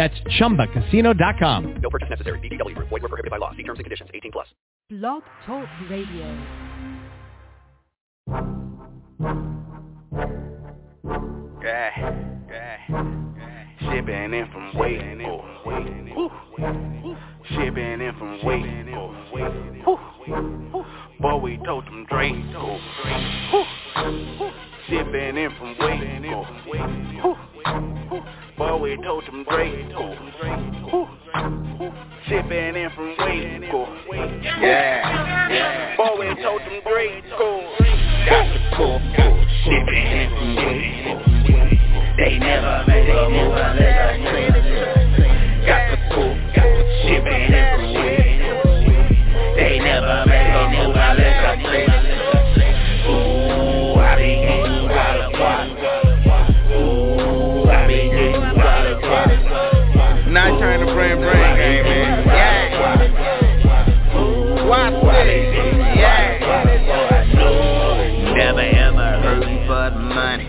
That's ChumbaCasino.com. No purchase necessary. VGW. Void were prohibited by law. See terms and conditions. 18 plus. Blog Talk Radio. Yeah, yeah, Shipping in from Waco. Shipping in from Waco. Boy, we told them Draco. Shipping in from Waco. Boy, we told them Draco. Shipping in from Waco. Yeah, boy, we told them Draco. Got the cool, cool. Shipping in from Waco. They never made a move unless I Got the cool, got the shipping in from Waco. They never made a move unless I trade Watch this. Yeah. Never ever hurt for the money.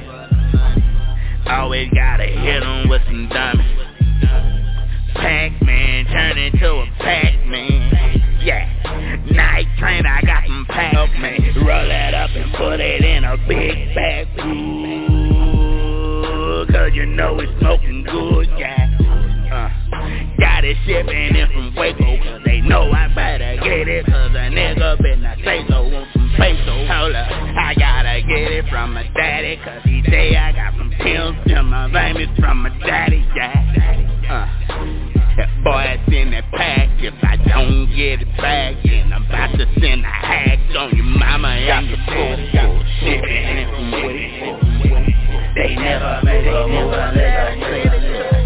Always gotta hit 'em with some diamonds. Pac-Man turn into a Pac-Man. Yeah. Night train, I got some Pac-Man. Roll that up and put it in a big bag. Ooh, cause you know it's smoking good, yeah. Got it shipping in from Waco. They know I better get it Cause a nigga been a say so. Want some peso Hold up, I gotta get it from my daddy Cause he say I got some pills in my veins from my daddy, yeah. Uh, that boy that's in that pack If I don't get it back Then I'm about to send a hack On your mama and your sister Shipping in from Waco. They never made a move unless I trade Got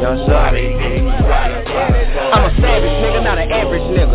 Of I'm a savage nigga, not an average nigga.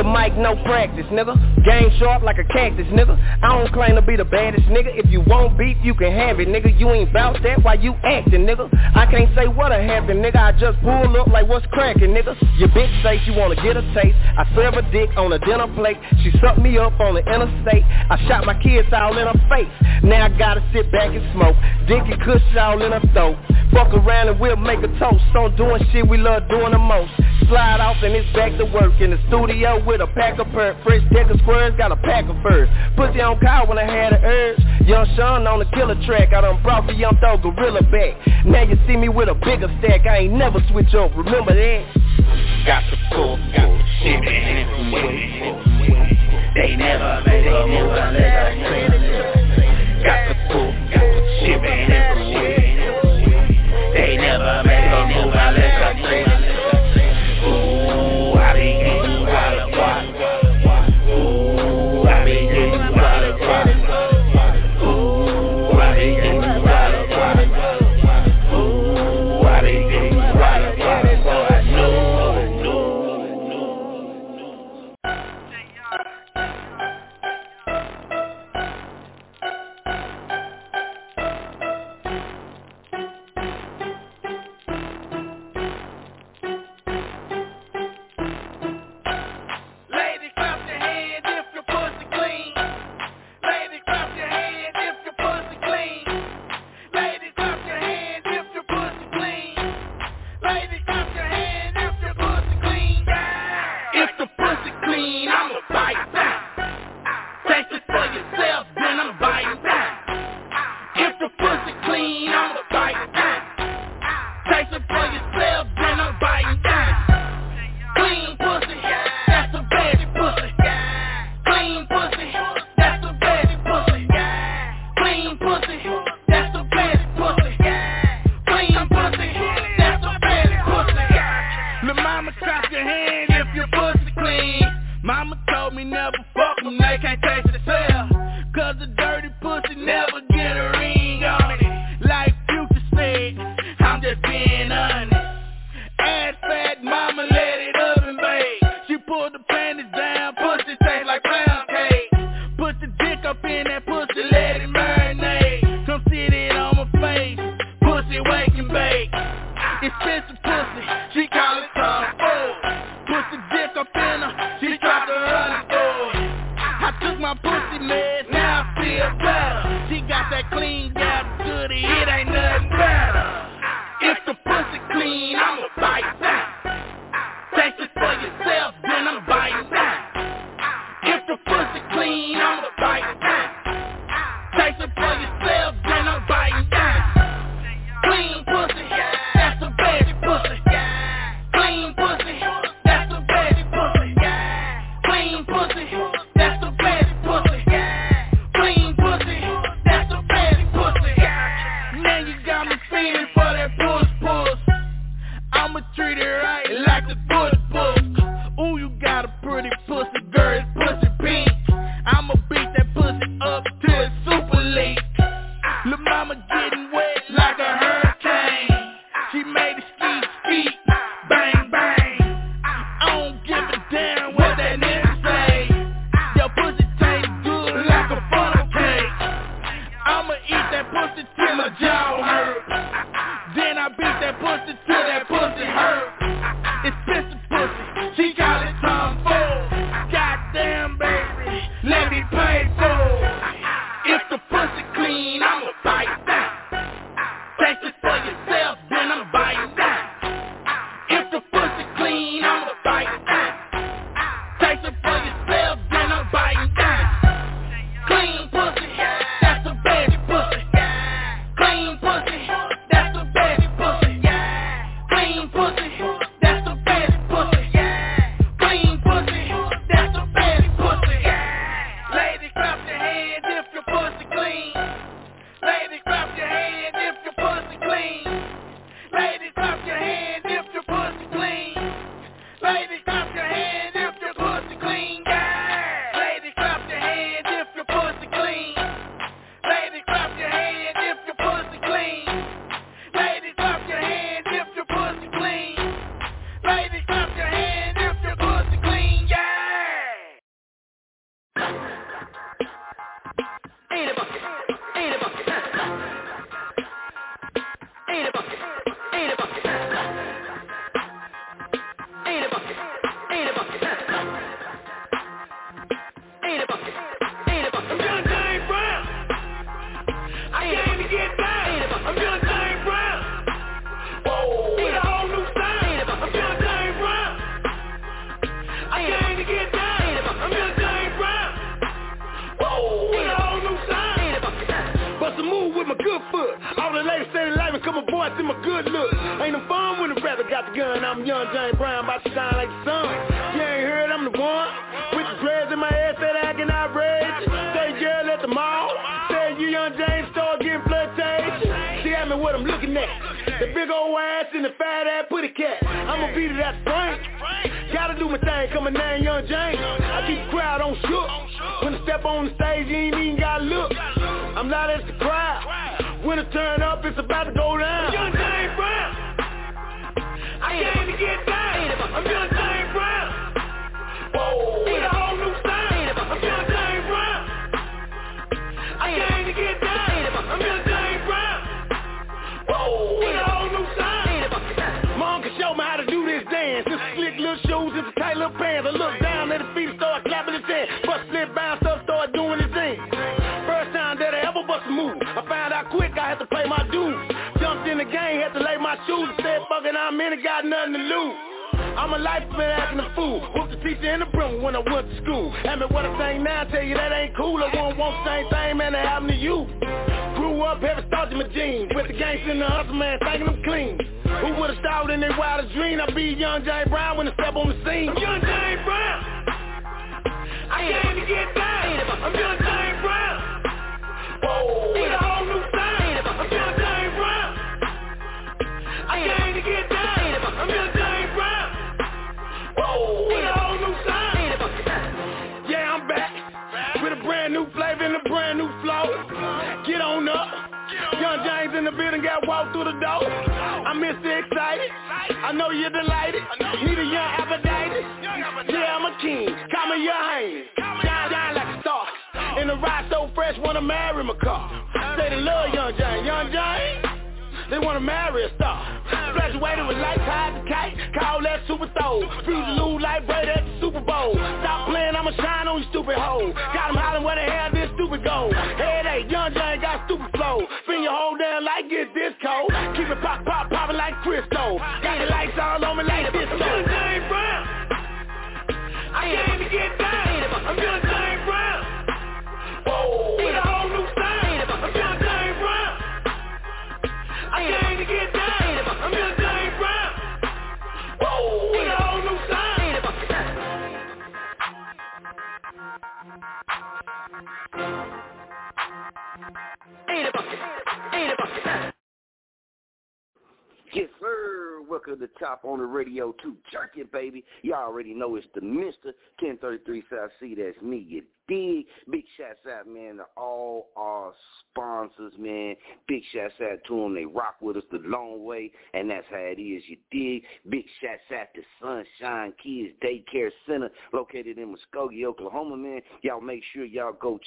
The mic, no practice, nigga. Game sharp like a cactus, nigga. I don't claim to be the baddest nigga. If you want beef, you can have it, nigga. You ain't bout that, why you acting, nigga? I can't say what a happened, nigga. I just pull up like what's cracking, nigga. Your bitch say she wanna get a taste. I serve a dick on a dinner plate. She sucked me up on the interstate. I shot my kids all in her face. Now I gotta sit back and smoke. Dick and kush all in her throat. Fuck around and we'll make a toast. On doing shit we love doing the most. Slide off and it's back to work in the studio with a pack of perk. Fresh deck of squares, got a pack of furs. Pussy on call when I had an urge. Young Sean on the killer track. I done brought the young dog gorilla back. Now you see me with a bigger stack. I ain't never switch up. Remember that? Got the full, got the Waco. They never made a move unless I Got the full, got the Waco. They never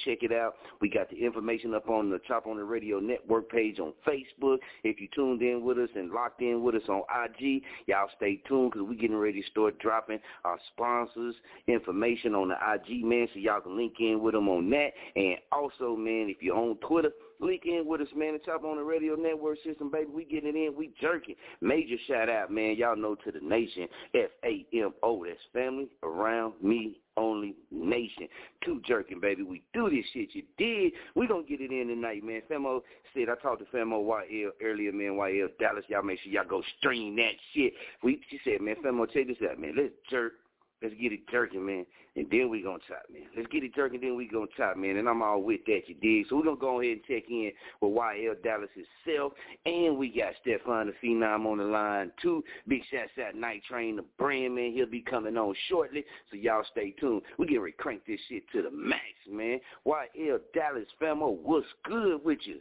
check it out. We got the information up on the Chop On It Radio Network page on Facebook. If you tuned in with us and locked in with us on IG, y'all stay tuned because we're getting ready to start dropping our sponsors information on the IG, man, so y'all can link in with them on that. And also, man, if you're on Twitter, link in with us, man. The Chop On It Radio Network system, baby. We getting it in. We jerking. Major shout out, man. Y'all know to the nation. F-A-M-O. That's family around me only nation. Two jerking, baby. We do this shit. You did. We gonna get it in tonight, man. Femo said I talked to Femo YL earlier, man. YL Dallas. Y'all make sure y'all go stream that shit. We she said, man, Femo, check this out, man. Let's jerk. Let's get it jerking, man, and then we gonna chop, man. Let's get it jerking, then we gonna chop, man. And I'm all with that, you dig? So we're gonna go ahead and check in with YL Dallas himself, and we got Stefan the Phenom on the line too. Big shouts out Night Train, the brand, man. He'll be coming on shortly, so y'all stay tuned. We get ready crank this shit to the max, man. YL Dallas, famo, what's good with you?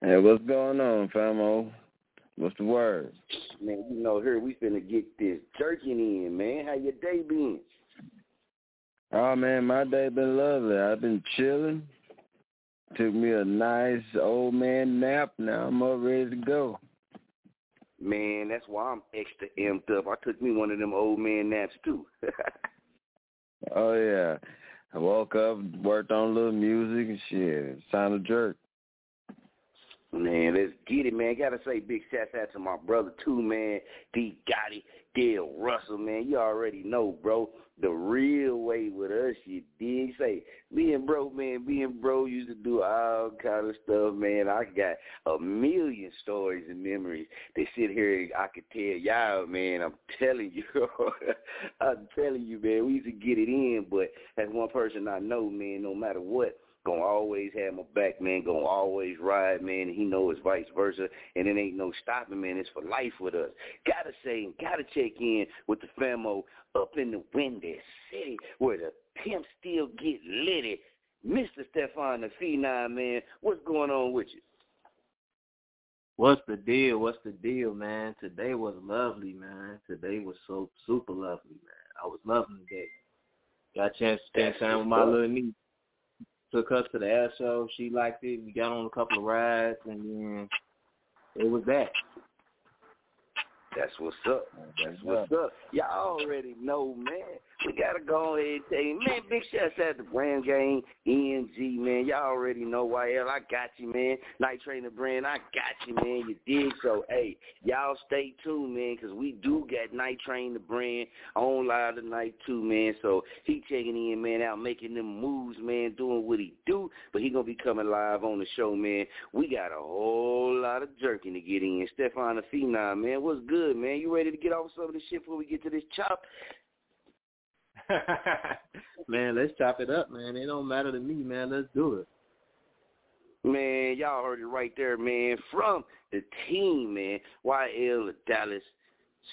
Hey, what's going on, famo? What's the word? Man, you know, here we finna get this jerking in, man. How your day been? Oh man, my day been lovely. I've been chilling. Took me a nice old man nap. Now I'm all ready to go. Man, that's why I'm extra amped up. I took me one of them old man naps too. oh yeah. I woke up, worked on a little music and shit. Sound a jerk. Man, let's get it, man. Gotta say big shout out to my brother too, man. D Gotti, Dale Russell, man. You already know, bro. The real way with us, you dig? Say, me and bro, man, me and bro used to do all kind of stuff, man. I got a million stories and memories. They sit here, I could tell y'all, man. I'm telling you, I'm telling you, man. We used to get it in, but as one person I know, man, no matter what, gonna always have my back, man, gonna always ride, man, he knows vice versa, and it ain't no stopping, man, it's for life with us. Gotta say, gotta check in with the famo up in the Windy City where the pimps still get litty. Mr. Stefan the Phenom, man, what's going on with you? What's the deal? What's the deal, man? Today was lovely, man. Today was so super lovely, man. I was loving the day. Got a chance to spend time with my little niece took us to the air show. She liked it. We got on a couple of rides, and then it was that. That's what's up. That's what's up. Y'all already know, man. We gotta go ahead and tell man. Big shouts at the Brand Game, ENG, man. Y'all already know YL. I got you, man. Night Trainer Brand, I got you, man. You dig? So, hey, y'all stay tuned, man, because we do got Night Train the Brand on live tonight too, man. So he checking in, man, out making them moves, man, doing what he do. But he gonna be coming live on the show, man. We got a whole lot of jerking to get in. Stefan the Phenom, man, what's good, man? You ready to get off some of this shit before we get to this chop? man, let's chop it up, man. It don't matter to me, man. Let's do it. Man, y'all heard it right there, man. From the team, man. YL of Dallas,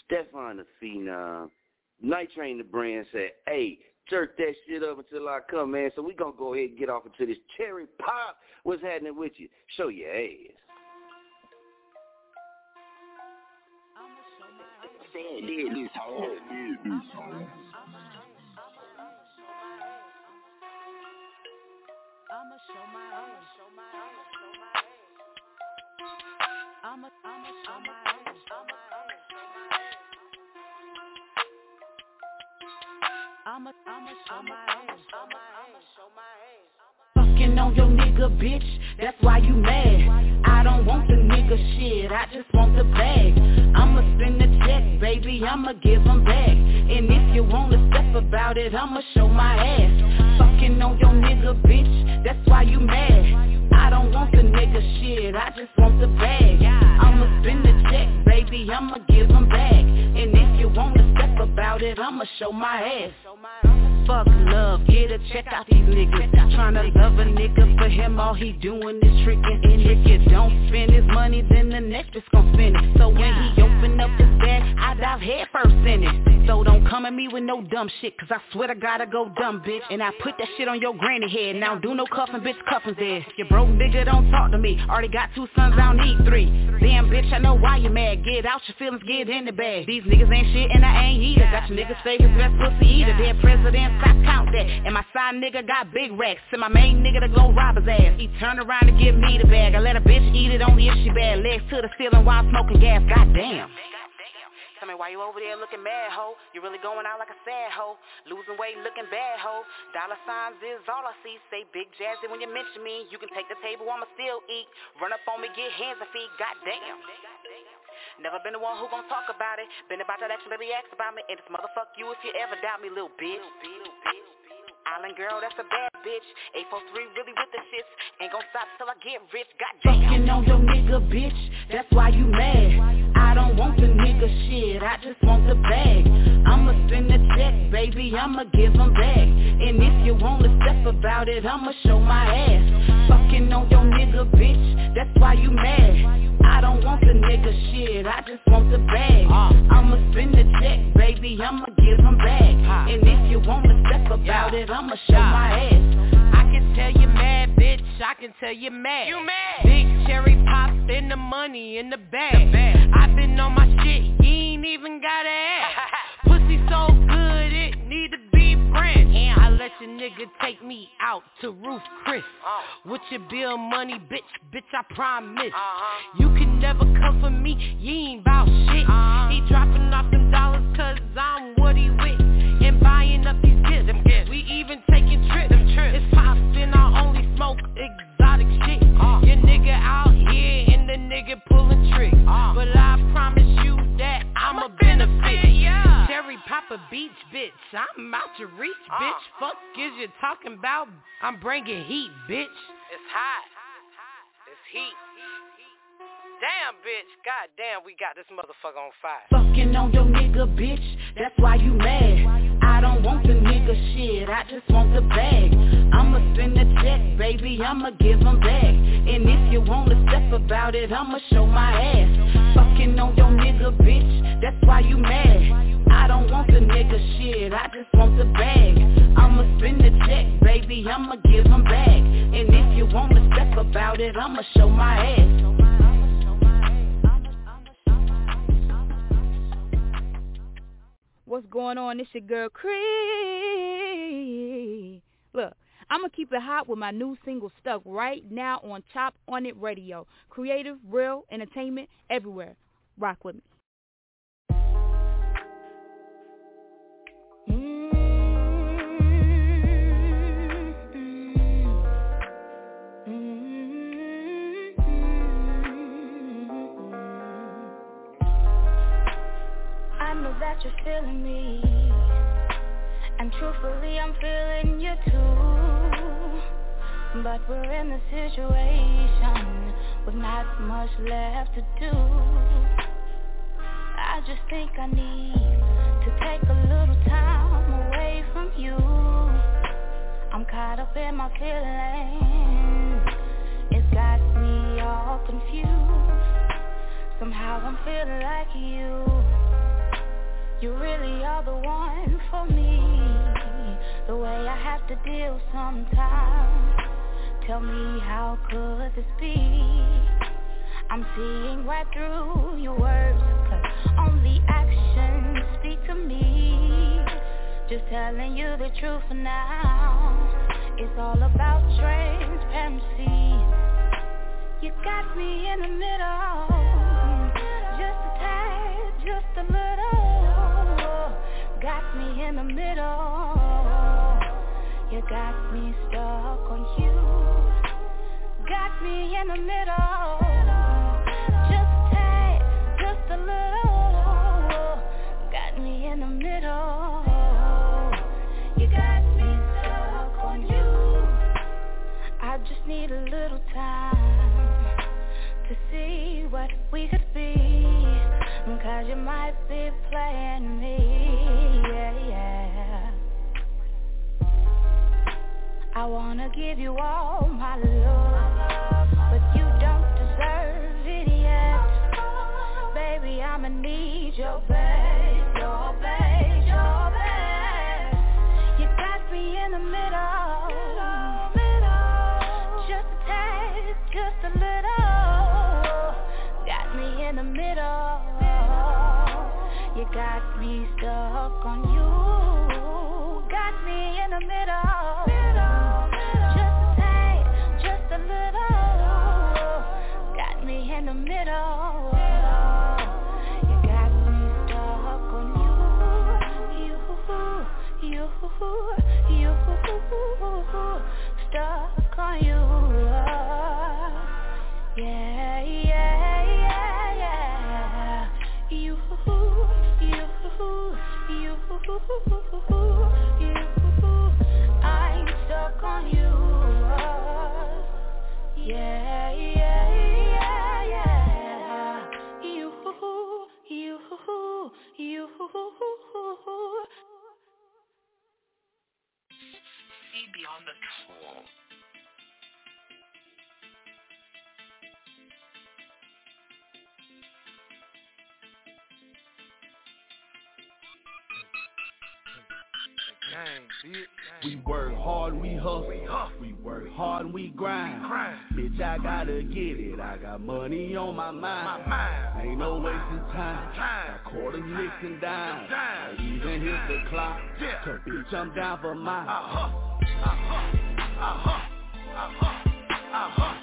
Stefan the Phenom, Night Train the brand said, hey, jerk that shit up until I come, man. So we gonna go ahead and get off into this cherry pop. What's happening with you? Show your ass. Said did this hoe. I'ma show my. I'ma, I'ma show my. I'ma, I'ma show my ass. Fucking on your nigga, bitch, that's why you mad. I don't want the nigga shit, I just want the bag. I'ma spend the check, baby, I'ma give him back. And if you wanna step about it, I'ma show my ass. Fucking on your nigga, bitch, that's why you mad. I don't want the nigga shit, I just want the bag. I'ma spend the check, baby, I'ma give him back. And if you wanna step about it, I'ma show my ass. Fuck love, get a check out these niggas. Tryna love a nigga for him, all he doing is tricking. And you don't spend his money, then the next bitch gon' spend it. So when he open up his bag, I dive head first in it. So don't come at me with no dumb shit Cause I swear to God I go dumb, bitch. And I put that shit on your granny head. Now do no cuffin', bitch, cuffin's dead. You broke nigga, don't talk to me. Already got two sons, I don't need three. Damn bitch, I know why you mad. Get out your feelings, get in the bag. These niggas ain't shit and I ain't either. Got your niggas favorite best pussy eater Dead president, stop count that And my side nigga got big racks And my main nigga to go rob his ass He turn around to give me the bag I let a bitch eat it only if she bad Legs to the ceiling while smoking gas, goddamn Tell me why you over there looking mad, ho? You really going out like a sad ho? Losing weight, looking bad, ho? Dollar signs is all I see. Say big jazzy when you mention me. You can take the table, I'ma still eat. Run up on me, get hands and feet, goddamn. Never been the one who gon' talk about it. Been about that action, baby, ask about me. And it's motherfuck you if you ever doubt me, little bitch. Island girl, that's a bad bitch. 843 really with the shits. Ain't gon' stop till I get rich, goddamn. Fucking on your nigga, bitch, that's why you mad I don't want the nigga shit, I just want the bag I'ma spend the check, baby, I'ma give him back And if you wanna step about it, I'ma show my ass Fucking on your nigga, bitch, that's why you mad I don't want the nigga shit, I just want the bag I'ma spend the check, baby, I'ma give him back And if you wanna step about it, I'ma show my ass I can tell you mad, bitch. I can tell you mad. You mad? Big cherry pop in the money in the bag. I've been on my shit. You ain't even gotta ask. Pussy so good it need to be. I let your nigga take me out to Ruth's Chris. With your bill money, bitch, bitch, I promise. You can never come for me, you ain't bout shit. He dropping off them dollars cause I'm what he with. And buying up these gifts. We even taking trips. It's poppin', I only smoke exotic shit. Papa Beach, bitch. I'm out to reach, uh. bitch. Fuck is you talking about? I'm bringing heat, bitch. It's hot. It's heat. Damn, bitch. God damn, we got this motherfucker on fire. Fucking on your nigga, bitch, that's why you mad I don't want the nigga shit, I just want the bag I'ma spend the check, baby, I'ma give him back And if you wanna step about it, I'ma show my ass Fucking on your nigga, bitch, that's why you mad I don't want the nigga shit, I just want the bag I'ma spend the check, baby, I'ma give him back And if you wanna step about it, I'ma show my ass What's going on? It's your girl Cree. Look, I'm gonna keep it hot with my new single stuck right now on Chop On It Radio. Creative, real, entertainment, everywhere. Rock with me. That you're feeling me. And truthfully I'm feeling you too. But we're in a situation With not much left to do. I just think I need To take a little time away from you. I'm caught up in my feelings. It's got me all confused. Somehow I'm feeling like you you really are the one for me. The way I have to deal sometimes. Tell me how could this be? I'm seeing right through your words Cause only actions speak to me. Just telling you the truth now. It's all about transparency You got me in the middle. Just a tad, just a little. Got me in the middle. You got me stuck on you. Got me in the middle. Just tad, just a little. Got me in the middle. You got me stuck on you. I just need a little time to see what we could be. Cause you might be playing me, yeah, yeah. I wanna give you all my love, but you don't deserve it yet. Baby, I'ma need your best, your best, your best. You got me in the middle, just a tad, just a little. Got me in the middle. You got me stuck on you. Got me in the middle. Just a tad, just a little. Got me in the middle. You got me stuck on you. You, you, you, stuck on you. Yeah, yeah, yeah, yeah. You, you, ho ho, you, you. I'm stuck on you. Yeah, yeah, yeah, yeah. You, you, you. Beyond the troll. We work hard, we hustle. We work hard, we grind. Bitch, I gotta get it. I got money on my mind. Ain't no wasting time. Got quarters, nicks, and dimes. I even hit the clock. Cause bitch, I'm down for mine. We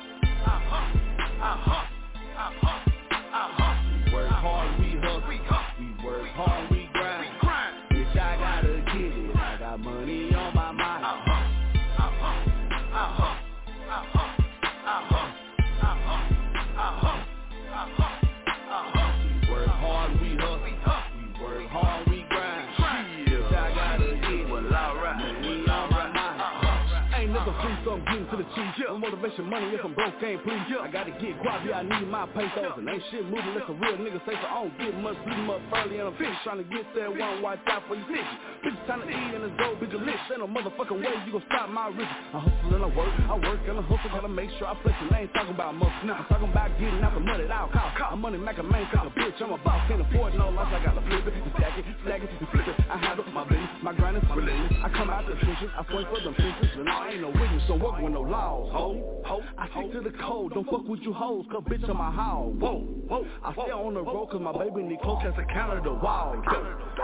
to cheese. Yeah. motivation, money, if I'm broke, can't please. Yeah. I gotta get guap, yeah, I need my pesos. And ain't shit moving, let a real nigga say so. I don't get much, 'em up early and I'm finished. Trying to get there, one watch out for you bitches. Bitches trying to eat and it's bitch, you list. Ain't no motherfucking way you gon' stop my riches. I hustle and I work, I work and I hustle, gotta make sure I flex it. I ain't talking about muscle, nah. I'm talking about getting out the money at all costs. I'm money making man, cause a bitch, I'm a boss, can't afford no loss. I gotta flip it, and stack it, stack it, and flip it. I handle my business, my grind is relentless. I come out the trenches, I swing for them fences, and I ain't no witness, don't work with no laws, ho. ho. I stick to the code, don't fuck with you hoes, cause bitch I'm a hoe. Whoa, whoa. I stay on the road cause my baby need close as a counter the wall.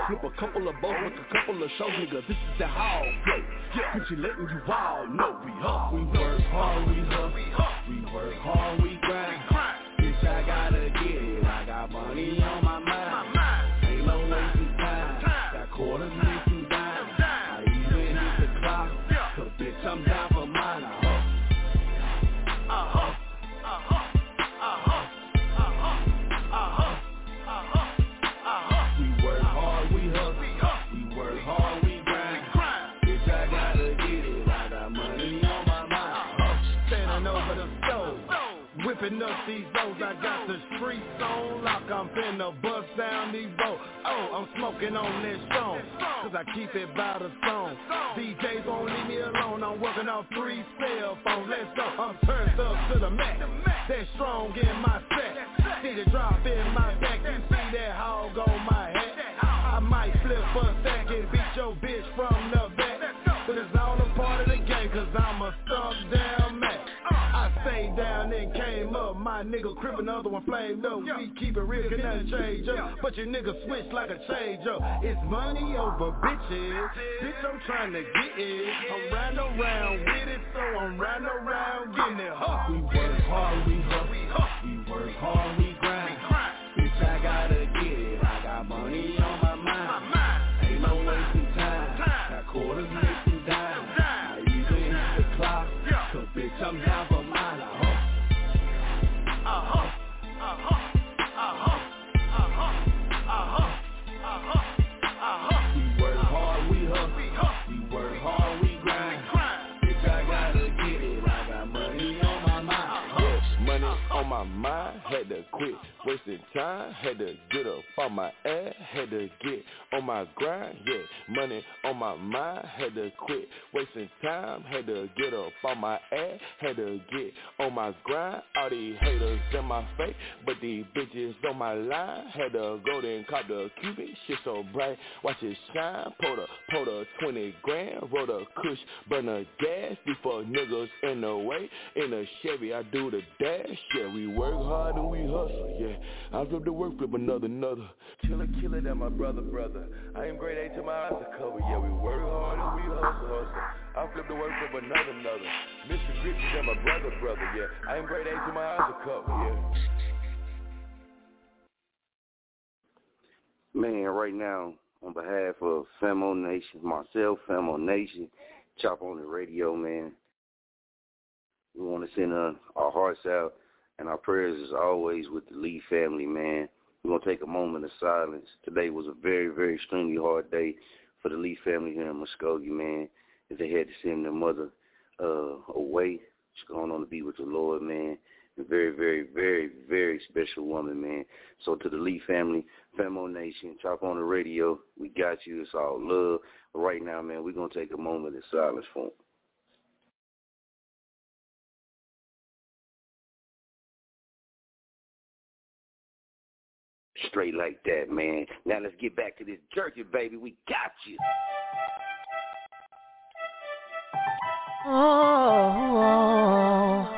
Flip a couple of boats with a couple of shows, nigga. This is the hall. Yo. Bitch, you letting you wild. No, we hustle. We work hard, we hustle. We work hard, we grind. Bitch, I gotta get it. I got money on whipping up these O's. I got the streets on lock. I'm finna bust down these boats. Oh, I'm smoking on this song, cause I keep it by the song. DJs won't leave me alone. I'm working off three cell phones. Let's go. I'm turned up to the max. That strong in my set. See the drop in my back. You see that hog on my head. I might flip a stack and beat your bitch from the back. But it's all a part of the game, cause I'm a stuck down Down and came up. My nigga crib another one flamed up. We keep it real, can nothing change up. But your nigga switch like a change up. It's money over bitches. Bitch, I'm trying to get it. I'm round around with it, so I'm round around getting it. Huh. We work hard, we hustle. We work hard, we had to quit wasting time, had to get up on my ass, had to get on my grind, yeah, money on my mind, had to quit wasting time, had to get up on my ass, had to get on my grind, all these haters in my face, but these bitches on my line, had to go there and cop the cubic, shit so bright, watch it shine, pour the, pour the 20 grand, roll the kush, burn the gas, before niggas in the way, in a Chevy, I do the dash, yeah, we work hard and we hustle, yeah, I flip the work, flip another, another, killer, killer, that my brother, brother, I am grade A to my eyes to cover, yeah, we work hard and we hustle, hustle, I flip the work, flip another, another, Mr. Gritty, that my brother, brother, yeah, I am grade A to my eyes to cover, yeah. Man, right now, on behalf of Famo Nation, myself, Famo Nation, Chop On It Radio, man. We want to send uh, our hearts out and our prayers is always with the Lee family, man. We're going to take a moment of silence. Today was a very, very extremely hard day for the Lee family here in Muskogee, man, as they had to send their mother uh, away. She's going on to be with the Lord, man. A very, very, very, very special woman, man. So to the Lee family, Famo Nation, Chop On It Radio, we got you. It's all love. But right now, man, we're going to take a moment of silence for him. Straight like that, man. Now let's get back to this jerky, baby. We got you. Oh, oh, oh.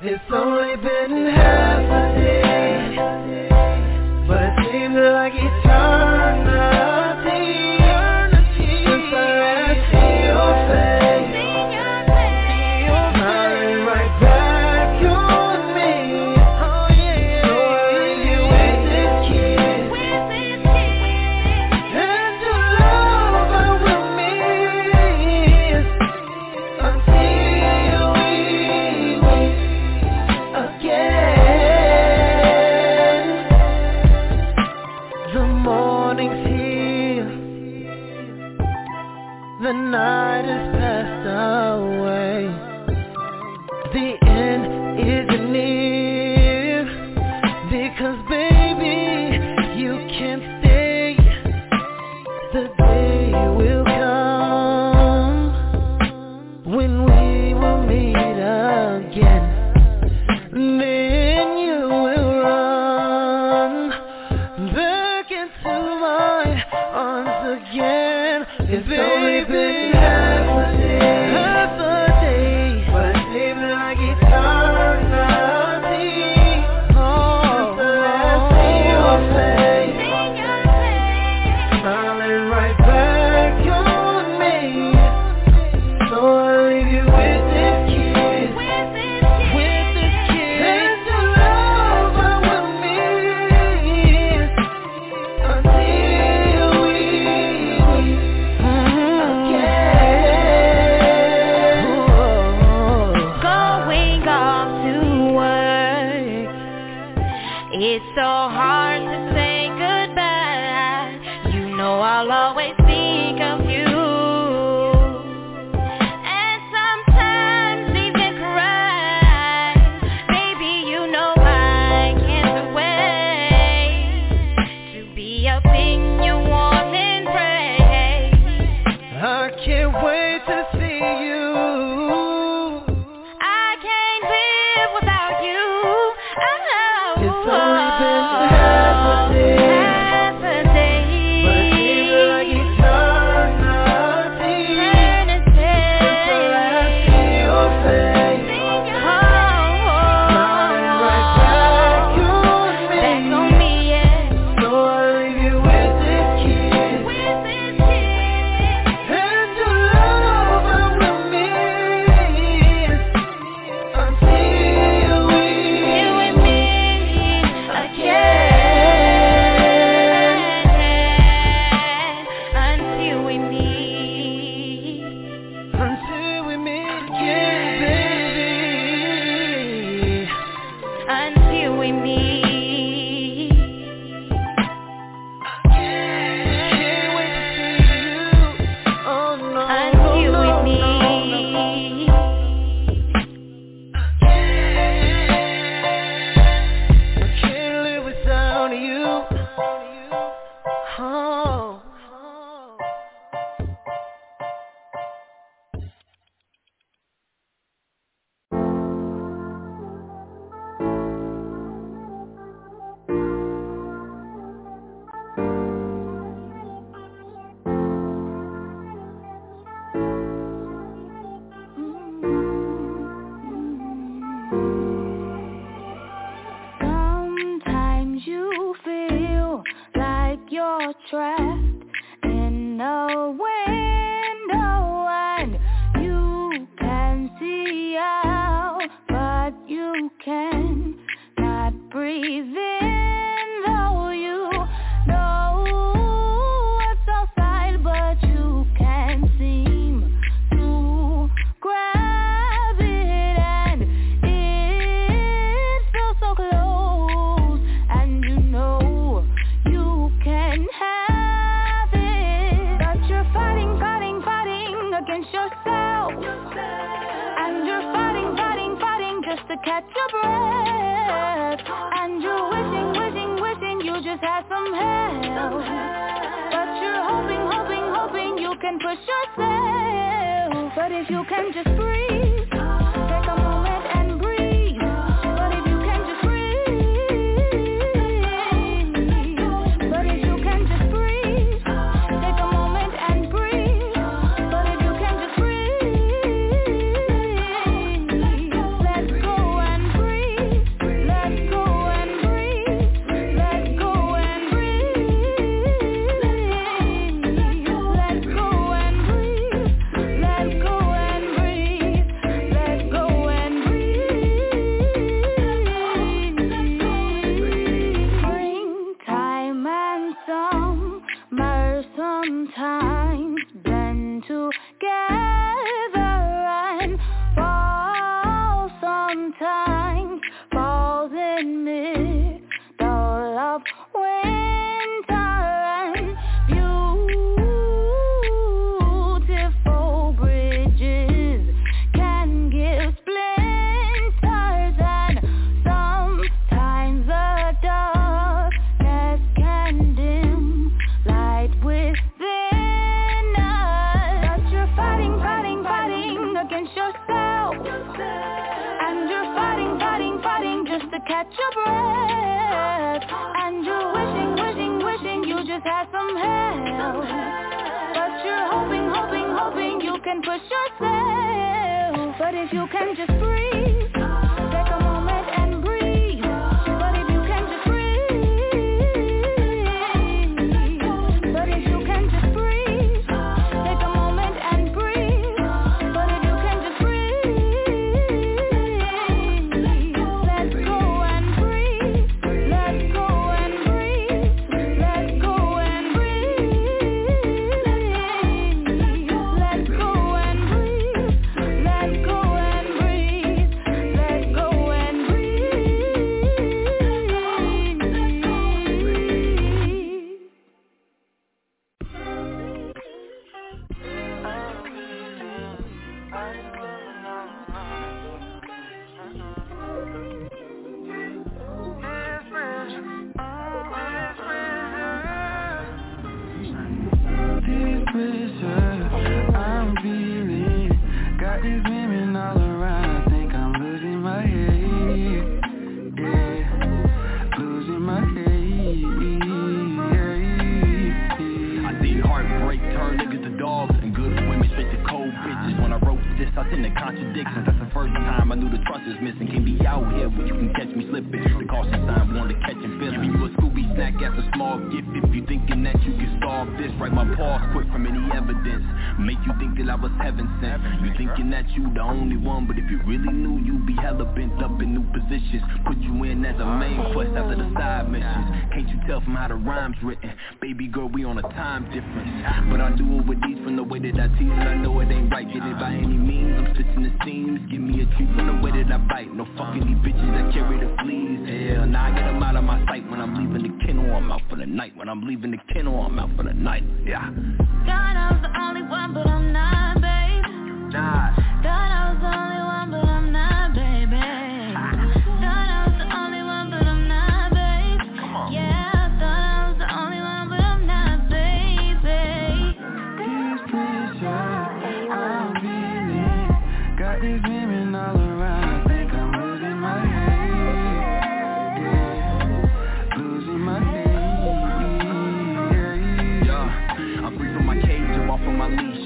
it's only been half a day,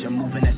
I'm moving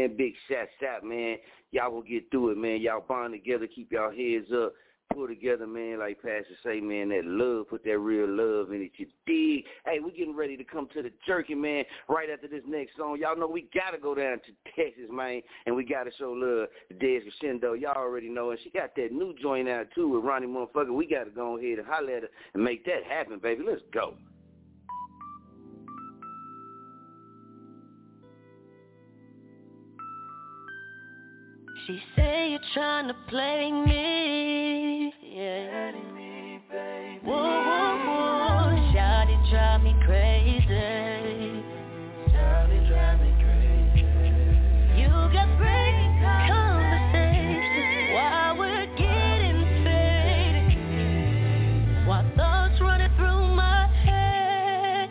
man. Big shout out, man. Y'all will get through it, man. Y'all bond together, keep y'all heads up, pull together, man. Like Pastor say, man, that love, put that real love in it. You dig? Hey, we getting ready to come to the jerky, man. Right after this next song, y'all know we gotta go down to Texas, man, and we gotta show love to Des Crescendo. Y'all already know, and she got that new joint out too with Ronnie motherfucker. We gotta go ahead and holler at her and make that happen, baby. Let's go. She say you're trying to play me. Yeah. Whoa, whoa, whoa. Shawty drive me crazy. Shawty drive me crazy. You got great conversations while we're getting faded. While thoughts running through my head,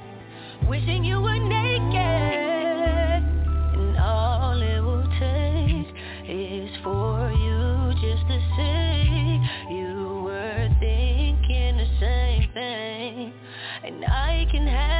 wishing you were And I can have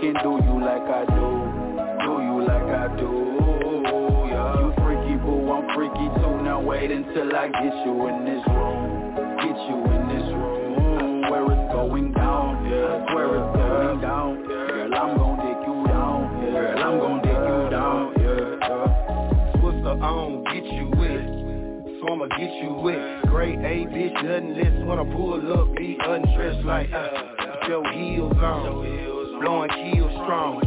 can do you like I do. Do you like I do. Yeah. You freaky boo, I'm freaky too. Now wait until I get you in this room. Get you in this room. Swear it's going down. Yeah. Swear it's going down. Girl, I'm gon' dig you down. Yeah. Girl, I'm gon' dig you down. Yeah. What's the on? Get you with. So I'ma get you with. Grade A bitch, nothing less when I pull up, be undressed like uh, your heels on, blowing keels strong.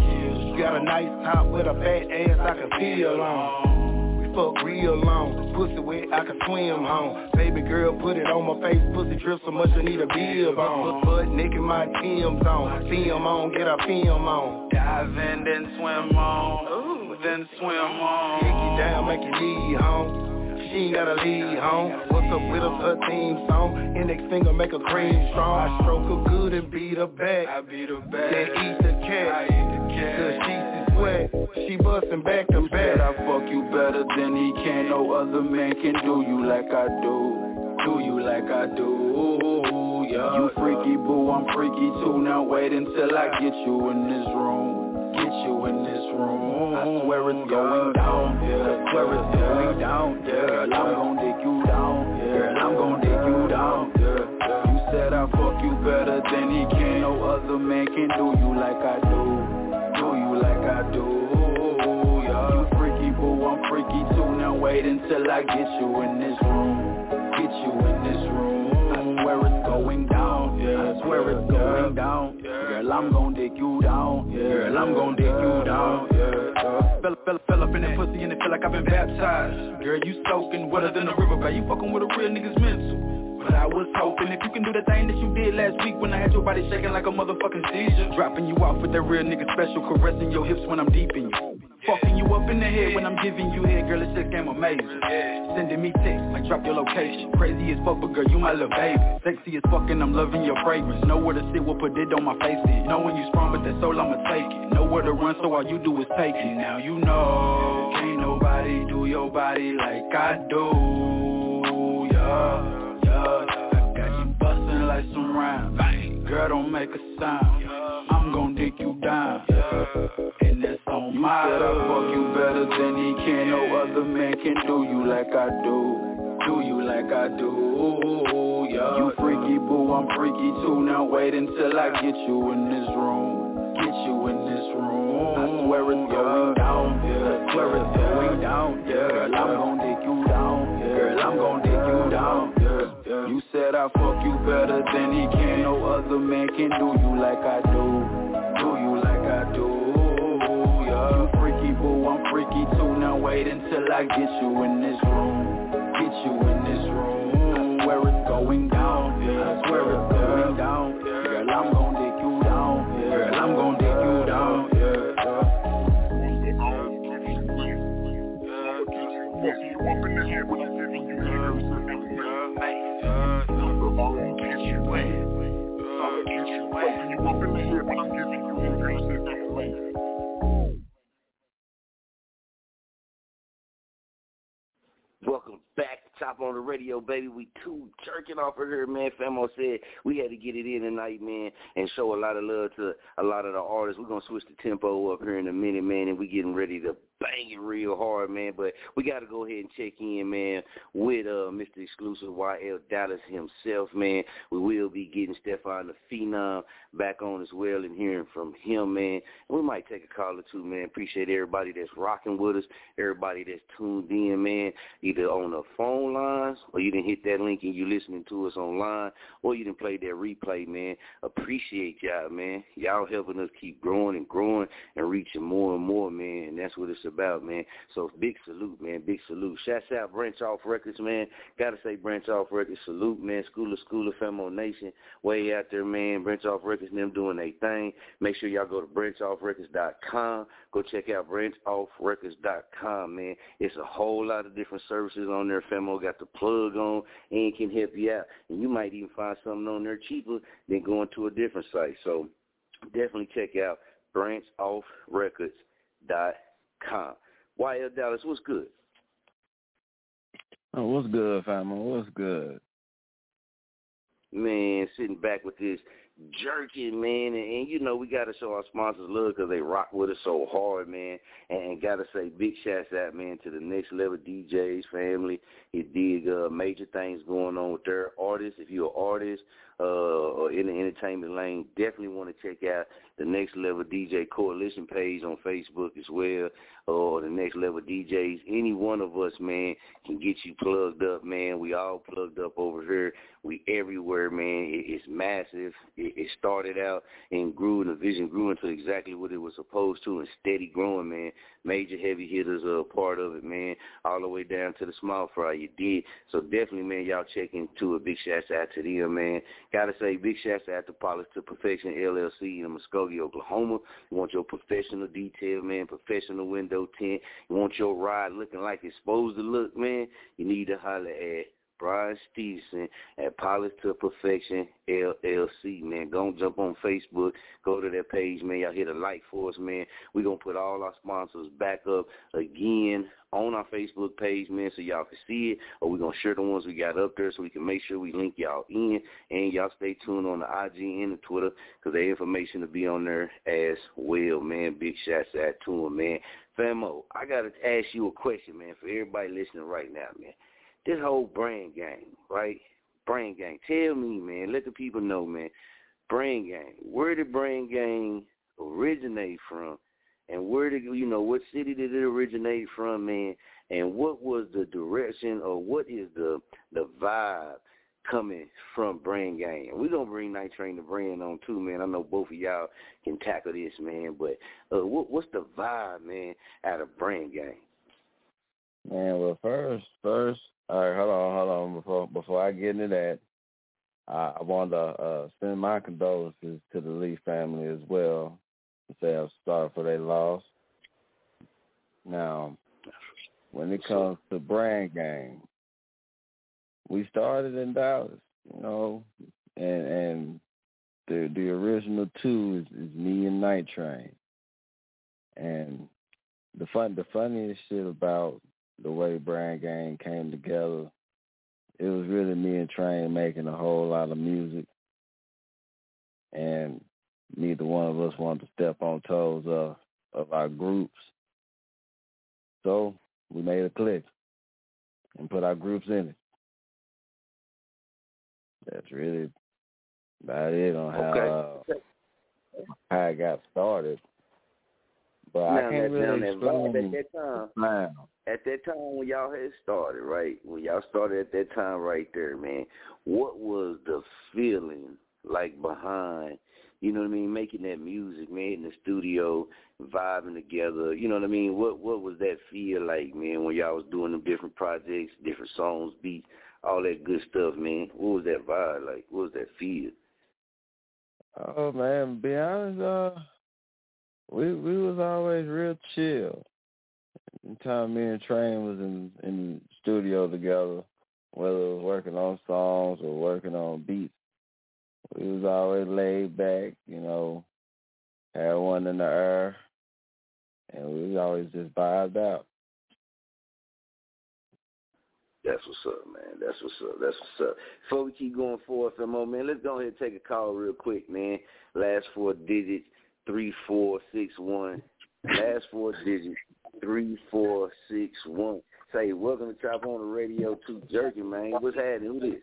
You got a nice top with a fat ass I can feel on. We fuck real long, pussy wet I can swim home. Baby girl, put it on my face, pussy drip so much I need a bib on. Put butt naked, my Tim's on, film on, get a film on. Dive in, then swim on. Then swim on. Kick you down, make you leave home. She ain't gotta leave home. What's up with us, her theme song? Index finger make her cream strong. I stroke her good and beat her back. I beat her back. Then eat the cat. I eat the cat. Cause she see sweat. She bustin' back to back. I fuck you better than he can. No other man can do you like I do. Do you like I do. Yeah. You freaky boo, I'm freaky too. Now wait until I get you in this room. Get you in this room. I swear it's going down. Yeah. I swear it's going down. Yeah. I'm gon' dig you down. Girl, I'm gon' dig you down. Yeah. You said I fuck you better than he can. No other man can do you like I do. Do you like I do. You freaky boo, I'm freaky too. Now wait until I get you in this room. Get you in this Swear it's going down. Girl, I'm gon' dig you down. Girl, I'm gon' dig you down. Fell, fell, fell up in that pussy and it feel like I've been baptized. Girl, you soaking wetter than a river, but You fucking with a real nigga's mental. But I was hoping if you can do the thing that you did last week when I had your body shaking like a motherfucking seizure. Dropping you off with that real nigga special, caressing your hips when I'm deep in you. Fucking you up in the head when I'm giving you head, girl, this shit game amazing. Sending me texts, like drop your location. Crazy as fuck, but girl, you my little baby. Sexy as fuck and I'm loving your fragrance. Know where to sit, we'll put it on my face is. Knowing you strong, but that soul I'ma take it. Know where to run, so all you do is take it. Now you know, can't nobody do your body like I do. Yeah, yeah. I got you bustin' like some rhymes. Girl, don't make a sound. I'm gon' dig you down. That's on You my said I fuck you better than he can. No other man can do you like I do. Do you like I do. Yeah. You freaky boo, I'm freaky too. Now wait until I get you in this room. Get you in this room. I swear it's going down. Yeah. I swear it's going down. Yeah. Girl, I'm gon' dig you down. Girl, I'm gon' dig you down. You said I fuck you better than he can. No other man can do you like I do. Do you like I do. You freaky boo, I'm freaky too. Now wait until I get you in this room. Get you in this room. Swear it's going down. Yeah. I swear it's going down. Girl, I'm gon' dig you down. Girl, I'm gon' dig you down. Yeah. Welcome back to Chop On It Radio, baby. We Too Jurkking off of here, man. Famo said we had to get it in tonight, man, and show a lot of love to a lot of the artists. We're gonna switch the tempo up here in a minute, man, and we getting ready to bang it real hard, man. But we got to go ahead and check in, man, with uh Mr. Exclusive YL Dallas himself, man. We will be getting Stefan the Phenom back on as well and hearing from him, man. And we might take a call or two, man. Appreciate everybody that's rocking with us, everybody that's tuned in, man, either on the phone lines or you didn't hit that link and you listening to us online or you didn't play that replay, man. Appreciate y'all, man. Y'all helping us keep growing and growing and reaching more and more, man. And that's what it's about, man. So big salute, man. Big salute. Shouts out Branch Off Records, man. Gotta say Branch Off Records. Salute, man. School of School of Famo Nation. Way out there, man. Branch Off Records them doing their thing. Make sure y'all go to branchoffrecords.com. Go check out branchoffrecords.com, man. It's a whole lot of different services on there. Famo got the plug on and can help you out. And you might even find something on there cheaper than going to a different site. So definitely check out branchoffrecords.com. YL Dallas, what's good? Oh, what's good, family? What's good? Man, sitting back with this jerking, man, and, and you know we got to show our sponsors love because they rock with us so hard, man. And, and got to say big shouts out, man, to the next level DJs family. You dig uh, major things going on with their artists. If you're an artist uh, or in the entertainment lane, definitely want to check out the Next Level DJ Coalition page on Facebook as well, or the Next Level DJs. Any one of us, man, can get you plugged up, man. We all plugged up over here. We everywhere, man. It, it's massive. It, it started out and grew, and the vision grew into exactly what it was supposed to, and steady growing, man. Major heavy hitters are a part of it, man, all the way down to the small fry. You did. So definitely, man, y'all check into a big shout out to them, man. Gotta say, big shout out to Polish to Perfection LLC in Muskogee, Oklahoma. You want your professional detail, man, professional window tint. You want your ride looking like it's supposed to look, man. You need to holler at Brian Stevenson at Polish to Perfection LLC, man. Go and jump on Facebook. Go to that page, man. Y'all hit a like for us, man. We're going to put all our sponsors back up again on our Facebook page, man, so y'all can see it. Or we're going to share the ones we got up there so we can make sure we link y'all in. And y'all stay tuned on the IG and the Twitter because the information will be on there as well, man. Big shouts out to them, man. Famo, I got to ask you a question, man, for everybody listening right now, man this whole brain game, right? Brain game. Tell me, man. Let the people know, man. Brain game. Where did brain game originate from? And where did you know what city did it originate from, man? And what was the direction or what is the the vibe coming from Brain Gang. We're gonna bring Night Train to Brain on too, man. I know both of y'all can tackle this, man. But uh, what, what's the vibe, man, out of Brain Gang? Man, well, first, first, all right, hold on, hold on. Before before I get into that, I, I want to uh, send my condolences to the Lee family as well. To say I'm sorry for their loss. Now, when it comes to Brand game, we started in Dallas, you know, and and the the original two is, is me and Night Train. And the fun the funniest shit about the way Brand Gang came together. It was really me and Train making a whole lot of music, and neither one of us wanted to step on toes of of our groups. So we made a click and put our groups in it. That's really about it on how okay. uh, how I got started. But now, I can't really explain at that time. At that time when y'all had started, right? When y'all started at that time right there, man, what was the feeling like behind, you know what I mean, making that music, man, in the studio, vibing together, you know what I mean? What what was that feel like, man, when y'all was doing them different projects, different songs, beats, all that good stuff, man? What was that vibe like? What was that feel? Oh man, be honest, uh we we was always real chill. Time me and Train was in in studio together, whether it was working on songs or working on beats, we was always laid back, you know, had one in the air, and we always just vibed out. That's what's up, man. That's what's up. That's what's up. Before we keep going forward for a moment, let's go ahead and take a call real quick, man. Last four digits, three four six one. Last four digits, three four six one. Say, welcome to Chop On It Radio to Jerky, man. What's happening? Who this?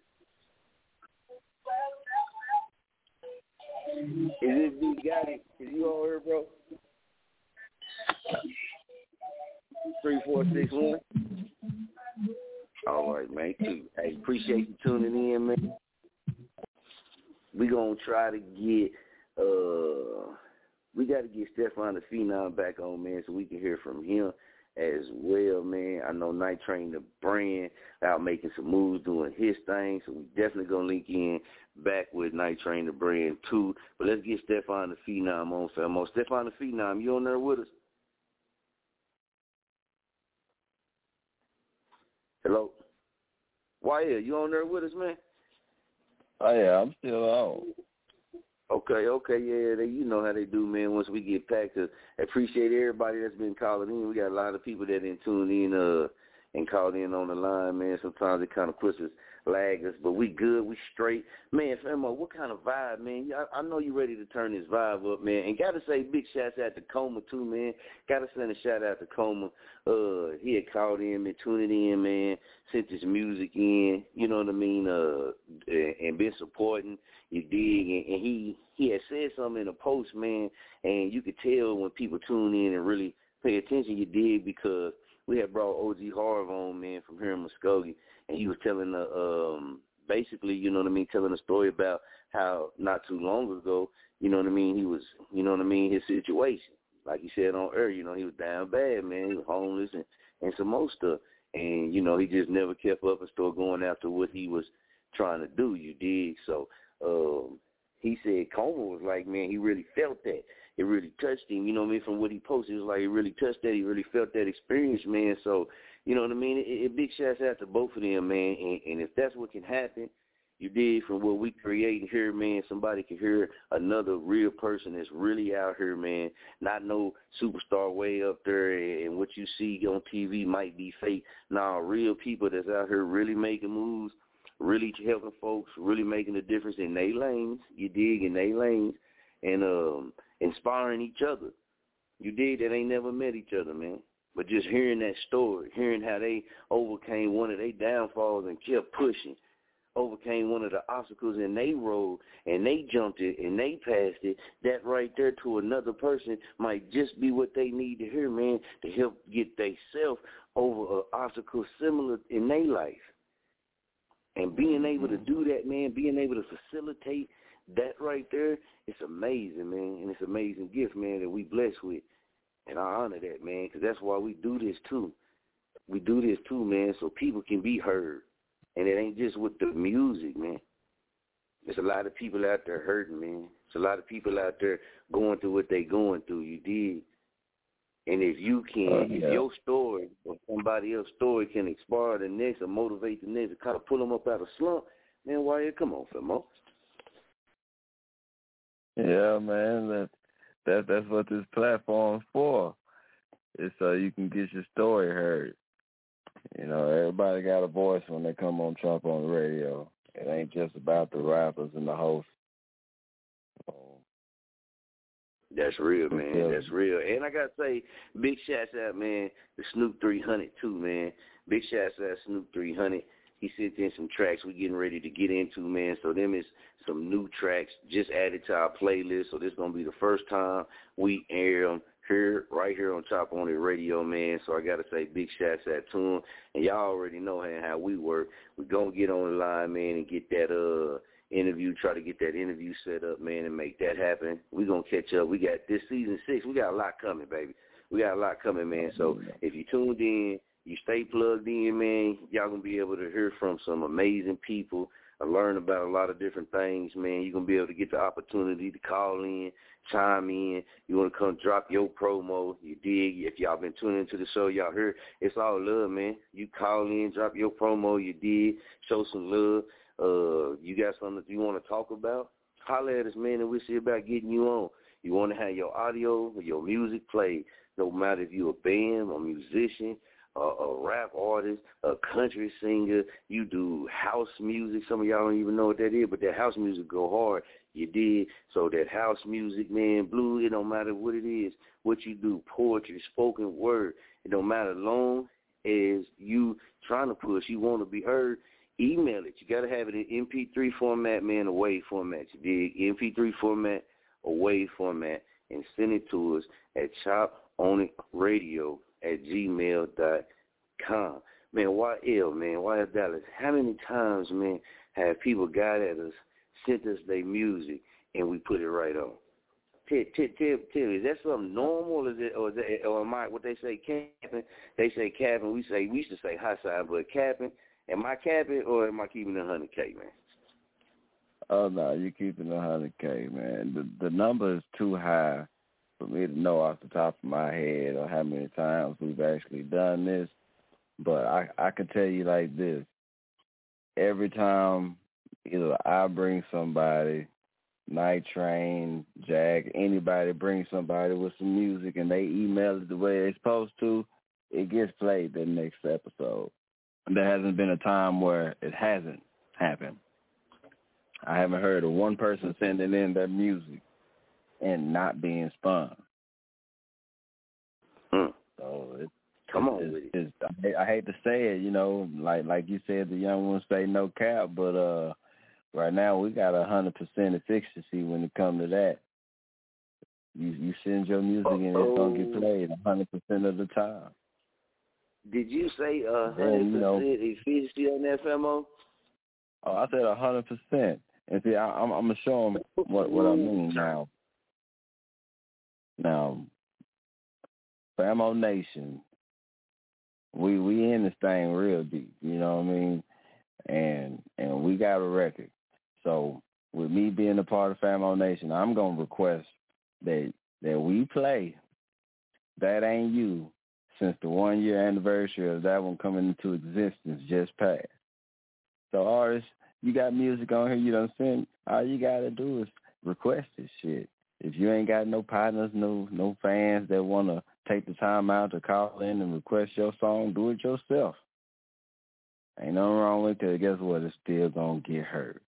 Is this big guy? Is you all here, bro? Three four six one. All right, man. Hey, appreciate you tuning in, man. We gonna try to get uh we got to get Stefan the Phenom back on, man, so we can hear from him. as well, man. I know Night Train the brand out making some moves, doing his thing. So we definitely gonna link in back with Night Train the brand too. But let's get Stefan the Phenom on, Famo. Stefan the Phenom, you on there with us? Hello. Why yeah, you on there with us, man? Oh yeah, I'm still on. Okay, okay, yeah, they, you know how they do, man. Once we get packed, uh, appreciate everybody that's been calling in. We got a lot of people that didn't tune in uh, and called in on the line, man. Sometimes it kind of puts us lag us, but we good, we straight. Man, Famo, what kind of vibe, man? I, I know you ready to turn this vibe up, man. And gotta say big shouts out to Coma too, man. Gotta send a shout out to Coma. Uh, he had called in, man, tuning in, man, sent his music in, you know what I mean, uh, and been supporting. You dig, and, and he he had said something in a post, man, and you could tell when people tune in and really pay attention. You dig because we had brought OG Harv on, man, from here in Muskogee, and he was telling the um basically, you know what I mean, telling a story about how not too long ago, you know what I mean, he was, you know what I mean, his situation. Like he said on air, you know, he was down bad, man. He was homeless and and some more stuff, and you know, he just never kept up and started going after what he was trying to do. You dig? So, um, he said Coma was like, man, he really felt that. It really touched him, you know what I mean, from what he posted. It was like he really touched that. He really felt that experience, man. So, you know what I mean? It, it big shouts out to both of them, man. And, and if that's what can happen, you did from what we create here, man. Somebody can hear another real person that's really out here, man. Not no superstar way up there, and what you see on TV might be fake. Nah, real people that's out here really making moves, really helping folks, really making a difference in their lanes. You dig in their lanes, and um, inspiring each other. You dig that ain't never met each other, man. But just hearing that story, hearing how they overcame one of their downfalls and kept pushing, overcame one of the obstacles in their road and they jumped it and they passed it, that right there to another person might just be what they need to hear, man, to help get themselves over an obstacle similar in their life. And being able to mm-hmm. do that, man, being able to facilitate that right there, it's amazing, man, and it's an amazing gift, man, that we blessed with. And I honor that, man, because that's why we do this too. We do this too, man, so people can be heard. And it ain't just with the music, man. There's a lot of people out there hurting, man. There's a lot of people out there going through what they going through. You did. And if you can, Uh, yeah. if your story or somebody else's story can inspire the next or motivate the next or kind of pull them up out of slump, man, why you come on, Famo? Yeah, man. That that that's what this platform's for. It's so you can get your story heard. You know, everybody got a voice when they come on Chop On It Radio. It ain't just about the rappers and the hosts. That's real, man. Yeah. That's real. And I gotta say, big shouts out, man, to Snoop three hundred too, man. Big shouts out Snoop three hundred. He sent in some tracks we're getting ready to get into, man. So them is some new tracks just added to our playlist. So this gonna be the first time we air them here, right here on Chop On It Radio, man. So I gotta say big shouts out to him. And y'all already know how we work. we gonna get on the line, man, and get that uh interview, try to get that interview set up, man, and make that happen. we gonna catch up. We got this season six, we got a lot coming, baby. We got a lot coming, man. So if you tuned in, you stay plugged in, man, y'all gonna be able to hear from some amazing people, uh, learn about a lot of different things, man. You're gonna be able to get the opportunity to call in, chime in. You wanna come drop your promo, you dig. If y'all been tuning into the show, y'all heard it's all love, man. You call in, drop your promo, you dig, show some love. Uh, you got something that you want to talk about? Holler at us, man, and we'll see about getting you on. You want to have your audio your music played. No matter if you're a band, or musician, a, a rap artist, a country singer, you do house music. Some of y'all don't even know what that is, but that house music go hard. You did. So that house music, man, blue, it don't matter what it is, what you do, poetry, spoken word, it don't matter long as you trying to push, you want to be heard, email it. You got to have it in MP3 format, man, a WAV format. You dig? MP3 format, a WAV format, and send it to us at choponItradio at gmail dot com. Man, why YL, man, YL Dallas, how many times, man, have people got at us, sent us their music, and we put it right on? Tell, tell, tell, tell me, is that something normal? Is it, or is it, or am I what they say capping? They say capping. We say we used to say hot side, but capping. Am I capping or am I keeping it hundred k, man? Oh no, you're keeping a hundred k, man. The the number is too high for me to know off the top of my head or how many times we've actually done this. But I I can tell you like this: every time either I bring somebody Night Train, Jack, anybody bring somebody with some music and they email it the way they're supposed to, it gets played the next episode. There hasn't been a time where it hasn't happened. I haven't heard of one person sending in their music and not being spun. Mm. So it, Come on it's, it's, I, hate- to say it, you know, like like you said, the young ones say no cap, but uh right now we got a hundred percent efficiency when it comes to that. You you send your music and it's gonna get played a hundred percent of the time. Did you say a hundred percent efficiency on that Famo? Oh, I said a hundred percent. And see, I, I'm I'm gonna show them what what I mean now. Now, Famo Nation, we we in this thing real deep. You know what I mean? And and we got a record. So with me being a part of Famo Nation, I'm gonna request that that we play that ain't you since the one year anniversary of that one coming into existence just passed. So artists, you got music on here you don't send, all you gotta do is request this shit. If you ain't got no partners, no no fans that wanna take the time out to call in and request your song, do it yourself. Ain't nothing wrong with it, guess what? It's still gonna get heard.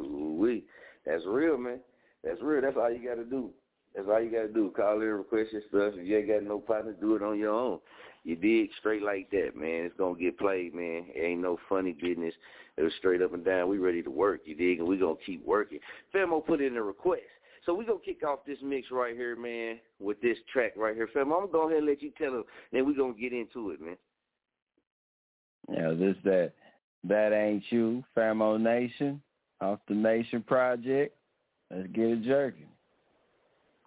We that's real, man. That's real. That's all you got to do. That's all you got to do. Call in, request your stuff. If you ain't got no partner, do it on your own. You dig straight like that, man. It's gonna get played, man. It ain't no funny business. It was straight up and down. We ready to work, you dig, and we gonna keep working. Famo put in a request. So we gonna kick off this mix right here, man, with this track right here. Famo, I'm gonna go ahead and let you tell them, then we gonna get into it, man. Yeah, this that that ain't you, Famo Nation, off the Nation Project. Let's get it jerking.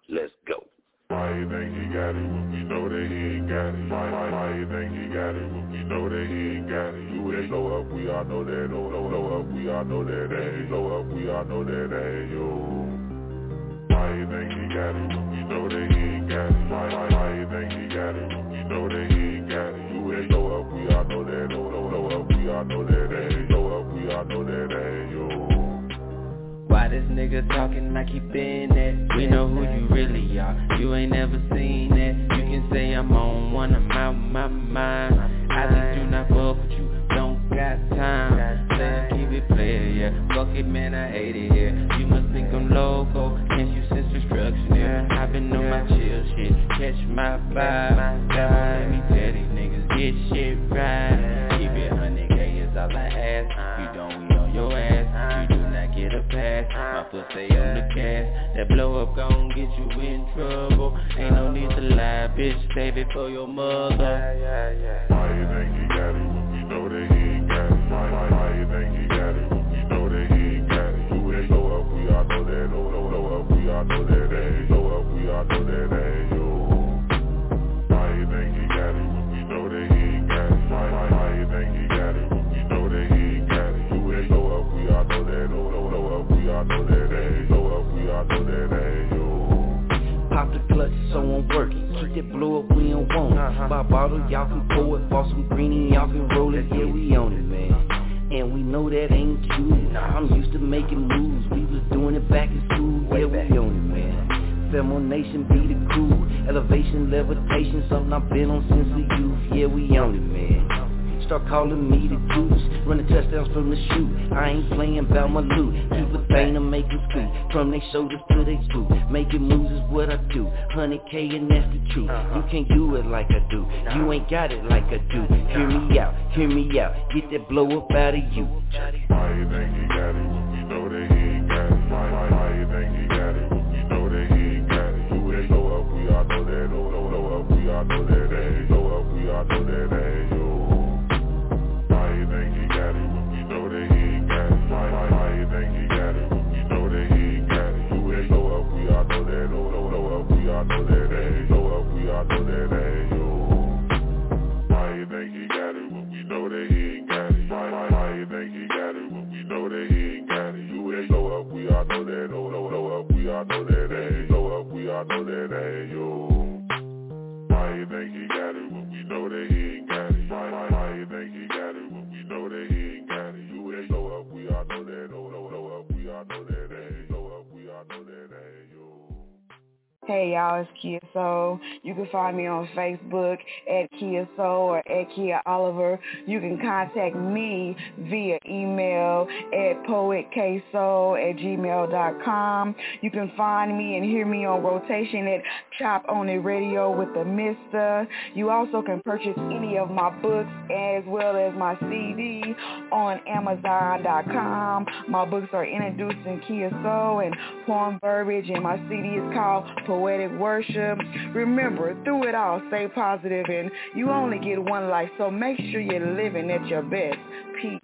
Let's go. Why you think he got it when we know that he ain't got it? Why, why, why you think he got it when we know that he ain't got it? You ain't blow up, we all know that. No, no, blow up, we all know that. Hey, blow up, we all know that. Hey, yo. Why you think he got it when we know that he ain't got it? Why, why, why you think he got it when we know that he ain't got it? You ain't blow up, we all know that. No, no, blow up, we all know that. Hey, blow up, we all know that. Hey, yo. Why this nigga talking like he been that? We know who you really are. You ain't never seen that. You can say I'm on one, I'm out my mind. I just do not fuck with you. Don't got time. Say keep it player, yeah. Fuck it, man, I hate it here. You must think I'm loco. Can't you sense destruction here? I've been on my chill shit. Catch my vibe. Let me tell these niggas get shit right. Keep it 100k is all I ask. Get a pass. My foot stay on the gas. That blow up gon' get you in trouble. Ain't no need to lie, bitch. Save it for your mother. Why you think he got it when we know that he ain't got it? Why, why, why you think he got it when we know that he ain't got it? You ain't blow up, we all know that. Oh, no, blow up, we all know that. Want it. Buy a bottle, y'all can pour it. Bought some greenie, y'all can roll it. Yeah, we own it, man. And we know that ain't you. I'm used to making moves. We was doing it back in school. Yeah, we own it, man. Famo Nation be the crew. Elevation, levitation, something I've been on since the youth. Yeah, we own it, man. Start calling me the juice. From the shoot. I ain't playing about my loot. Keep a thing to make them scoot. From they shoulders to they boot. Making moves is what I do. 100k and that's the truth. Uh-huh. You can't do it like I do. You ain't got it like I do. Hear me out, hear me out. Get that blow up out of you. Why you think he got it Hey y'all, it's Kia Soul. You can find me on Facebook at Kia Soul or at Kia Oliver. You can contact me via email at poetksoul at gmail.com. You can find me and hear me on rotation at Chop On It Radio with the Mister. You also can purchase any of my books as well as my CD on Amazon.com. My books are Introducing Kia Soul and Poem Verbiage and my CD is called poetic worship. Remember, through it all, stay positive and you only get one life, so make sure you're living at your best. Peace.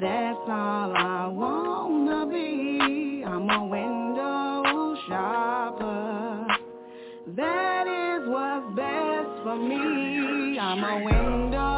That's all I wanna be. I'm a window shopper. That is what's best for me. I'm a window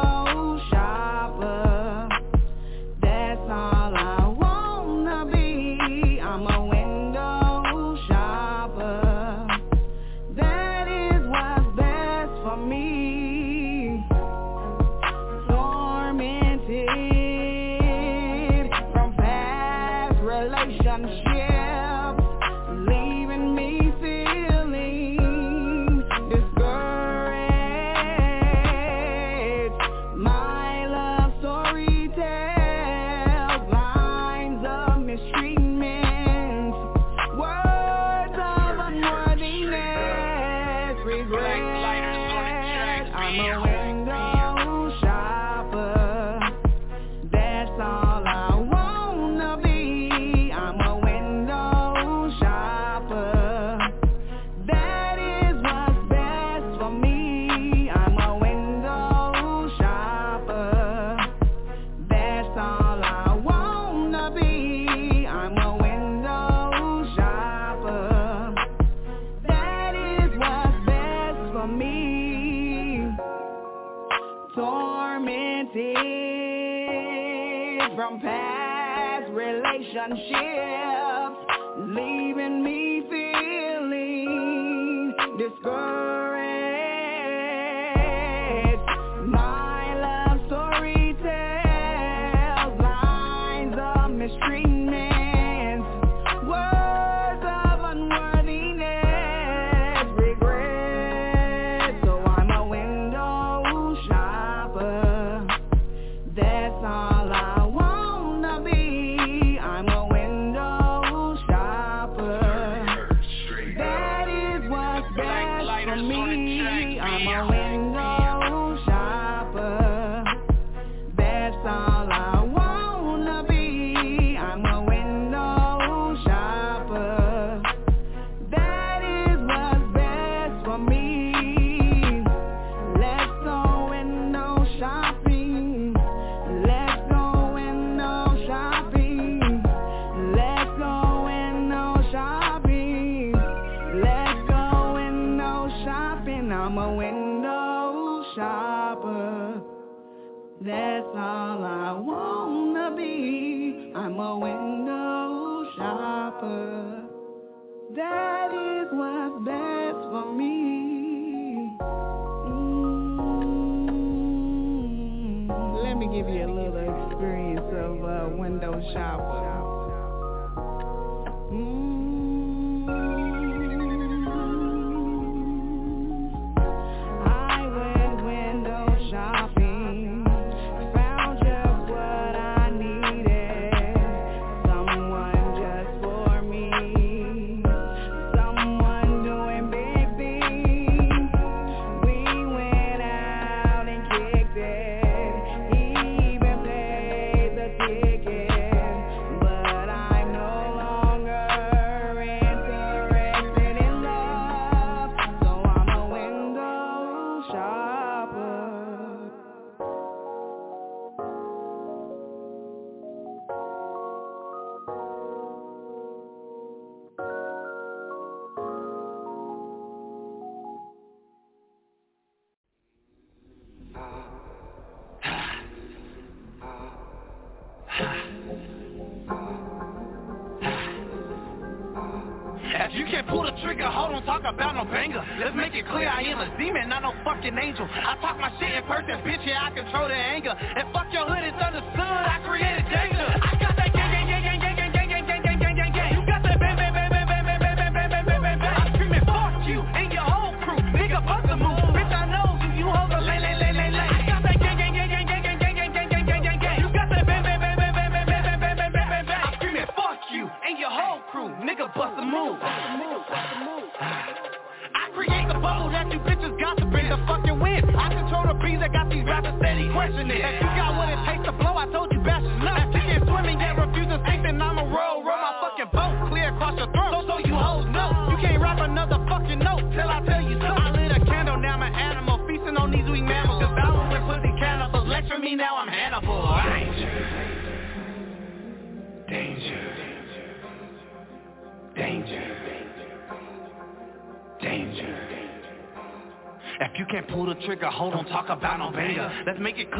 hold on, talk about no beta. Let's make it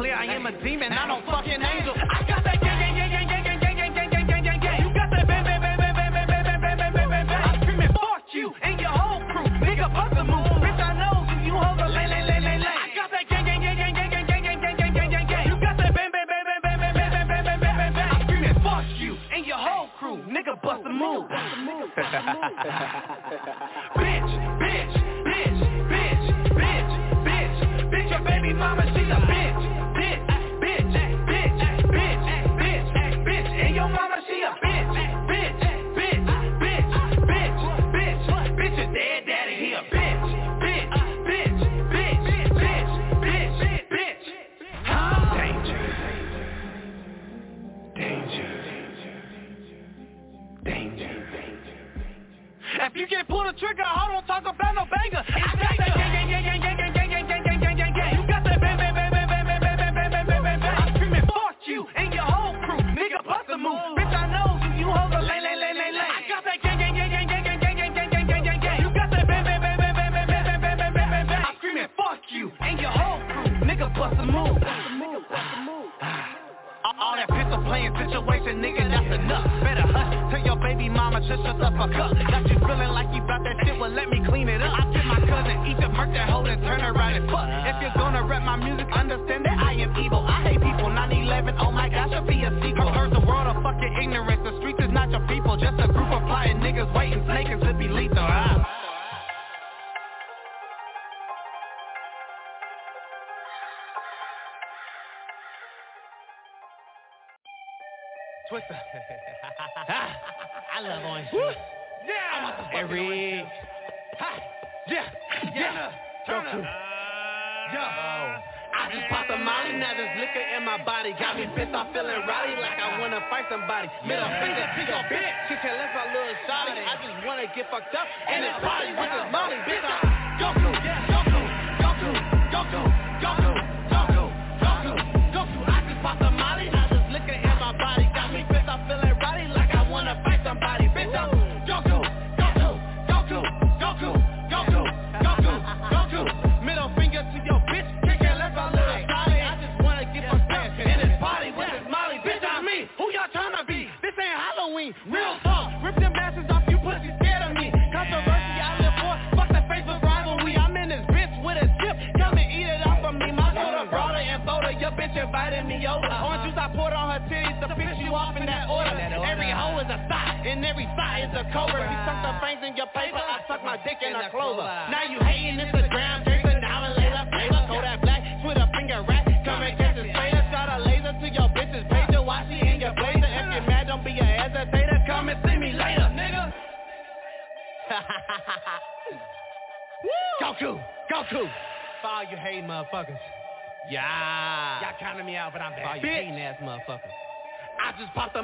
fucked up and it's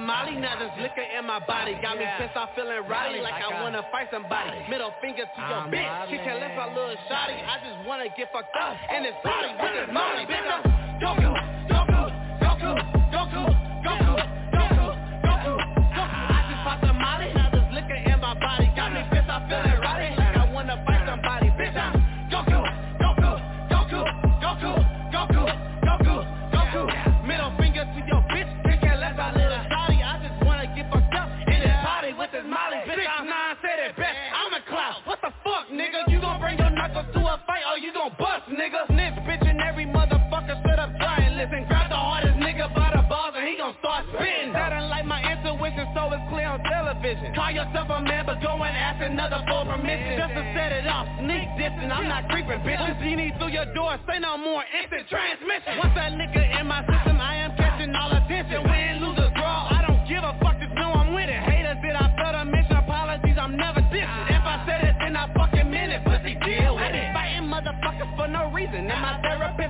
Molly, now this liquor in my body Got yeah. me pissed off feeling rowdy like I, wanna fight somebody. Middle finger to I'm your bitch, she can't lift her little shotty I just wanna get fucked up in this body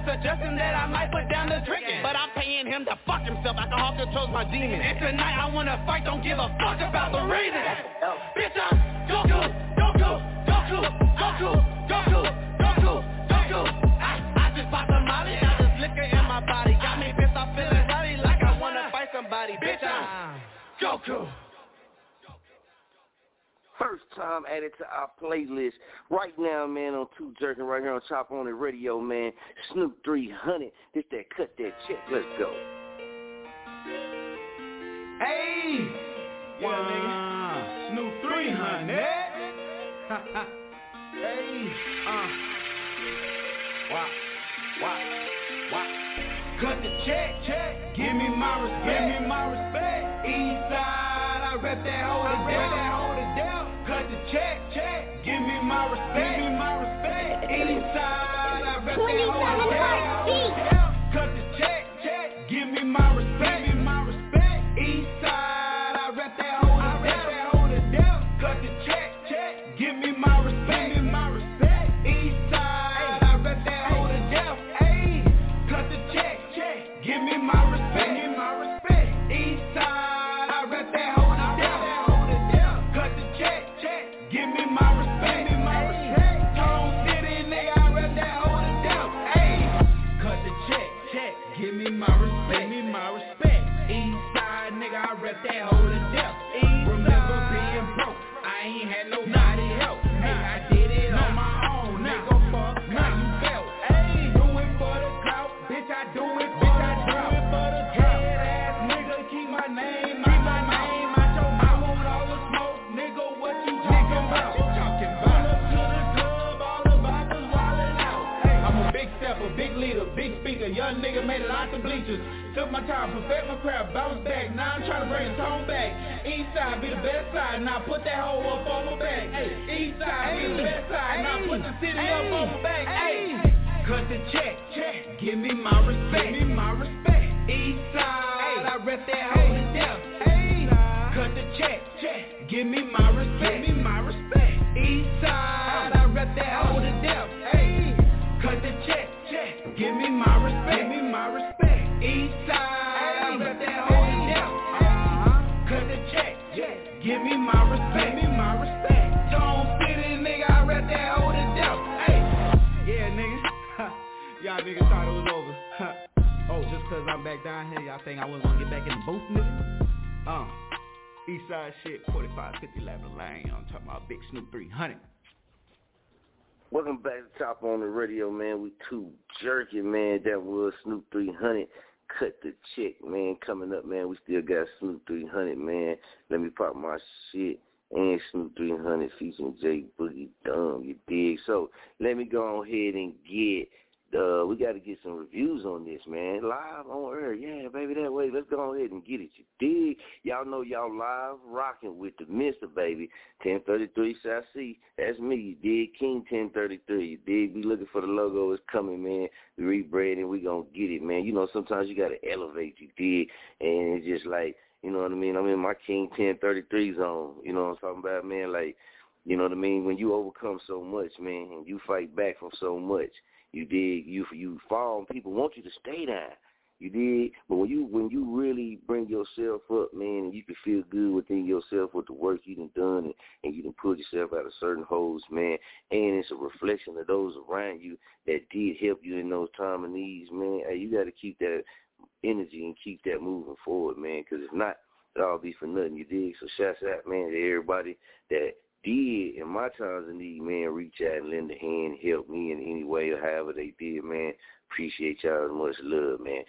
suggesting that I might put down the drinking But I'm paying him to fuck himself, alcohol controls my demons. And tonight I wanna fight, don't give a fuck about the reason. Bitch, I'm Goku, Goku, Goku, Goku, Goku, Goku, Goku. I, I just popped a molly, got this liquor in my body. Got me pissed. Off feeling body like I wanna fight somebody. Bitch, I'm Goku First time added to our playlist right now, man, on Too Jurkking, right here on Chop On It Radio, man. Snoop 300. This that cut that check. Let's go. Hey! Yeah, nigga. Snoop 300. hey, uh. Why, why, why? Cut the check, check. Give me my respect. Give me my respect. East side, I rep that hoe to death. that hoe to death. Cut the check, check. Give me my respect. Give me my respect. East side, I rep that hoe. Cut the check, check. Give me my respect. Give me my respect. The bleachers. Took my time, perfect my craft, bounce back. Now I'm trying to bring the tone back. East side be the best side. Now put that hoe up on my back. Hey, east side be the best side. Now put the city up on my back. Hey, cut the check, check. Give me my respect. Give me my respect. East side, I rep that hoe to death. Cut the check, check. Give me my respect. Give me my respect. East side, uh. I rep that hoe to death. Hey, cut the check. Give me my respect. Give me my respect. East side, I rep that hoe to death. Cut the check, check. Give me my respect. Give me my respect. Tone City, nigga, I rep that hoe to death. Hey, yeah, nigga. Y'all niggas thought it was over. oh, just cause I'm back down here, y'all think I wasn't gonna get back in the booth, nigga? Uh, Eastside shit, 45, 50 Lavender Lane. I'm talking about Big Snoop 300. Welcome back to Chop On It Radio, man. We Too Jurkking, man. That was Snoop 300. Cut the check, man. Coming up, man. We still got Snoop 300, man. Let me pop my shit. And Snoop 300 featuring Jay Boogie Dumb, you dig? So let me go ahead and get uh, we got to get some reviews on this, man. Live on air. Yeah, baby, that way. Let's go ahead and get it. You dig? Y'all know y'all live rocking with the Mr. Baby. 1033 Sassy. That's me. You dig? King 1033. You dig? We looking for the logo. It's coming, man. We rebranding. We going to get it, man. You know, sometimes you got to elevate. You dig? And it's just like, you know what I mean? I'm in my King 1033 zone. You know what I'm talking about, man? Like, you know what I mean? When you overcome so much, man, and you fight back from so much, you dig, you you fall, people want you to stay down. You dig, but when you when you really bring yourself up, man, and you can feel good within yourself with the work you done done, and, and you done pulled yourself out of certain holes, man, and it's a reflection of those around you that did help you in those time of needs, man. Hey, you got to keep that energy and keep that moving forward, man, because if not, it all be for nothing. You dig? So shouts out, man, to everybody that did in my times of need, man, reach out and lend a hand, help me in any way or however they did, man. Appreciate y'all as much love, man.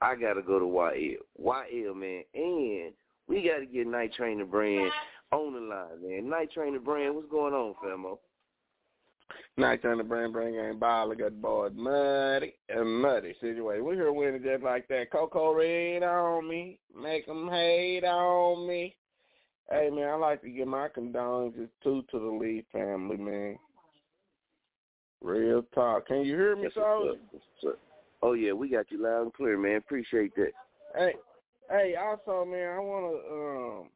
I gotta go to YL. YL, man, and we gotta get Night Trainer Brand on the line, man. Night Trainer Brand, what's going on, Famo? Night Trainer Brand Brand Game Ball, got boys muddy and muddy situation. We here winning just like that. Coco Red on me, make 'em hate on me. Hey man, I like to give my condolences too to the Lee family, man. Real talk. Can you hear me, sir. Oh yeah, we got you loud and clear, man. Appreciate that. Hey, hey, also, man, I want to um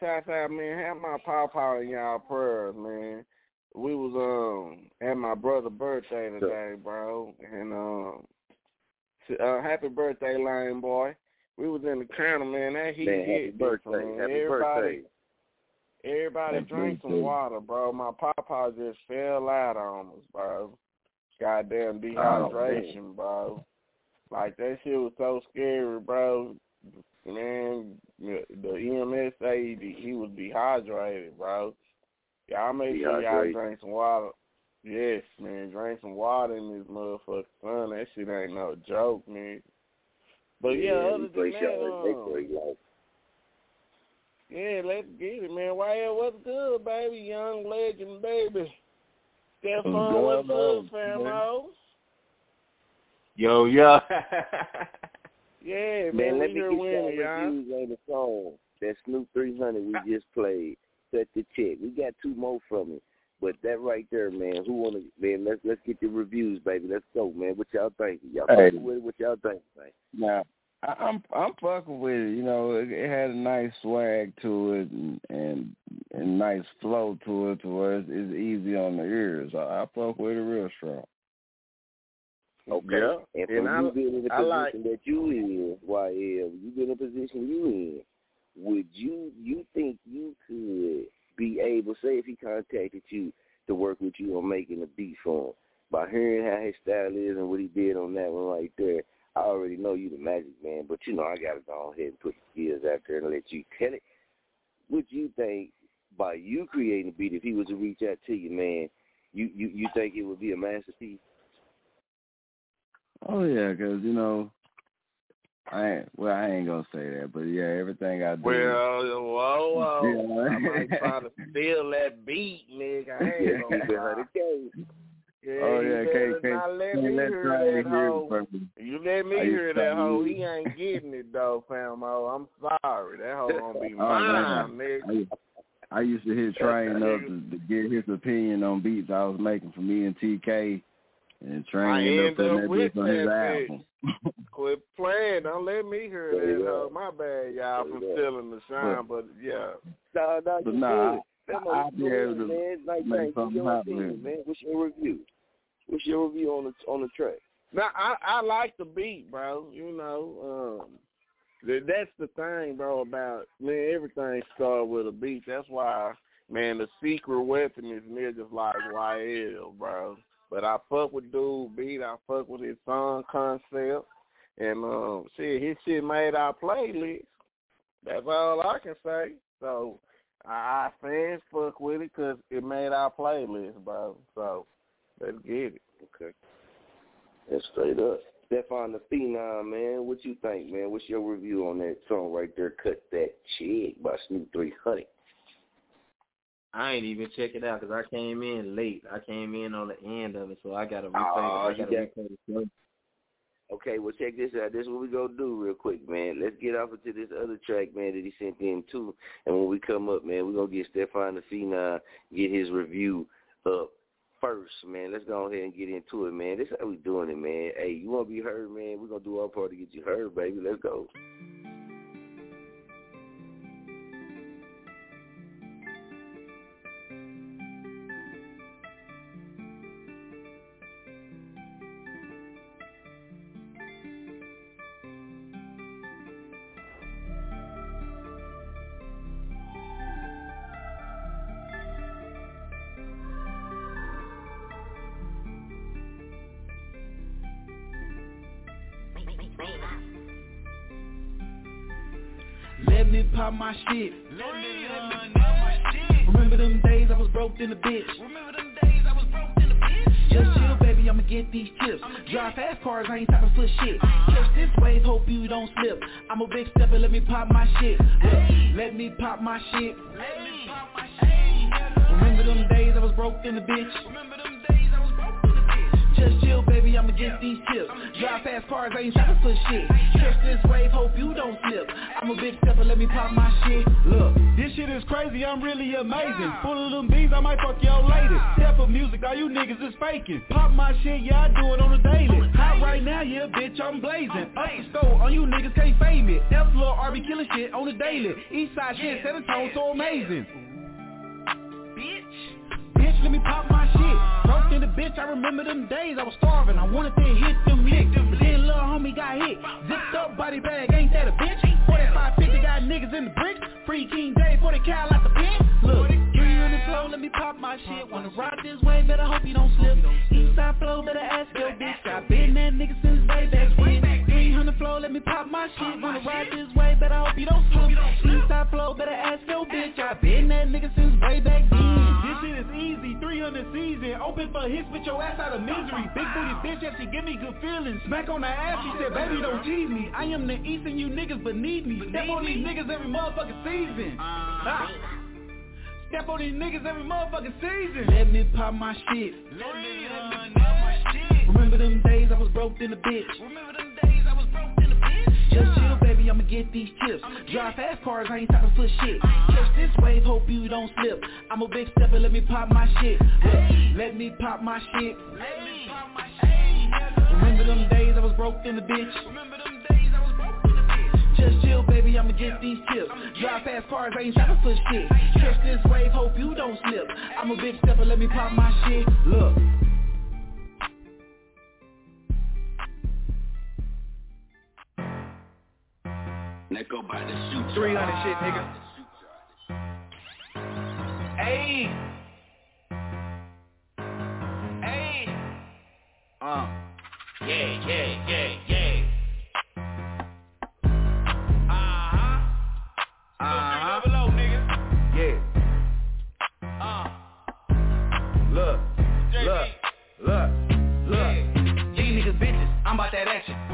shout out, man, have my papa in y'all prayers, man. We was um at my brother's birthday today, bro, and um, uh, happy birthday, Lane Boy. We was in the counter, man. That heat Man, happy hit birthday. different, man. Happy everybody, birthday. everybody Happy drink some water, bro. My papa just fell out on us, bro. Goddamn Oh, dehydration, bro. Like that shit was so scary, bro. Man, the EMS say he, he was dehydrated, bro. Y'all make sure y'all drink some water. Yes, man, drink some water in this motherfucker sun. That shit ain't no joke, man. But yeah, other than that, um, yeah, let's get it, man. YL, what's good, baby? Young legend, baby. Good, what's good, man? famo? Yo, yo. Yeah, man, Man, let me get winning, y'all y'all. reviews on the song. That Snoop 300 we just played. Set the check. We got two more from it. But that right there, man, who wanna man, let's let's get the reviews, baby. Let's go, man. What y'all think? Y'all Hey. fucking with it? What y'all think, man? Now, I, I'm I'm fucking with it. You know, it, it had a nice swag to it and and, and nice flow to it, to where it's, it's easy on the ears. I, I fuck with it real strong. Okay. Yeah, And for and I- you being in the I position like- that you in, YL, you been in the position you in, would you you think you could be able, say if he contacted you to work with you on making a beat for him, by hearing how his style is and what he did on that one right there, I already know you the magic man, but you know I gotta go ahead and put the skills out there and let you tell it. Would you think by you creating a beat, if he was to reach out to you, man, you you you think it would be a masterpiece? Oh yeah, 'cause you know, I ain't, well I ain't gonna say that, but yeah, everything I do. Well, whoa, whoa. Yeah. I might try to steal that beat, nigga. I ain't gonna Keep it lie. 100K. Yeah, oh yeah, better K not let K me let hear that hoe. it from me. You let me hear that hoe, he ain't getting it though, famo. I'm sorry. That hoe gonna be Oh, mine, man. nigga. I, I used to hit Train up to, to get his opinion on beats I was making for me and TK, and Train I ended up end putting up that with beat on his that album. Quit playing. Don't let me hear There that go. hoe. My bad, y'all, There from stealing the shine, but yeah. No, no, But you nah, good. Come I- on, I'll be able to man. Like, make thank something you. Your happen. opinion, man. What's your review? What's your review on the on the track? Now I I like the beat, bro. You know, um, th- that's the thing, bro. About man, everything started with a beat. That's why, man, the secret weapon is niggas like YL, bro. But I fuck with dude beat. I fuck with his song concept, and um, shit, his shit made our playlist. That's all I can say. So our fans fuck with it because it made our playlist, bro. So let's get it. Okay. That's straight up. Stefan the Phenom, man. What you think, man? What's your review on that song right there? Cut that check by Snoop 300. I ain't even check it out 'cause I came in late. I came in on the end of it, so I gotta replay Oh, it. I you gotta got- replay the show. Okay, well check this out. This is what we gonna do real quick, man. Let's get off into this other track, man, that he sent in too. And when we come up, man, we're gonna get Stefan the Phenom, get his review up first, man. Let's go ahead and get into it, man. This how we doing it, man. Hey, you wanna be heard, man? We're gonna do our part to get you heard, baby. Let's go. Let me pop my shit. Remember them days I was broke in the bitch. Just chill, baby, I'ma get these chips. Drive fast cars, I ain't stopping for shit. Catch this wave, hope you don't slip. I'm a big stepper, let me pop my shit. Look, let me pop my shit. Remember them days I was broke in the bitch. Just chill, baby, I'ma get these chips. Drive fast cars, I ain't stopping for shit. Catch this wave, hope you don't slip. I'm a big stepper, let me pop my shit. Look, this shit is crazy, I'm really amazing. Full of them beans, I might fuck your lady. Step of music, all you niggas is faking. Pop my shit, yeah, I do it on a daily. Hot right now, yeah, bitch, I'm blazing. Up the stove, on you niggas can't fame it. F Lil RB killing shit on the daily. East side shit, set a tone so amazing. Let me pop my shit. Broke in the bitch, I remember them days I was starving. I wanted to hit them licks. But then little homie got hit. Zipped up body bag, ain't that a bitch? 4550 got niggas in the bricks. Free King J for the cow out the pen. Look, 300 flow, let me pop my shit. Wanna ride this way, better hope you don't slip. East side flow, better ask your bitch. I been that nigga since way back when. 300 flow, let me pop my shit. Wanna ride this way, but I hope you don't slip. East side flow, better ask your bitch. I been that nigga since way back then. This shit is easy, 300 season. Open for hits, with your ass out of misery. Big booty bitch, yeah, she give me good feelings. Smack on the ass, she said, baby, don't tease me. I am the East and you niggas beneath me. Step on these niggas every motherfucking season. Ah. Step on these niggas every motherfucking season. Let me pop my shit. Let me, let me pop my shit. Remember them days I was broke in the bitch. Remember them days I was I'ma get these chips. Drive fast cars, I ain't stopping for shit. Catch this wave, hope you don't slip. I'm a big stepper, let me pop my shit. Look, let me pop my shit. Let me pop my shit. Remember them days I was broke in the bitch. Just chill, baby, I'ma get these chips. Drive fast cars, I ain't stopping for shit. Catch this wave, hope you don't slip. I'm a big stepper, let me pop my shit. Look. Let go by the shoot. 300 shit, nigga. Hey. Hey. Uh. Yeah, yeah, yeah, yeah.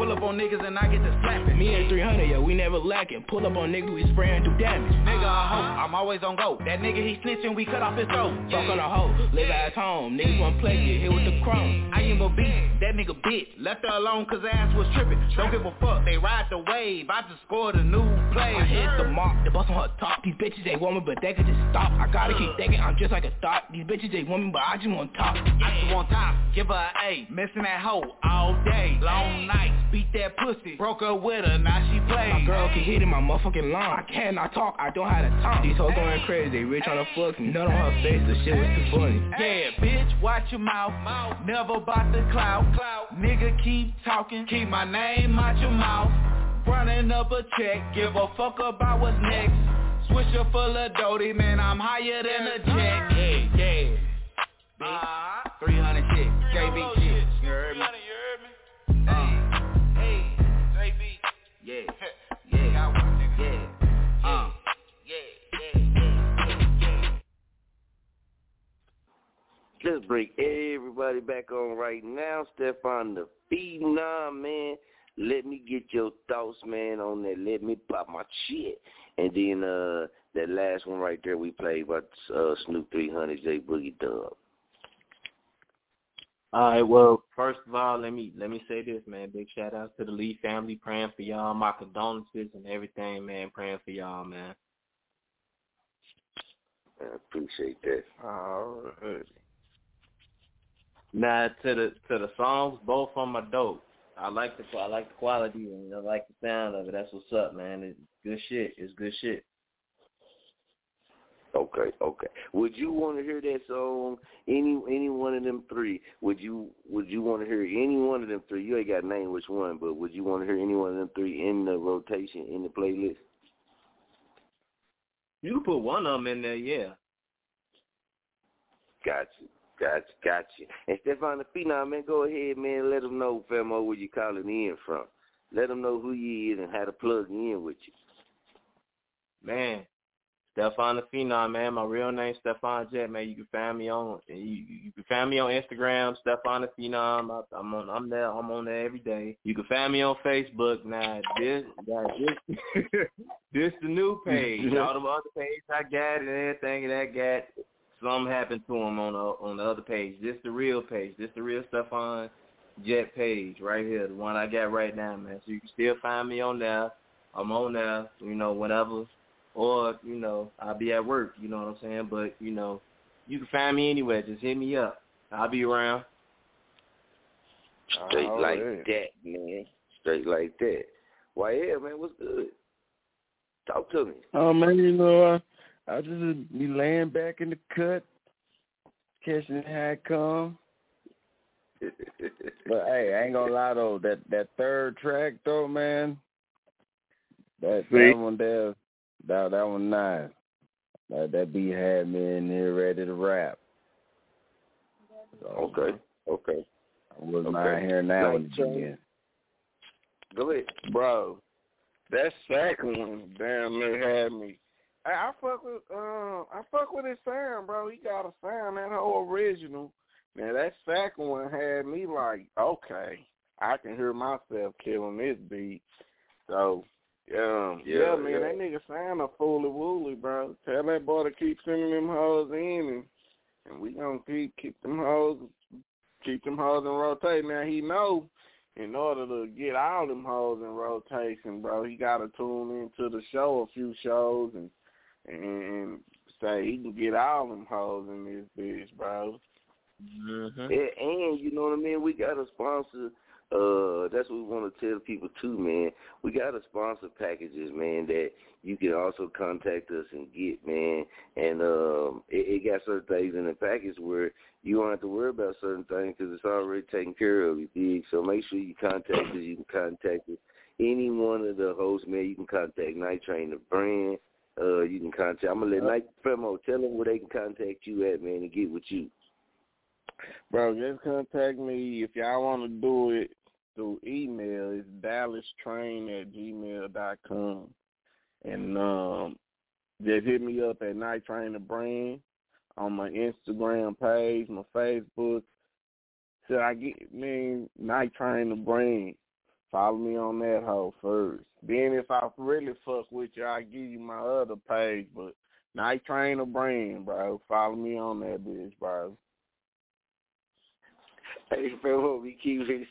Pull up on niggas and I get to slapping. Me and 300, yo, we never lacking. Pull up on niggas, we spraying do damage. Nigga a hoe, I'm always on go. That nigga he snitching, we cut off his throat. Fuck on a hoe, live at home. Niggas wanna play, get hit with the chrome. I am a beat, that nigga bitch. Left her alone cause ass was tripping. Don't give a fuck, they ride the wave. I just scored a new play. I hit the mark, the bust on her top. These bitches they want me, but they could just stop. I gotta keep thinking, I'm just like a thought. These bitches they want me, but I just want top. I just want top, give her a A. Missing that hoe all day. Long nights, beat that pussy. Broke her with her, now she plays. My girl can hit in my motherfucking lawn. I cannot talk, I don't have the tongue. These hoes going crazy, they rich on the fuck me. Nut on her face, the shit was too funny. Yeah, bitch, watch your mouth. Never bout the clout. Nigga, keep talking. Keep my name out your mouth. Running up a check. Give a fuck about what's next. Swisher full of doty, man, I'm higher than a jet. Yeah, yeah. Uh, 300 shit, JB shit. Let's bring everybody back on right now. Stefan the Phenom, man. Let me get your thoughts, man, on that. Let me pop my shit. And then uh that last one right there we played about uh, Snoop 300, J Boogie Dub. All right, well, first of all, let me let me say this, man. Big shout out to the Lee family, praying for y'all. My condolences and everything, man. Praying for y'all, man. I appreciate that. All right. Now to the to the songs, both of them are dope. I like the I like the quality and I like the sound of it. That's what's up, man. It's good shit. It's good shit. Okay, okay. Would you want to hear that song? Any any one of them three? Would you would you want to hear any one of them three? You ain't got to name which one, but would you want to hear any one of them three in the rotation in the playlist? You can put one of them in there, yeah. Gotcha, gotcha, gotcha. And Stefan the Phenom, man, go ahead, man. Let them know, Famo, where you calling in from. Let them know who you is and how to plug in with you. Man, Stefan the Phenom, man. My real name Stefan Jet, man. You can find me on you, you can find me on Instagram, Stefan the Phenom. I, I'm on I'm there I'm on there every day. You can find me on Facebook. Now this now, this this the new page. All the other pages I got and everything that got something happened to him on the on the other page. This the real page. This the real Stefan Jet page right here, the one I got right now, man. So you can still find me on there. I'm on there, you know, whenever, or you know, I'll be at work. You know what I'm saying? But you know, you can find me anywhere. Just hit me up. I'll be around. Straight Oh, like yeah. that, man. Straight like that. Why, yeah, man, what's good? Talk to me. Oh man, you know, I I just uh, be laying back in the cut, catching it how it come. But hey, I ain't gonna lie though, that that third track though, man, that See? that one there, that that one nice. That that beat had me in here ready to rap. So, Okay, okay. I wouldn't Okay. hearing that Night again. Go ahead. Bro, that second one damn near had me. I, fuck with uh, I fuck with his sound, bro. He got a sound that whole original. Now that second one had me like, okay, I can hear myself killing this beat. So, um, yeah, Yeah, man, yeah. that nigga sound a fooly wooly, bro. Tell that boy to keep sending them hoes in, and and we gonna keep keep them hoes, keep them hoes in rotation. Now he know in order to get all them hoes in rotation, bro, he got to tune into the show a few shows and and say he can get all them hoes in this bitch, bro. Mm-hmm. And, and you know what I mean? We got a sponsor. Uh, that's what we want to tell people too, man. We got a sponsor packages, man, that you can also contact us and get, man. And um, it, it got certain things in the package where you don't have to worry about certain things because it's already taken care of. You dig? So make sure you contact us. You can contact us. Any one of the hosts, man. You can contact Night Train, the brand. Uh, you can contact. I'm gonna let Night Premo tell them where they can contact you at, man, and get with you. Bro, just contact me if y'all want to do it through email. It's dallastrain at gmail dot com, and um, just hit me up at Night Train the Brand on my Instagram page, my Facebook. So I get me Night Train the Brand? Follow me on that hoe first. Then if I really fuck with you, I give you my other page. But Night Train the Brand, bro. Follow me on that bitch, bro. Hey, bro, we keep it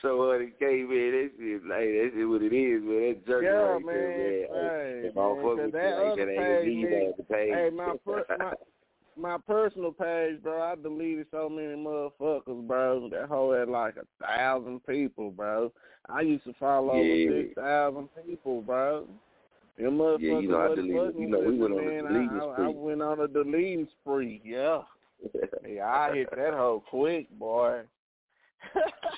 so hard it came in. That shit, like, that shit what it is, man. That jerk Yeah, right man. there, man. Hey, if I don't man, fuck 'cause with that you like other that, ain't page, need man, that to pay. Hey, my, per- my my personal page, bro. I deleted so many motherfuckers, bro. That whole had like a thousand people, bro. I used to follow Yeah. over six thousand people, bro. Them motherfuckers Yeah, you know, I deleted- you know, we went on a man. deleting I, I, I spree. went on a deleting spree. Yeah, yeah. I hit that hoe quick, boy.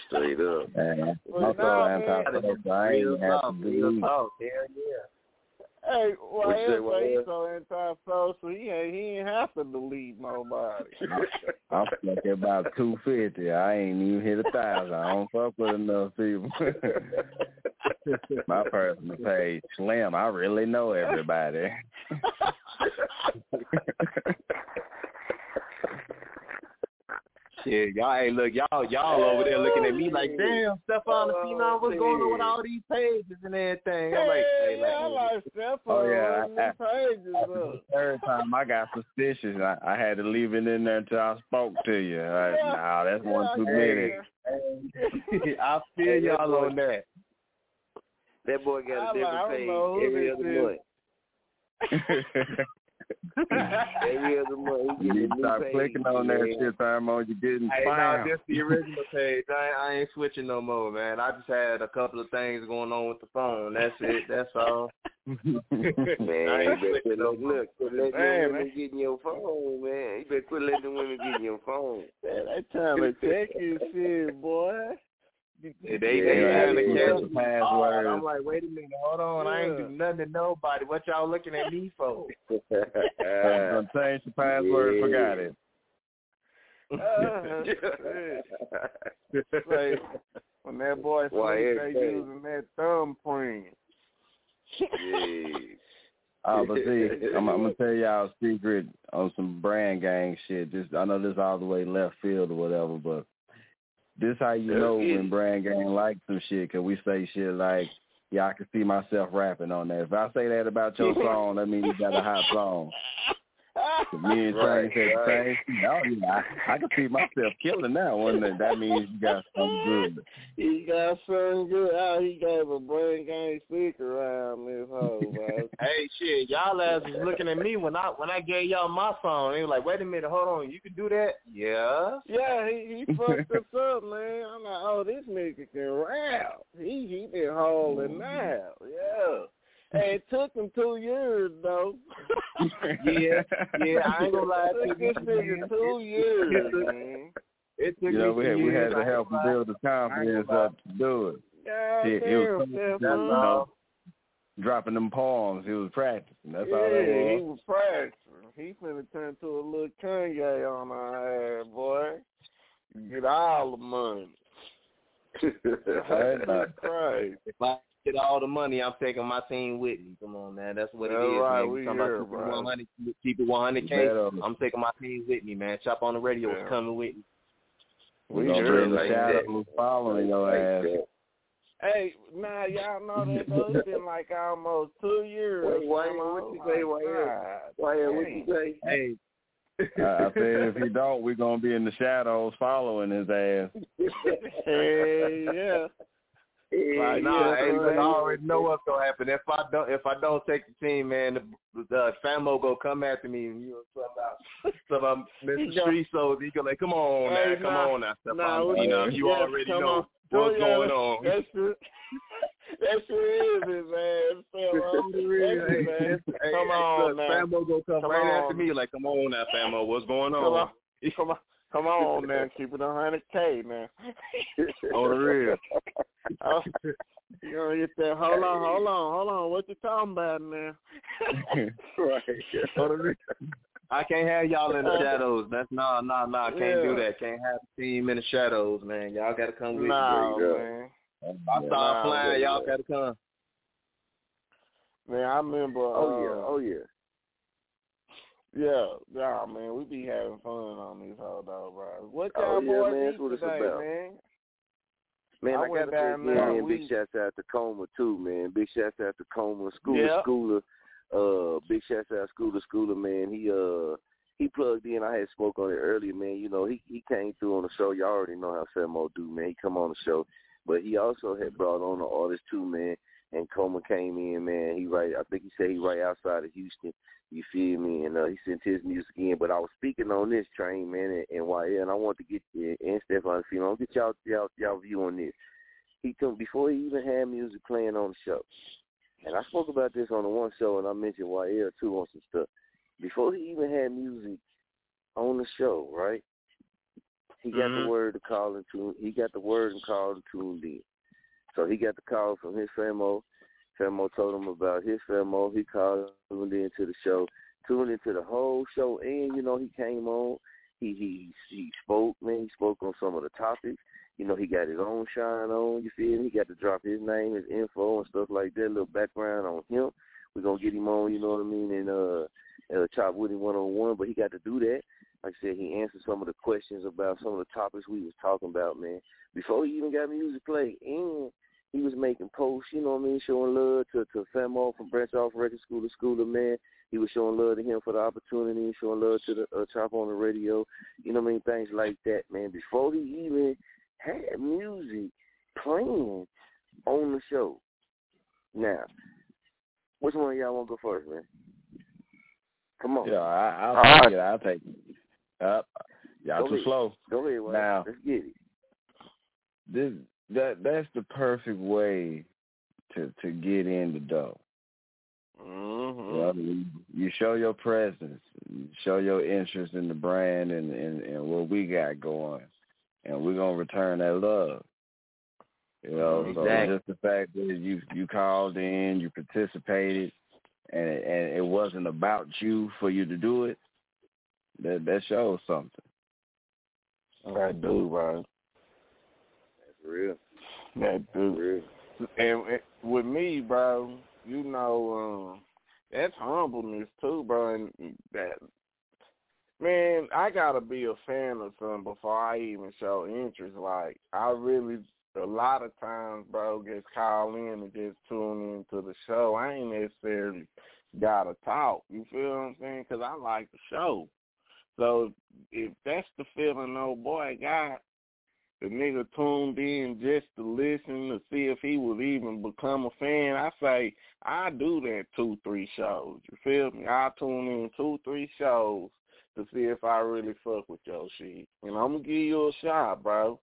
Straight up. Man, Well, I'm man. anti-social. I ain't even have to delete. Hell yeah. Hey, why What you say, else why he so anti-social? He ain't, he ain't have to delete nobody. I'm stuck at about two fifty. I ain't even hit a thousand. I don't fuck with enough people. My personal page, slim. I really know everybody. Shit, y'all, hey, look, y'all, y'all over there looking at me like, damn, Stefan the Phenom, what's going on with all these pages and everything? I'm like, hey, yeah, I like, like Stefan Oh, yeah, running them pages After third time, I got suspicious. I, I had to leave it in there until I spoke to you. I, nah, that's one too many. I feel y'all on that. That boy got a I like- different I don't page every other is. month. Every other month, he you need to start page, clicking on that man. shit, Thermo. You're getting Hey, no, spam. the original page. I ain't, I ain't switching no more, man. I just had a couple of things going on with the phone. That's it. That's all. Man, you better quit switching letting, more. look, quit letting Man, them man. women get in your phone, man. You better quit letting them women get in your phone. Man, they trying to check you shit, boy. They Yeah, they yeah, trying to yeah. catch The me. passwords. I'm like, wait a minute, hold on. I ain't do nothing to nobody. What y'all looking at me for? Done changed the password, Yeah. forgot it. Uh, shit. Say, when that boy Why, they using that thumbprint. yeah. Oh, but see, I'm, I'm gonna tell y'all a secret on some brand gang shit. Just I know this all the way left field or whatever, but this how you know when brand gang like some shit. Cause we say shit like, "Yeah, I can see myself rapping on that." If I say that about your song, that means you got a hot song. Me and Train Right, said the right. thing. Oh, yeah, I, I can see myself killing that one. That that means you got something good. He got something good out. He gave a brain gang stick around this hoe, man. Hey, shit, y'all ass was looking at me when I when I gave y'all my song. They were like, wait a minute, hold on, you can do that? Yeah. Yeah, he he fucked us up, man. I'm like, oh, this nigga can rap. He he been holding mm-hmm. now. Yeah. Hey, it took him two years though. Yeah, yeah, I ain't gonna lie It took this nigga two years, man. It took You know, me we two had, we had to help him build the confidence up to do it. God Shit, it was Steph, you know, dropping them palms. He was practicing. That's yeah, all that he was. was practicing. He finna turn to a little Kanye on our ass, boy. Get all the money. Right, like- right. If get all the money, I'm taking my team with me. Come on, man. That's what That's it is, right, man. we You talking about here, keep it bro. 100, keep it 100 k. Better. I'm taking my team with me, man. Chop On It Radio Yeah. is coming with me. We We gonna sure be in the like shadows following your Like ass. that. Hey, now y'all know that though. It's been like almost two years. Wait, why- almost. what you say, oh, My why- what you say? Hey, I, I said if he don't, we're gonna be in the shadows following his ass. Hey, yeah. Like, nah, yeah, I already know what's gonna happen. If I don't, if I don't take the team, man, the, the famo go come after me and you know step out, step out, Mr. go- Street Soldier. He go like, come on Hey, now, come nah, on now, step nah, You know, you yeah, already know on. what's Yeah, going on. That shit, that shit is it, man. Famo. It, man. Hey, Come hey, on look, now. Famo go come, Come right on. after me, like, come on now, Famo, what's going Come on? on. Come on. Come on now, keep it a hundred K man. On the real. Oh, you gonna get that? Hold on, hold on, hold on. What you talking about now? right. On the real. I can't have y'all in the shadows. That's nah, nah, nah. I can't do that. Can't have the team in the shadows, man. Y'all gotta come with Nah, me. man. If I start Nah, flying, y'all gotta come. Man, I remember. Oh yeah, uh, oh yeah. Yeah, yeah, man, we be having fun on these whole dog, bro. What Oh, y'all yeah, boys man, that's what it's today, about. man? Man, I I, gotta say again, man, big shouts out to Coma too, man. Big shouts out to Coma, Schooler, Yeah. Schooler. Uh, big shouts out Schooler, Schooler, man. He uh he plugged in. I had spoke on it earlier, man. You know, he he came through on the show. Y'all already know how Famo do, man. He come on the show, but he also had brought on the artist too, man. And Coma came in, man. He right. I think he said he right outside of Houston. You feel me? And uh, he sent his music in. But I was speaking on this train, man, and, and YL, and I want to get and Stefan, you know, get y'all y'all y'all view on this. He told before he even had music playing on the show. And I spoke about this on the one show, and I mentioned YL too on some stuff. Before he even had music on the show, right? He got Mhm. the word to call and tune. He got the word and call and tuned in. So he got the call from his Famo. Famo told him about his Famo. He called tuned into the show, tuned into the whole show, and you know he came on. He he he spoke, man. He spoke on some of the topics. You know, he got his own shine on, you feel me? He got to drop his name, his info and stuff like that, a little background on him. We're gonna get him on, you know what I mean, and uh uh chop with him one on one, but he got to do that. Like I said, he answered some of the questions about some of the topics we was talking about, man. Before he even got music played. And he was making posts, you know what I mean, showing love to to Famo from Branch Off Record School to Schooler, man. He was showing love to him for the opportunity, showing love to the uh, Chop On It Radio, you know what I mean, things like that, man. Before he even had music playing on the show. Now, which one of y'all want to go first, man? Come on. Yeah, I, I'll All take right. it. I'll take it. Up, y'all Go too ahead. slow. Go ahead, Wayne. Now- Let's get it. This that that's the perfect way to to get in the dough. Mm-hmm. You, know, you, you show your presence, you show your interest in the brand and, and, and what we got going, and we're gonna return that love. You know, Exactly. so just the fact that you you called in, you participated, and and it wasn't about you for you to do it. That that shows something. That dude, bro. That's real. That dude. Real. And, and with me, bro, you know, um, that's humbleness too, bro. And that, man, I gotta be a fan of something before I even show interest. Like, I really, a lot of times, bro, just call in and just tune into the show. I ain't necessarily gotta talk. You feel what I'm saying? Because I like the show. So if that's the feeling old boy got, the nigga tuned in just to listen to see if he would even become a fan. I say I do that two, three shows. You feel me? I tune in two, three shows to see if I really fuck with your shit. And I'm gonna give you a shot, bro.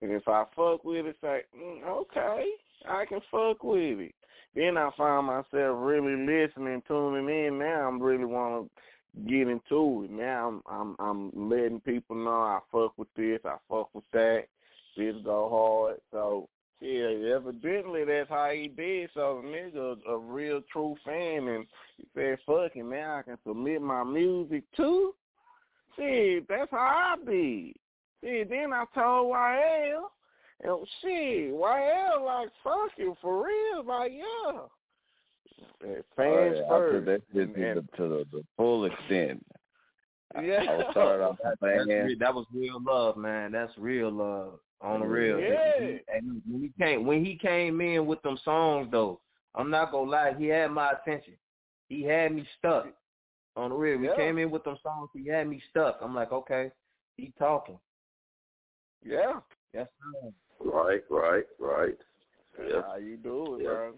And if I fuck with it, say, mm, okay, I can fuck with it. Then I find myself really listening, tuning in. Now I'm really want to get into it. Now I'm I'm I'm letting people know I fuck with this, I fuck with that. This go hard. So yeah, evidently that's how he did. So the nigga a real true fan, and he said, "Fuck it, now I can submit my music too." See, that's how I be. See, then I told YL, and shit, YL like fuck you for real, like yeah. Oh, Fans oh, yeah, first. I took that shit to, the, to the, the full extent. Yeah. I, I started off that, saying, that's, that was real love, man. That's real love on the real. Yeah. And when he came when he came in with them songs though, I'm not gonna lie, he had my attention. He had me stuck. On the real. We Yeah. came in with them songs, he had me stuck. I'm like, okay, he talking. Yeah. Yes, sir. Right, right, right. Yeah. how you do it, Yeah. bro.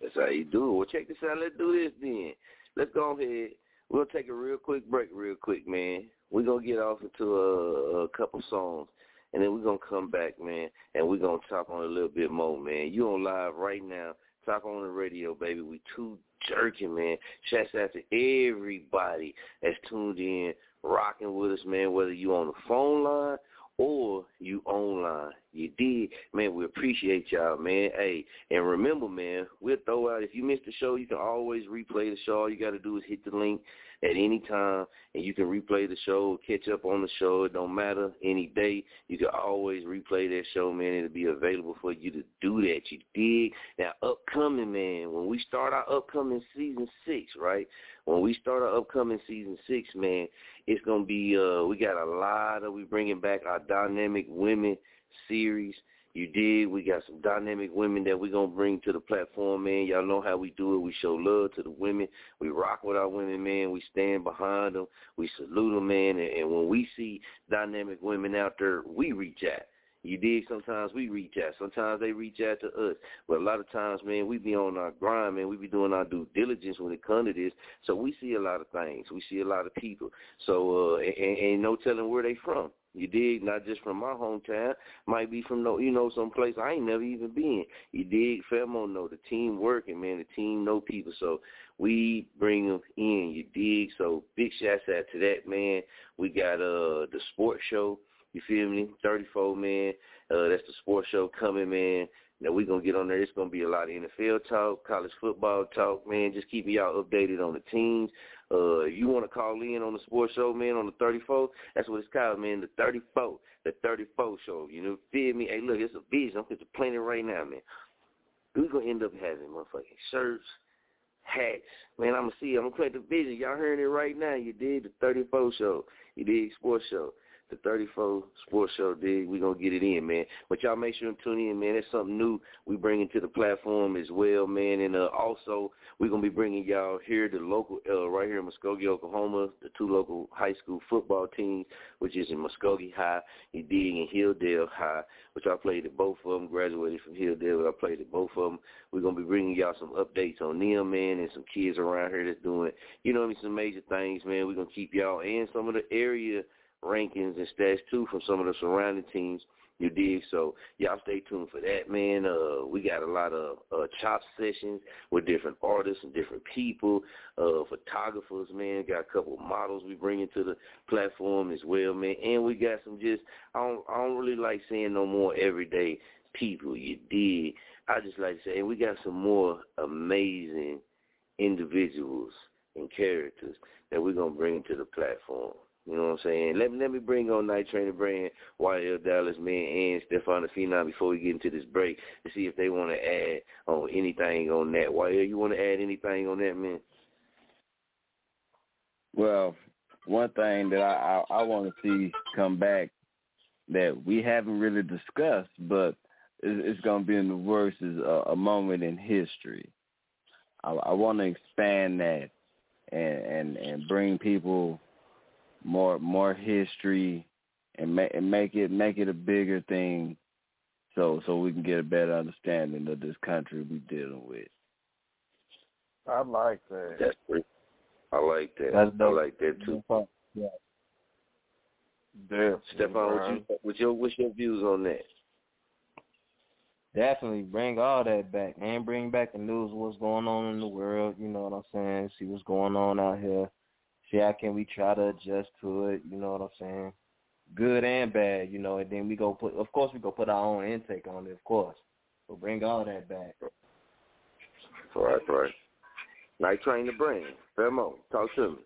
That's how you do it. Well, check this out. Let's do this then. Let's go ahead. We'll take a real quick break, real quick, man. We're going to get off into a, a couple songs, and then we're going to come back, man, and we're going to talk on a little bit more, man. You on live right now. Talk on the radio, baby. We Too Jurkking, man. Shouts out to everybody that's tuned in, rocking with us, man, whether you on the phone line or you online. You did, man. We appreciate y'all, man. Hey, and remember, man, we'll throw out if you missed the show, you can always replay the show. All you got to do is hit the link at any time, and you can replay the show, catch up on the show. It don't matter any day. You can always replay that show, man. It'll be available for you to do that. You dig? Now, upcoming, man. When we start our upcoming season six, right? When we start our upcoming season six, man, it's gonna be. uh We got a lot of. We bringing back our dynamic women series. You did. We got some dynamic women that we're going to bring to the platform, man. Y'all know how we do it. We show love to the women. We rock with our women, man. We stand behind them. We salute them, man. And, and when we see dynamic women out there, we reach out. You dig? Sometimes we reach out. Sometimes they reach out to us. But a lot of times, man, we be on our grind, man. We be doing our due diligence when it comes to this. So we see a lot of things. We see a lot of people. So uh, and, and no telling where they from. You dig? Not just from my hometown. Might be from no, you know, some place I ain't never even been. You dig? Famo know the team working, man. The team know people, so we bring them in. You dig? So big shouts out to that, man. We got uh the sports show. You feel me? 34, man. Uh, that's the sports show coming, man. Now we're to get on there. It's to be a lot of NFL talk, college football talk, man. Just keep y'all updated on the teams. Uh, you want to call in on the sports show, man, on the 34, that's what it's called, man, the 34, the 34 show. You know, feel me? Hey, look, it's a vision. I'm plan it right now, man. We're going to end up having motherfucking shirts, hats. Man, I'm going to see, I'm going to play the vision. Y'all hearing it right now. You did the 34 show. You did sports show the 34 Sports Show, dig. We're going to get it in, man. But y'all make sure and tune in, man. That's something new we bringing to the platform as well, man. And uh, also, we're going to be bringing y'all here, the local, uh, right here in Muskogee, Oklahoma, the two local high school football teams, which is in Muskogee High, you dig, and Hilldale High, which I played at both of them, graduated from Hilldale. I played at both of them. We're going to be bringing y'all some updates on them, man, and some kids around here that's doing, you know I mean, some major things, man. We're going to keep y'all and some of the area rankings and stats too from some of the surrounding teams. You dig? So y'all stay tuned for that, man. Uh, we got a lot of uh, chop sessions with different artists and different people, uh, photographers, man. Got a couple of models we bringing to the platform as well, man. And we got some just I don't I don't really like saying no more everyday people. You dig? I just like to say, we got some more amazing individuals and characters that we're gonna bring to the platform. You know what I'm saying? Let me let me bring on Night Trainer Brand, YL Dallas, man, and Stefan Phenom before we get into this break to see if they want to add on anything on that. YL, you want to add anything on that, man? Well, one thing that I I, I want to see come back that we haven't really discussed, but it's, it's going to be in the works is a, a moment in history. I, I want to expand that and and and bring people more more history and make and make it make it a bigger thing so so we can get a better understanding of this country we dealing with. I like that. That's great. I like that. That's I like that too. Yeah. Definitely, Stefan, what bro. you, what's your what's your views on that? Definitely bring all that back and bring back the news of what's going on in the world, you know what I'm saying? See what's going on out here. See how can we try to adjust to it, you know what I'm saying? Good and bad, you know, and then we go put of course we go put our own intake on it, of course. So bring all that back. Right, right. Night train the brain. Famo, talk to me.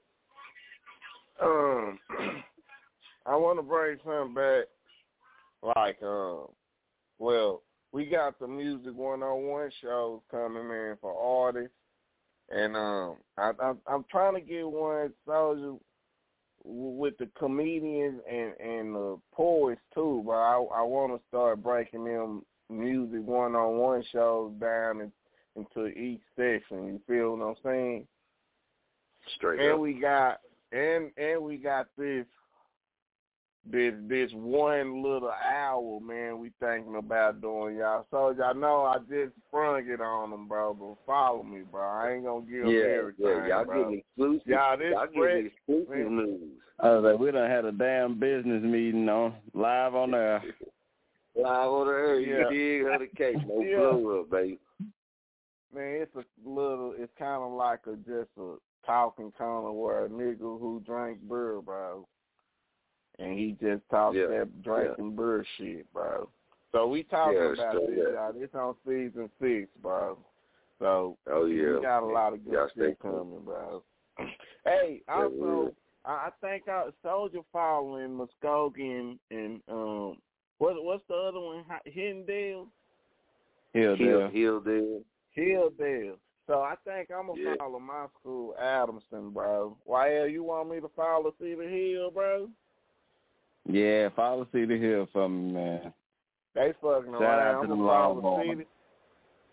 Um, I want to bring something back. Like, um, well, we got the music one on one shows coming in for artists, and um, I, I I'm trying to get one soldier with the comedians and and the poets too. But I I want to start breaking them music one on one shows down in, into each section. You feel what I'm saying? Straight and up. we got and and we got this this this one little hour, man. We thinking about doing y'all. So y'all know I just sprung it on them, bro. But follow me, bro. I ain't gonna give them yeah, everything, yeah, y'all bro. getting exclusive. Y'all, this y'all spread- getting exclusive man. news. I was like, we done had a damn business meeting on live on there. Live on the air, Yeah. you dig her the case, no Yeah. blow up, baby. Man, it's a little. It's kind of like a just a talking kind of where a nigga who drank beer, bro, and he just talks Yeah, that drinking beer shit, bro. So we talking Yeah, about straight this, up. y'all. This on season six, bro. So Oh yeah. we got a lot of good Y'all shit coming, bro. hey, Yeah, also, I I think our Soldier following Muskogee and, and um, what what's the other one? Hi- Hidendale. Hill Hill, there. Hill there. Hilldale. So I think I'm gonna Yeah. follow my school, Adamson, bro. YL, you want me to follow Cedar Hill, bro? Yeah, follow Cedar Hill for me, man. They fucking Shout around. out to I'm the gonna follow Longhorns. Cedar.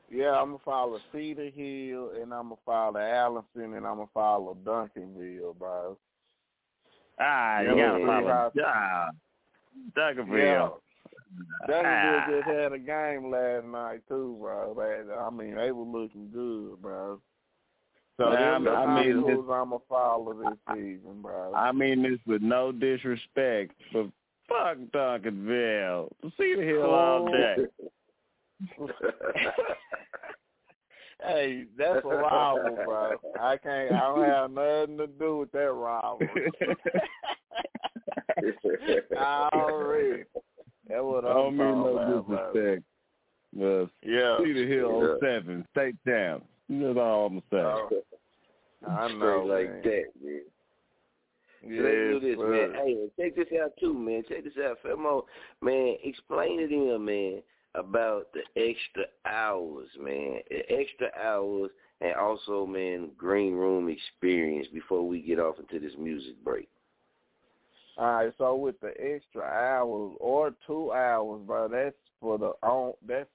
Yeah, I'm gonna follow Cedar Hill, and I'm gonna follow Allison, and I'm gonna follow Duncanville, bro. Ah, Yeah, you gotta follow got- ah, Yeah. Duncanville. Duncanville Ah. just had a game last night too, bro. I mean, they were looking good, bro. So I the mean, schools I'm gonna follow this season, bro. I mean this with no disrespect, but fuck Duncanville. Cedar Hill all day. Hey, that's a rival, bro. I can't. I don't have nothing to do with that rivalry. Already. That's what I don't mean no disrespect. But Yeah. Cedar Hill Yeah. 07, state champ. That's all I'm saying. Oh, I Straight know, like man. that, man. Yeah, Let's do this, sir. man. Hey, check this out too, man. Check this out, Famo. Man, explain to them, man, about the extra hours, man. The extra hours and also, man, green room experience before we get off into this music break. All right, so with the extra hours or two hours, bro, that's for the on. That's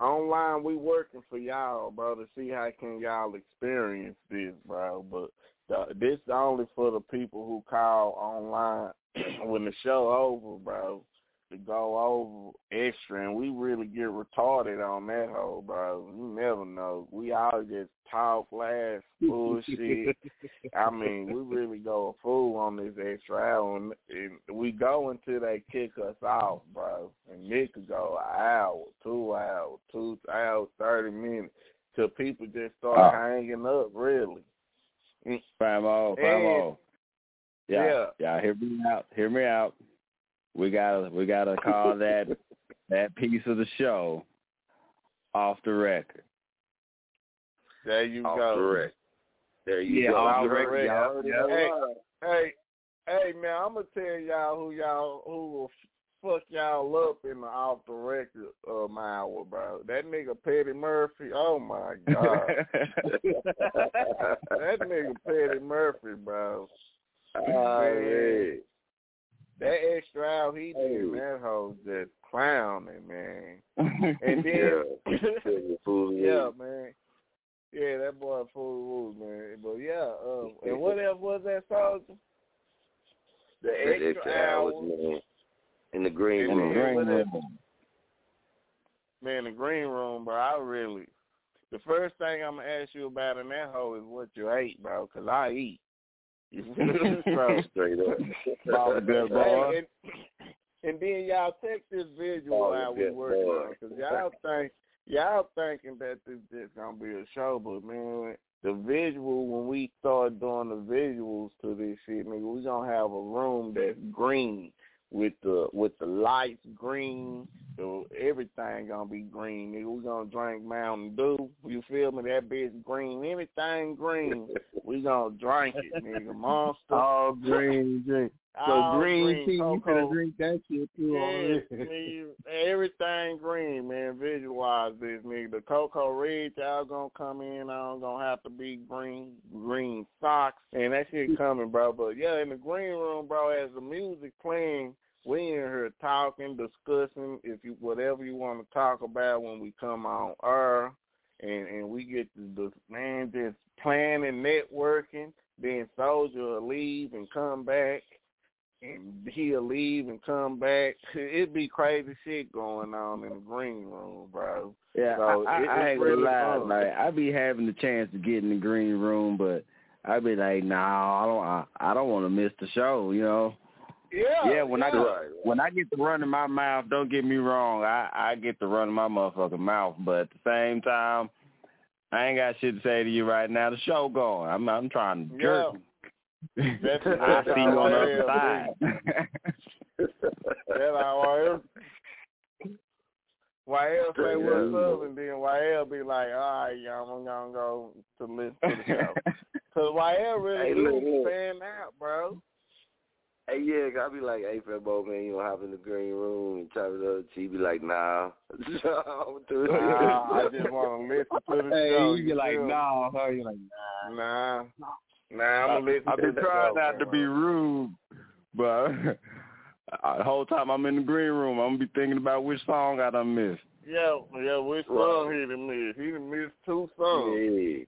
online. We working for y'all, bro, to see how can y'all experience this, bro. But the, this only for the people who call online when the show over, bro. To go over extra, and we really get retarded on that whole, bro. You never know. We all just talk, laugh, bullshit. I mean, we really go a fool on this extra hour, and, and we go until they kick us off, bro. And it could go an hour, two hours, two hours, thirty minutes, till people just start Oh. hanging up. Really, Famo, oh, oh. And- Famo. Yeah, Yeah. yeah. Hear me out. Hear me out. We gotta, we gotta call that that piece of the show off the record. there you Off go. the record. There you Yeah, go. off the record. already know Hey. Hey, hey, man, I'm gonna tell y'all who y'all who will fuck y'all up in the off the record of my hour, bro. That nigga Petty Murphy. Oh my god, that nigga Petty Murphy, bro. Oh, man. That extra hour he did, Hey. that hoe just clowning, man. And then, Yeah. Yeah, man. Yeah, that boy full of rules, man. But yeah, um, and what else was that song? The The extra, hours, hours. man. In the green And room. then what else? Man, the green room, bro. I really. The first thing I'm gonna ask you about in that hole is what you ate, bro, 'cause I eat. You feel so, Straight up. Ball good, boy. And, and then y'all take this visual Ball out we good, working boy. on, 'cause y'all think y'all thinking that this just gonna be a show, but man, the visual when we start doing the visuals to this shit, nigga, we gonna have a room that's green with the with the lights green, so everything gonna be green, nigga. We gonna drink Mountain Dew. You feel me? That bitch green, everything green. We gonna drink it, nigga. Monster. All green drink. So All green, tea, you cocoa. finna drink that shit too nigga, everything green, man. Visualize this, nigga. The Cocoa Red, y'all gonna come in on, gonna have to be green, green socks, and that shit coming, bro. But yeah, in the green room, bro, as the music playing, we in here talking, discussing, if you whatever you want to talk about when we come on air, and and we get the, the man just planning, networking. Then Soldier will leave and come back and he'll leave and come back. It'd be crazy shit going on in the green room, bro. Yeah, So I, I, it- I ain't gonna lie. fun. Like I be having the chance to get in the green room, but I be like, nah, I don't. I, I don't want to miss the show. You know. Yeah. Yeah, when I yeah. go, when I get to run in my mouth, don't get me wrong, I I get to run in my motherfucking mouth, but at the same time, I ain't got shit to say to you right now. The show going. I'm I'm trying to jerk. That's, I that's see you on the other I side. That's how I am. YL say what's up, and then YL be like, all right, y'all, I'm gonna go to listen to the show. Cause YL really Hey, look, look. fan out, bro. Hey, yeah, I be like, hey, Fabo, man, you to hop in the green room and chop it up? She be like, nah. Nah, I just want to listen to the Hey, show. you be like, nah, huh? You like, Nah. Nah, I'm gonna listen I've been trying show, not to be rude, but the whole time I'm in the green room, I'm gonna be thinking about which song I done missed. Yeah, yeah, which song he done missed? He done missed two songs. Yeah.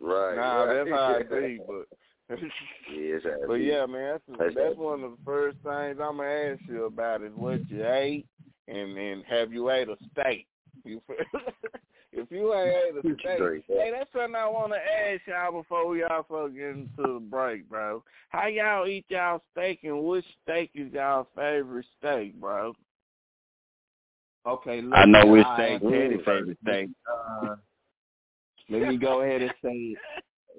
Right. Nah, right. that's how it be, but yeah, that's how it but yeah, man, that's That's that's one of the first things I'm gonna ask you about is what you ate and and have you ate a steak? You feel- if you ain't able to steak, Straight up. hey, that's something I want to ask y'all before we also get into the break, bro. How y'all eat y'all steak and which steak is y'all favorite steak, bro? okay, look, I know which I- steak Teddy favorite steak. Uh, let me go ahead and say,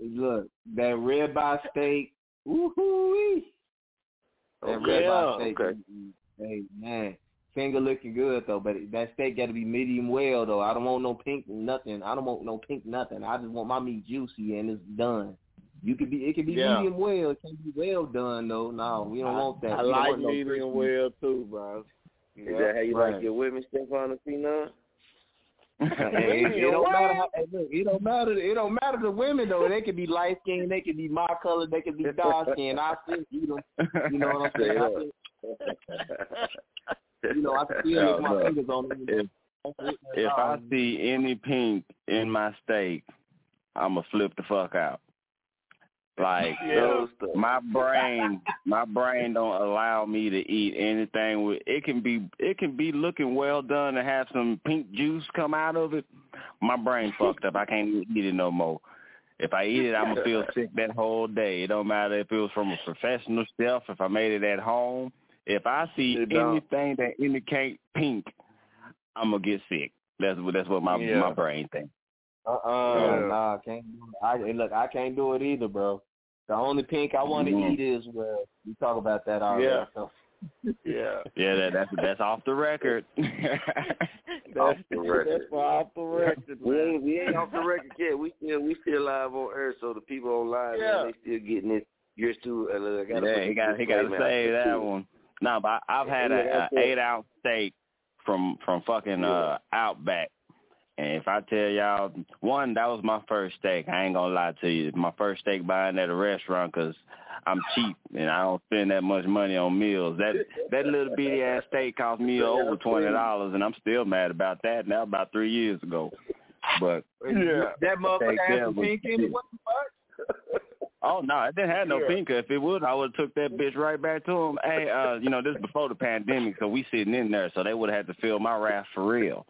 look, that ribeye steak, woohoo That Okay. ribeye Yeah, steak, okay. hey man, finger looking good though, but that steak got to be medium well though. I don't want no pink nothing. I don't want no pink nothing. I just want my meat juicy and it's done. You could be, it could be Yeah. medium well. It can't be well done though. No, we don't want that. I We like want no medium crispy- well too, bro. Is that how you right. like your women, Stefan Phenom? Hey, it, it don't matter. How, hey, look, it don't matter. It don't matter to women though. They could be light skinned. They could be my color. They could be dark skinned. I still eat them. You know what I'm saying? You know, I can still lick my Look, fingers on. If if I see any pink in my steak, I'ma flip the fuck out. Like Yeah. my brain, my brain don't allow me to eat anything with. It can be, it can be looking well done and have some pink juice come out of it. My brain fucked up. I can't eat it no more. If I eat it, I'm gonna feel sick that whole day. It don't matter if it was from a professional chef, if I made it at home. If I see It don't. anything that indicate pink, I'm gonna get sick. That's what that's what my Yeah. my brain thinks. Uh uh Yeah. nah, can't do it. I look, I can't do it either, bro. The only pink I want to Mhm. eat is well, we talk about that already. Yeah. So. Yeah. Yeah, that, that's that's off the record. That's, off the record. that's off the record, We ain't we ain't off the record yet. We still we still live on air, so the people online Yeah. man, they still getting it. Yours too. Uh, look, I gotta yeah, he got he got to disclaimer out say that too. one. No, but I- I've had Yeah, a, that's a it. eight ounce steak from from fucking uh Outback, and if I tell y'all, one that was my first steak. I ain't gonna lie to you, my first steak buying at a restaurant 'cause I'm cheap and I don't spend that much money on meals. That that little bitty ass steak cost me over twenty dollars, and I'm still mad about that. Now about three years ago. But Yeah. That motherfucker Steak had there some was pink in it. What the fuck? Oh no, it didn't have no Yeah. pinker. If it would, I would have took that bitch right back to him. Hey, uh, you know, this is before the pandemic, so we sitting in there, so they would have had to fill my wrath for real.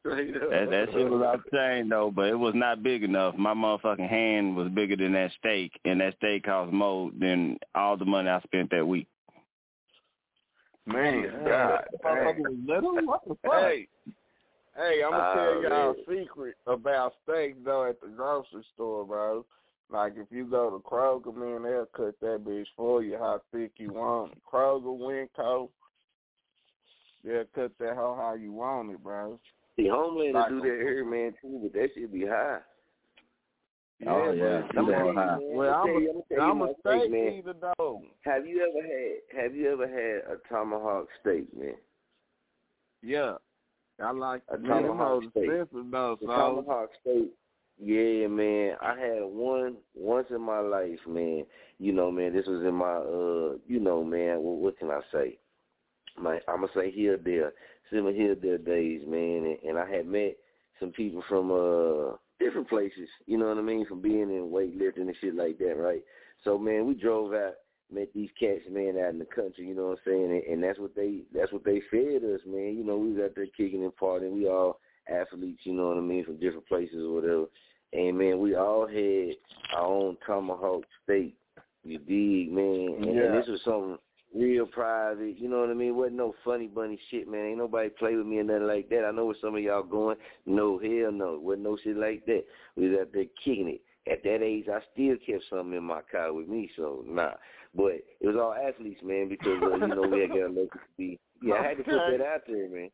Straight up. That, that shit was off the chain though, but it was not big enough. My motherfucking hand was bigger than that steak, and that steak cost more than all the money I spent that week. Man, God, Motherfucker was little. What the fuck? Hey, hey, I'm gonna tell y'all man. a secret about steaks though at the grocery store, bro. Like if you go to Kroger, man, they'll cut that bitch for you how thick you want. it. Kroger, Winco, they'll cut that hoe how you want it, bro. See, Homelander Like do that here, man, too, but that shit be high. Oh, yeah. I'ma high. Well, I'ma I'm tell you- a, I'ma tell you I'm a steak man. eater though. Have you ever had Have you ever had a tomahawk steak, man? Yeah, I like A man, them tomahawk hoes expensive though, so tomahawk steak. Yeah, man. I had one once in my life, man. You know, man. This was in my, uh, you know, man. What, what can I say? My, I'm gonna say here, there, similar here, there days, man. And, and I had met some people from uh different places. You know what I mean? From being in weightlifting and shit like that, right? So, man, we drove out, met these cats, man, out in the country. You know what I'm saying? And, and that's what they, that's what they fed us, man. You know, we was out there kicking and partying. We all athletes, you know what I mean, from different places or whatever. And man, we all had our own tomahawk steak. You dig, man? And, Yeah. and this was something real private. You know what I mean? Wasn't no funny bunny shit, man. Ain't nobody play with me or nothing like that. I know where some of y'all going. No, hell no. Wasn't no shit like that. We was out there kicking it. At that age, I still kept something in my car with me, so nah. But it was all athletes, man, because uh, you know we had got to make it be. Yeah, I had to put that out there, man.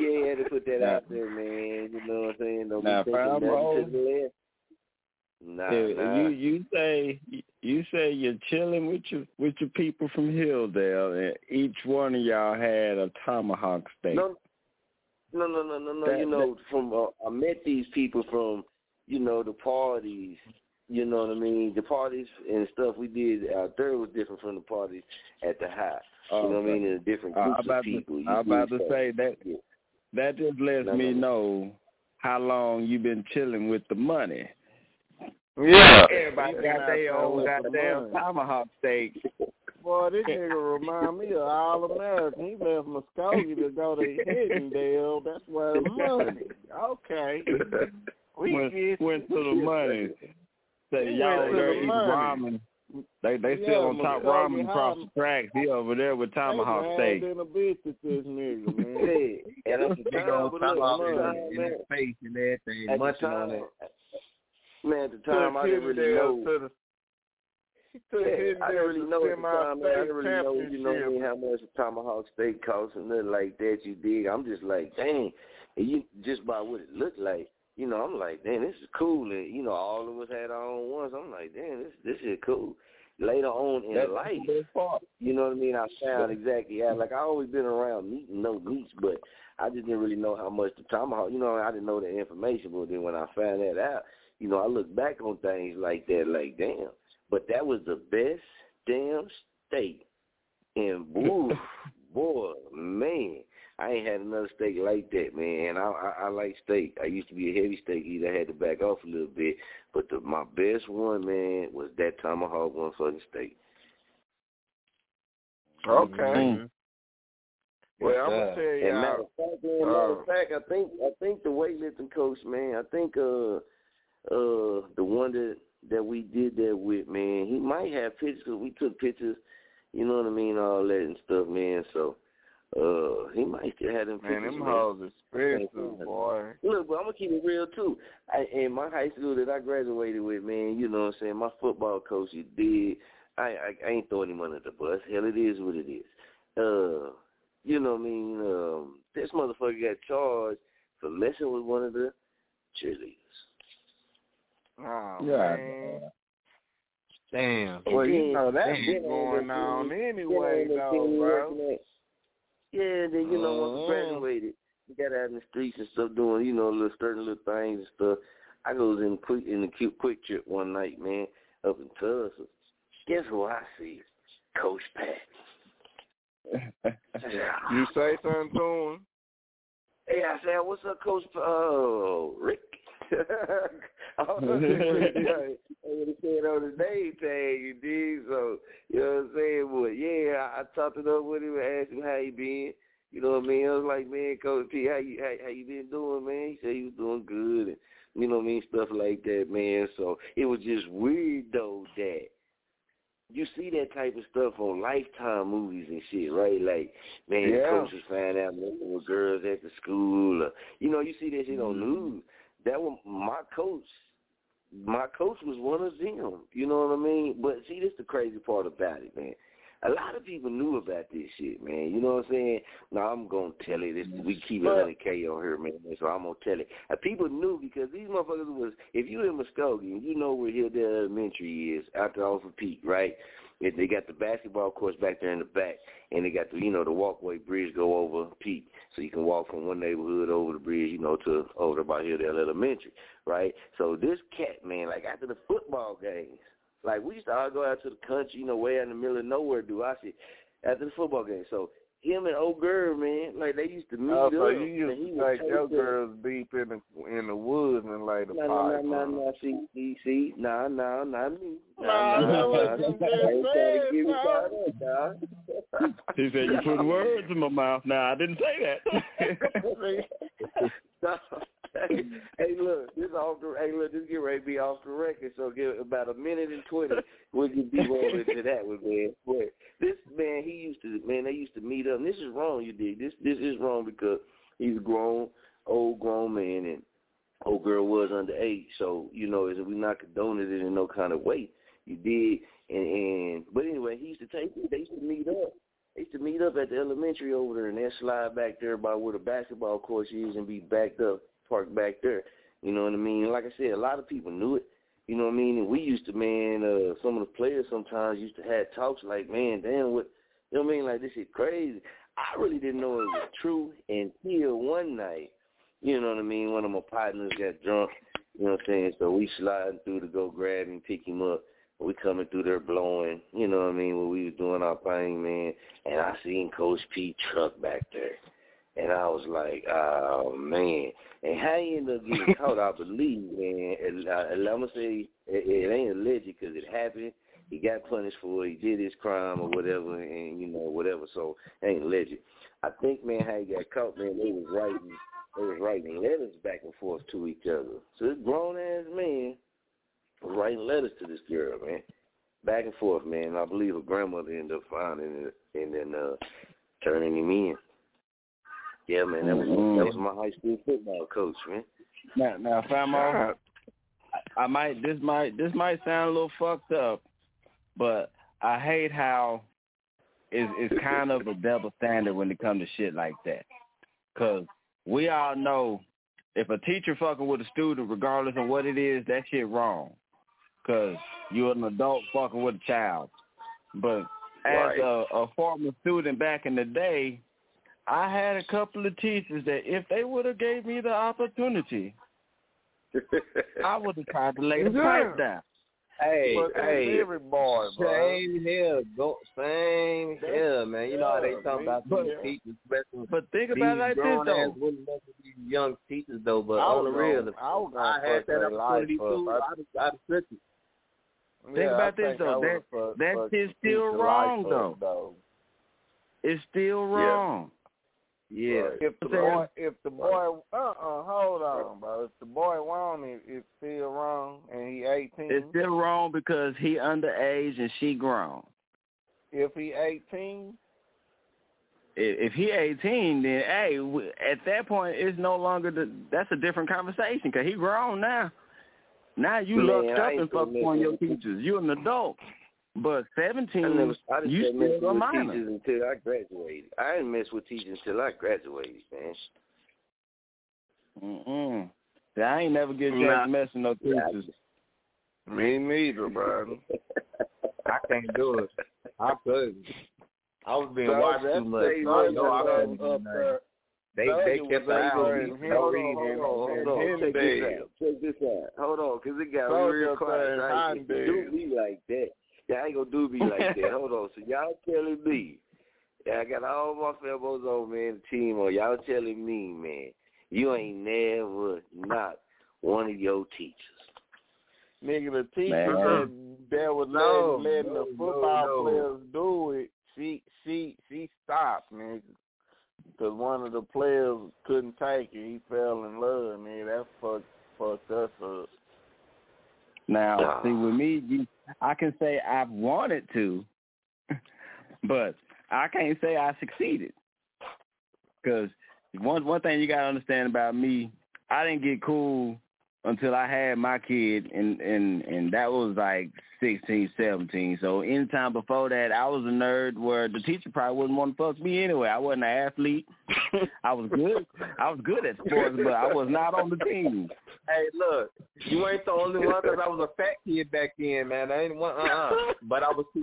Yeah, I had to put that out there, man. You know what I'm saying? Don't Nah, be thinking nothing to the left. Nah, Yeah, nah. You you say you say you're chilling with your with your people from Hilldale, and each one of y'all had a tomahawk steak. No, no, no, no, no, no. That- you know, from uh, I met these people from, you know, the parties. You know what I mean? The parties and stuff we did out there was different from the parties at the high. Oh, you know what I okay. mean? In different groups I'm about of people. to, I'm about to So, say that yeah. that just lets No, me no, know how long you've been chilling with the money. Yeah. Everybody He got been their out there own with the goddamn tomahawk steak. Boy, this nigga remind me of All American. He left Muskogee to go to Hiddendale. That's where the money. Okay. We went, get went to the money. Say He y'all went to there eating ramen. They they Yeah, still on top ramen across the tracks. He over there with tomahawk steak. mad in a bitch at this nigga, man. Yeah, and at the They time, gonna but top look, off at the in, in his face and everything, at munching time, on that. man, at the time, I didn't really know. To the, he Yeah, I didn't really know at the time, man. I didn't really know, you know, what I mean, championship. how much a tomahawk steak costs and nothing like that. You dig? I'm just like, dang. And you just by what it looked like, you know, I'm like, damn, this is cool. And you know, all of us had our own ones. I'm like, damn, this this is cool. Later on in That's life, the best part. you know what I mean? I sound exactly how, like I always been around meat and no meats, but I just didn't really know how much the tomahawk. You know, I didn't know the information, but then when I found that out, you know, I look back on things like that, like damn. But that was the best damn steak, and woo, boy, man, I ain't had another steak like that, man. I, I I like steak. I used to be a heavy steak eater. I had to back off a little bit, but the, my best one, man, was that tomahawk one fucking steak. Okay. Mm. Well, I'm gonna Yeah. tell And matter y'all. of fact, man, matter uh, of fact, I think I think the weightlifting coach, man, I think uh uh the one that that we did that with, man, he might have pictures. Cause we took pictures, you know what I mean, all that and stuff, man. So uh he might still have them pictures. Man, them man. hoes expensive, boy. Look, but I'm gonna keep it real too. I, in my high school that I graduated with, man, you know what I'm saying. My football coach, he did. I, I I ain't throwing him under the bus. Hell, it is what it is. Uh, you know what I mean. Um, this motherfucker got charged for messing with one of the cheerleaders. Oh Yeah. man. Damn. Well, you know that then shit going on anyway, then they ended up though, bro. Yeah, then you know once. I graduated, we got out in the streets and stuff doing you know little certain little things and stuff. I goes in quick in the cute QuikTrip one night, man, up in Tulsa. Guess who I see? Coach Pat. You say something to him? Hey, I said, what's up, Coach uh, Rick? I was gonna say, I would have said on his name tag, you dig? So, you know what I'm saying? But yeah, I, I talked it up with him and asked him how he been. You know what I mean? I was like, man, Coach P, how you how, how you been doing, man? He said he was doing good and you know what I mean, stuff like that, man. So it was just weird though that you see that type of stuff on Lifetime movies and shit, right? Like, man, Yeah. coaches find out with girls at the school. Or, you know, you see that shit on mm-hmm. news. That was my coach. My coach was one of them. You know what I mean? But see, this the crazy part about it, man. A lot of people knew about this shit, man. You know what I'm saying? Now I'm gonna tell it. This we keep it hundred K on here, man. So I'm gonna tell it. And people knew because these motherfuckers was. If you in Muskogee, you know where Hilldale Elementary is, out there off of Peak, right? They- got the basketball courts back there in the back, and they got the you know the walkway bridge go over Peak, so you can walk from one neighborhood over the bridge, you know, to over about Hilldale Elementary, right? So this cat, man, like after the football games, like we used to all go out to the country, you know, way out in the middle of nowhere, do I see after the football game. So him and old girl, man, like they used to meet Oh, up. so you and used he to would take take your girls deep in the in the woods and lay the no, no, pipe no, no, on them. see, see, see, nah, nah, not me. Nah, nah, that's nah, what nah. you just I ain't trying to said, give it bro. out, dog. He said you put words in my mouth. Now I didn't say that. No. hey, look, this off the hey, look, this get ready to be off the record. So give about a minute and twenty, we'll be deep over into that one, man. But this man, he used to, man, they used to meet up. And this is wrong, you dig? This this is wrong because he's a grown, old grown man, and old girl was underage. So you know, is we not condoning it in no kind of way. You did, and and but anyway, he used to take. They used to meet up. They used to meet up at the elementary over there, and then slide back there by where the basketball court is, and be backed up, back there. You know what I mean? Like I said, a lot of people knew it. You know what I mean? And we used to, man. Uh, some of the players sometimes used to have talks like, man, damn, what? You know what I mean? Like this shit crazy. I really didn't know it was true until one night. You know what I mean? One of my partners got drunk. You know what I'm saying? So we sliding through to go grab him, pick him up. We coming through there blowing, you know what I mean, when we was doing our thing, man. And I seen Coach P truck back there. And I was like, oh, man. And how he ended up getting caught, I believe, man. And, uh, and I'm to say it, it ain't alleged because it happened. He got punished for it. He did his crime or whatever, and, you know, whatever. So it ain't alleged. I think, man, how he got caught, man, they was writing, they was writing letters back and forth to each other. So this grown-ass man was writing letters to this girl, man. Back and forth, man. And I believe her grandmother ended up finding it and then uh turning him in. Yeah, man, that was mm-hmm. that was my high school football coach, man. Now, now, Famo, I might this might this might sound a little fucked up, but I hate how it's it's kind of a double standard when it comes to shit like that. Cause we all know if a teacher fucking with a student, regardless of what it is, that shit wrong. Cause you're an adult fucking with a child. But as Right. a, a former student back in the day, I had a couple of teachers that if they would have gave me the opportunity, I would have tried to lay the pipe down. Hey, But that's hey, every boy, bro. Same here, go same here, man. You know how they talk about But- these teachers, especially But think about it like this grown ass though. women mess these young teachers though. But I on the was real, gonna- if I was gonna I had that opportunity too, I- I'd I'd took it. Think Yeah, about I this though. would've That fucked- that fucked shit's the still wrong though. though. It's still wrong. Yeah. If the boy, if the boy, uh, uh hold on, bro. If the boy want it, it's still wrong, and he eighteen. It's still wrong because he underage and she grown. if he eighteen, I- If he 18, then hey, at that point it's no longer the. That's a different conversation because he grown now. Now you Man, looked up and fucked gonna on your teachers. You're an adult, but I 17, never I you didn't mess still a with minor. teachers until I graduated. I didn't mess with teachers until I graduated, man. Mm-mm. See, I ain't never get a chance Nah. to mess with no teachers. me neither, bro. I can't do it. I couldn't. I was being So watched too much. they So I I up- couldn't do up nothing. They Thug they kept over an eye on there me. in No reading. Hold on, hold on. Check this out. Check this out. Hold on, because it got Soldier real quiet. said, I "I'm ain't gonna do dead." me like that. Y'all ain't gonna do me like that. Hold on. So y'all telling me Yeah, I got all my fellows on man the team on. Y'all telling me, man, you ain't never not one of your teachers. Nigga, the teacher that, that was No, letting, letting no, the football no, no. players do it, she she she stopped, man. Because one of the players couldn't take it. He fell in love, man. That fucked, fucked us up. Now, see, with me, you, I can say I've wanted to, but I can't say I succeeded. Because one one thing you gotta understand about me, I didn't get cool until I had my kid, and and and that was like sixteen, seventeen. So anytime before that, I was a nerd where the teacher probably wouldn't want to fuck me anyway. I wasn't an athlete. I was good. I was good at sports, but I was not on the team. Hey, look, you ain't the only one 'cause I was a fat kid back then, man. I ain't one, uh, uh But I was,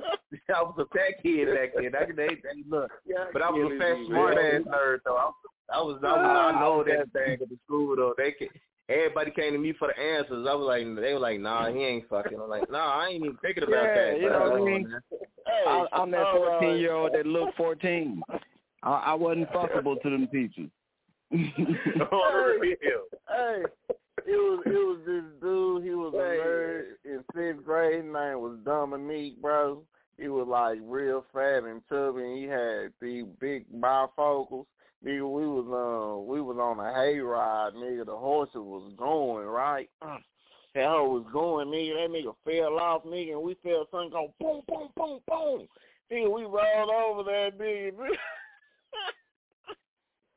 I was a fat kid back then. I, they, they, look, but I was a fat, smart ass nerd though. I was, I was, I, was, I know that thing at the school though. They, ca- everybody came to me for the answers. I was like, they were like, nah, he ain't fucking. I'm like, nah, I ain't even thinking about Yeah, that. you know what I Come on, mean? man. I, I'm that 14 year old that looked 14. I, I wasn't fuckable to them teachers. hey, hey, it was it was this dude. He was a nerd in sixth grade. His name was Dominique, bro. He was like real fat and chubby, and he had these big bifocals. Nigga, we was uh we was on a hayride, nigga. The horses was going right. That hoe was going, nigga. That nigga fell off, nigga, and we felt something go boom, boom, boom, boom. Nigga, we rolled over that nigga.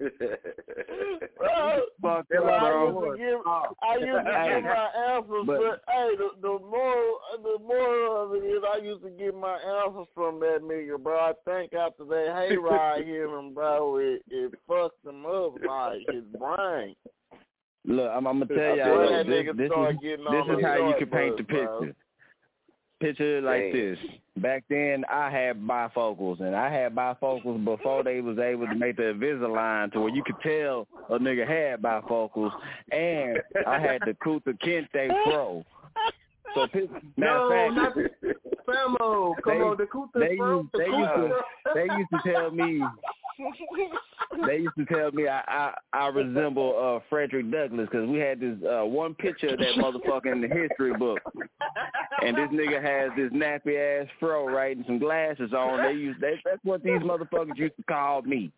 Bro, Fuck I bro. used to give, oh. I used to Hey, give my answers, but- but, hey, the, the moral, the moral of it is, I used to get my answers from that nigga, bro. I think after that hayride hit him, bro, it it fucked him up like his brain. Look, I'm, I'm gonna tell y'all. why this, this is this is how you can paint the bus, bro. picture. Picture it like Damn. this. Back then, I had bifocals, and I had bifocals before they was able to make the Invisalign to where you could tell a nigga had bifocals, and I had the Kuta Kente Pro. So, matter No, of not fact, Famo. Come They- on, the Kuta they Pro. used- the they used to- they used to tell me they used to tell me I I, I resemble uh Frederick Douglass because we had this uh one picture of that motherfucker in the history book, and this nigga has this nappy ass fro right and some glasses on. They used they, that's what these motherfuckers used to call me.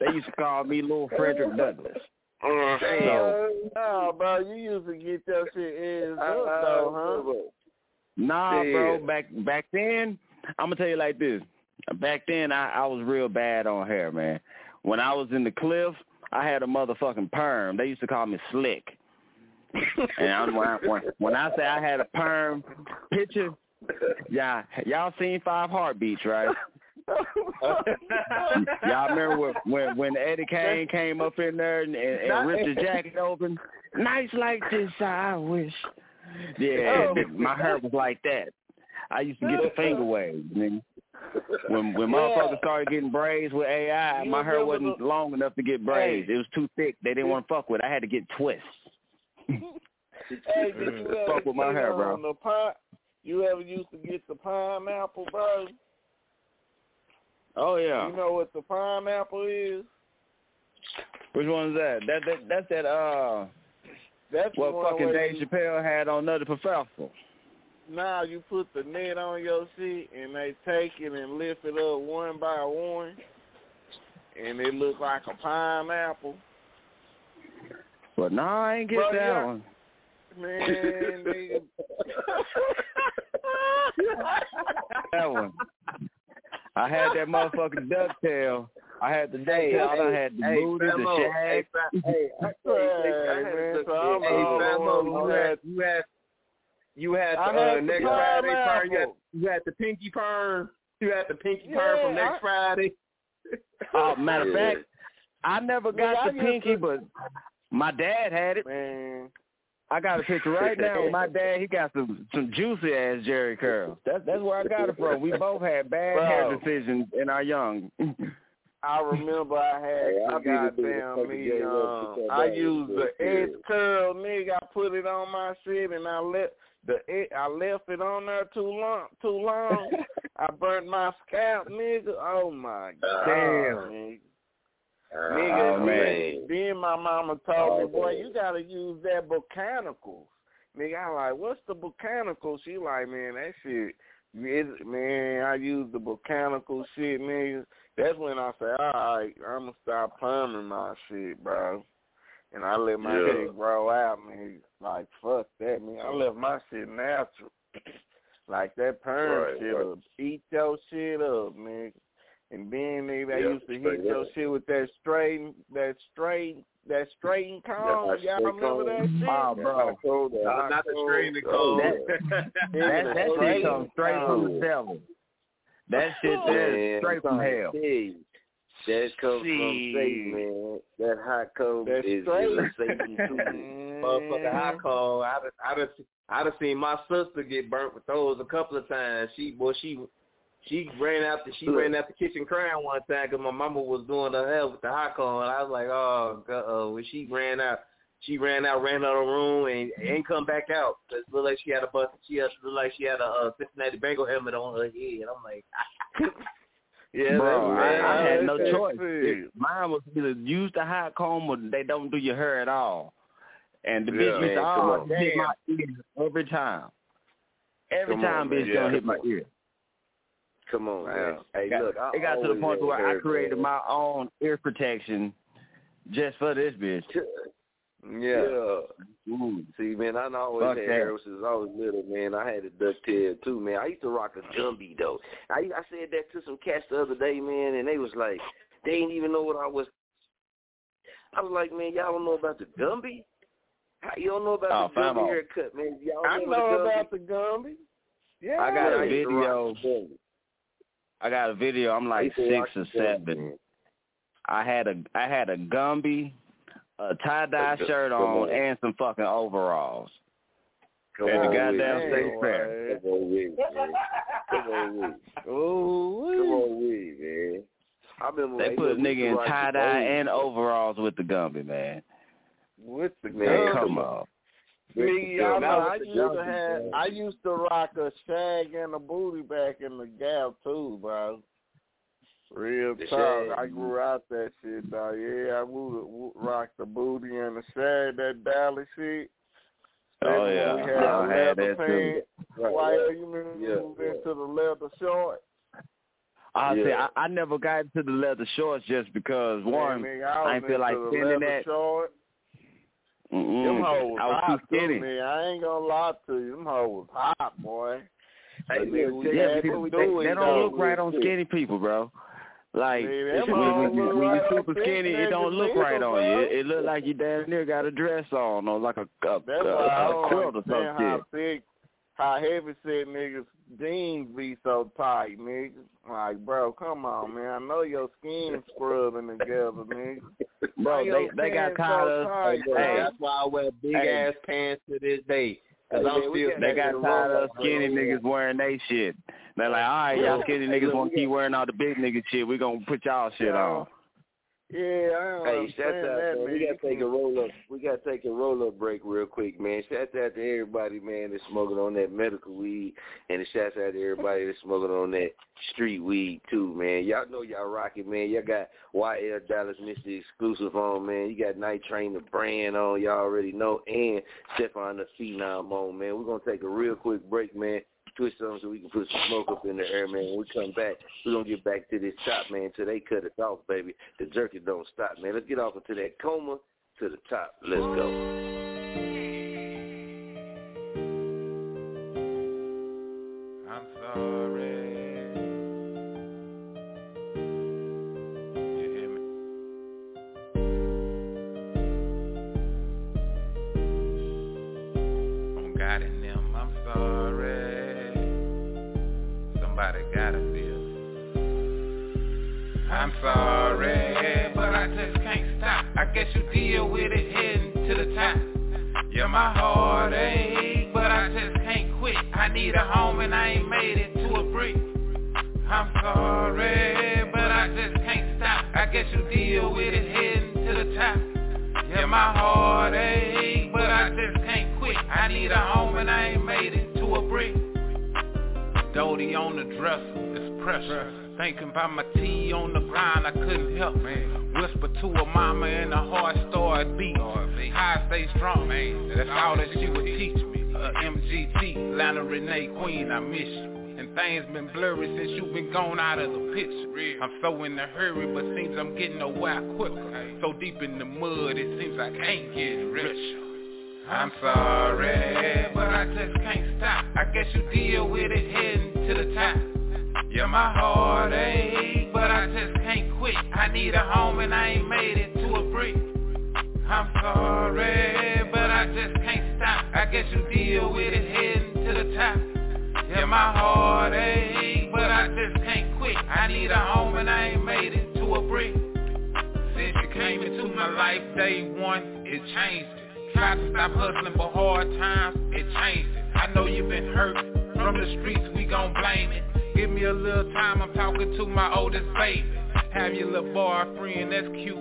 They used to call me little Frederick Douglass. So no, bro, you used to get that shit is up though, huh? Nah, Yeah. bro. Back back then, I'm gonna tell you like this. Back then, I, I was real bad on hair, man. When I was in the cliff, I had a motherfucking perm. They used to call me slick. and I'm, when, I, when, when I say I had a perm picture, yeah, y'all seen Five Heartbeats, right? y'all remember when, when when Eddie Kane came up in there and, and, and ripped his jacket open? Nights like this, I wish. Yeah, oh. my hair was like that. I used to get the finger waves, nigga. When when Yeah. motherfuckers started getting braids with AI, You my hair wasn't the- long enough to get braids. It was too thick. They didn't want to fuck with. I had to get twists. Hey, did you ever Fuck with my hair, bro. The pine, you ever used to get the pineapple, bro? Oh yeah. You know what the pineapple is? Which one is that? That that that's that uh That's what fucking Dave Chappelle had on Nutty Professor. Now you put the net on your shit and they take it and lift it up one by one, and it look like a pineapple. But no, I ain't get Bro, that yeah. one. Man. That one. I had that motherfucking ducktail. I had the Hey, ducktail. I hey, had the hey, booty, the shag. Hey, Fa- hey, I- Hey, hey, I had man, a so I'm hey, the only Famo, one who you had had- you had you had the I uh, had the next Friday perm. You had, you had the pinky perm. You had the pinky perm from next I- Friday. Oh, matter of fact, I never got Nigga, I the pinky, to- but my dad had it. Man, I got a picture right now with my dad. He got some some juicy ass Jheri curls. That's that's where I got it from. We both had bad Bro. hair decisions in our young. I remember I had Hey, I the be the dude that goddamn me. Um, I used the hair. edge curl, nigga. I put it on my shit and I let the ed- I left it on there too long, too long, I burnt my scalp, nigga. Oh my oh. god, Damn. nigga. Oh, Nigga, man. then my mama told me, Oh, boy, man. you gotta use that botanicals. Nigga, I like, what's the botanical? She like, man, that shit, is- man, I use the botanical shit, nigga. That's when I say, all right, I'm gonna stop perming my shit, bro. And I let my Yeah. shit grow out, man. Like, fuck that, man. I left my shit natural. like that perm Right, shit right. up. Eat your shit up, nigga. And then nigga, they Yeah, used to hit your up. shit with that straight, that straight, that straight comb. that Y'all straight remember that shit? Oh, bro. No, not the screen Oh, code. That, that, that shit comes straight from the devil. That shit there is straight from I'm hell. That comes from. Satan, man. That hot comb That's is, is Satan too. Motherfucker hot comb. I done, I done, I done seen my sister get burnt with those a couple of times. She, boy, she, she ran out the, she ran out the kitchen crying one time because my mama was doing her hair with the hot comb. And I was like, oh, God, uh, when she ran out, she ran out, ran out of the room, and ain't come back out. It looked like she had a bust. She looked like she had a uh, Cincinnati Bengal helmet on her head. I'm like, Yeah, Bro, I, I had no choice. it. Mine was either use the hot comb or they don't do your hair at all. And the Yeah, bitch used to always hit my ear every time. Every Come time on, bitch man. gonna hit my ear. Come on, man. Hey, Got- look, I it got to the point where I created man. my own ear protection just for this bitch. Yeah. Ooh. Mm. See, man, I always Fuck had that. hair since I was little, man. I had a ducktail too, man. I used to rock a Gumby though. I I said that to some cats the other day, man, and they was like, they didn't even know what I was. I was like, man, y'all don't know about the Gumby? How you don't know about Oh, the Gumby haircut, man? Y'all I remember know the about the Gumby. Yeah. I got Yeah, a I used to rock video. I got a video. I'm like six rock or the Gumby, seven. I had a I had a Gumby, a tie dye shirt on, on. and some fucking overalls. Come and on the goddamn it, state man. fair. Come on with it, man. Come on with it. Oh, Come on with man. I remember They put a nigga in tie dye and overalls with the Gumby, man. With the Man, Gumby. come on. Me, y'all know I used was to have, I used to rock a shag and a booty back in the gap too, bro. Real The talk. shag. I grew out that shit, dog. Yeah, I would, would rock the booty and the shag, that Dallas shit. Oh yeah, we had I the had leather that too. Right, Why right. you remember Yeah, moved yeah. into the leather short? I say Yeah. I, I never got into the leather shorts just because one, Man, nigga, I was ain't feel like into spending that. Short. Mm-mm. Them hoes I was hot too skinny. too, man. I ain't gonna lie to you. Them hoes hot, boy. Hey, But nigga, Yeah, had people, to they, do they it, don't look right on skinny people, bro. Like when, when, you- when you're super skinny, it don't look right on you. It, it look like you damn near got a dress on or like a a, That's a, I a quilt or some understand how thick, how heavy set niggas jeans be so tight, nigga. Like, bro, come on, man. I know your skin scrubbing together, nigga. Bro, they they got tired so of tight, bro? hey, that's why I wear big Hey. ass pants to this day. Cause Hey, I'm man, still they got tired of skinny niggas wearing they shit. They're like, all right, y'all skinny niggas want to keep wearing all the big nigga shit. We gonna put y'all shit on. Yeah, I don't Hey, shout out, that, man. man. We gotta take a roll up. We gotta take a roll up break real quick, man. Shout out to everybody, man, that's smoking on that medical weed, and a shout out to everybody that's smoking on that street weed too, man. Y'all know y'all rocking, man. Y'all got YL Dallas Mr. Exclusive on, man. You got Night Train the brand on, y'all already know, and Stefan the Phenom on, man. We're gonna take a real quick break, man. Twist something so we can put some smoke up in the air, man. When we come back, we're gonna get back to this top, man, till they cut us off, baby. The jerky don't stop, man. Let's get off into that coma to the top. Let's go. Thinking about my tea on the grind, I couldn't help man. Whisper to a mama and a heart started beat. How I stay strong, man. That's all that she would teach me. Uh, MGT, Lana Renee Queen, I miss you. And things been blurry since you been gone out of the picture. I'm so in a hurry, but seems I'm getting away quicker. So deep in the mud, it seems like I ain't getting richer. I'm sorry, but I just can't stop. I guess you deal with it heading to the top. Yeah, my heart ache, but I just can't quit. I need a home and I ain't made it to a brick. I'm sorry, but I just can't stop. I guess you deal with it heading to the top. Yeah, my heart ache, but I just can't quit. I need a home and I ain't made it to a brick. Since you came into my life day one, it changed it. Tried to stop hustling, but hard times, it changed it. I know you've been hurt from the streets, we gon' blame it. Give me a little time, I'm talking to my oldest baby. Have your little boyfriend, that's cute.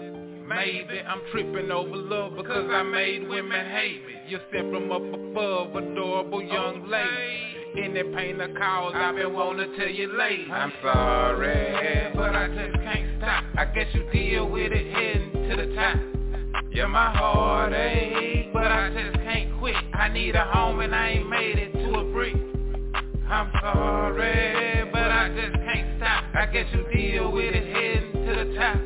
Maybe I'm tripping over love because I made women hate me. You're sent from up above, adorable young lady. In that pain of cause, I've been wanting to tell you late. I'm sorry, but I just can't stop. I guess you deal with it heading to the top. Yeah, my heart ache, but I just can't quit. I need a home and I ain't made it to a brick. I'm sorry, I just can't stop. I guess you deal with it heading to the top.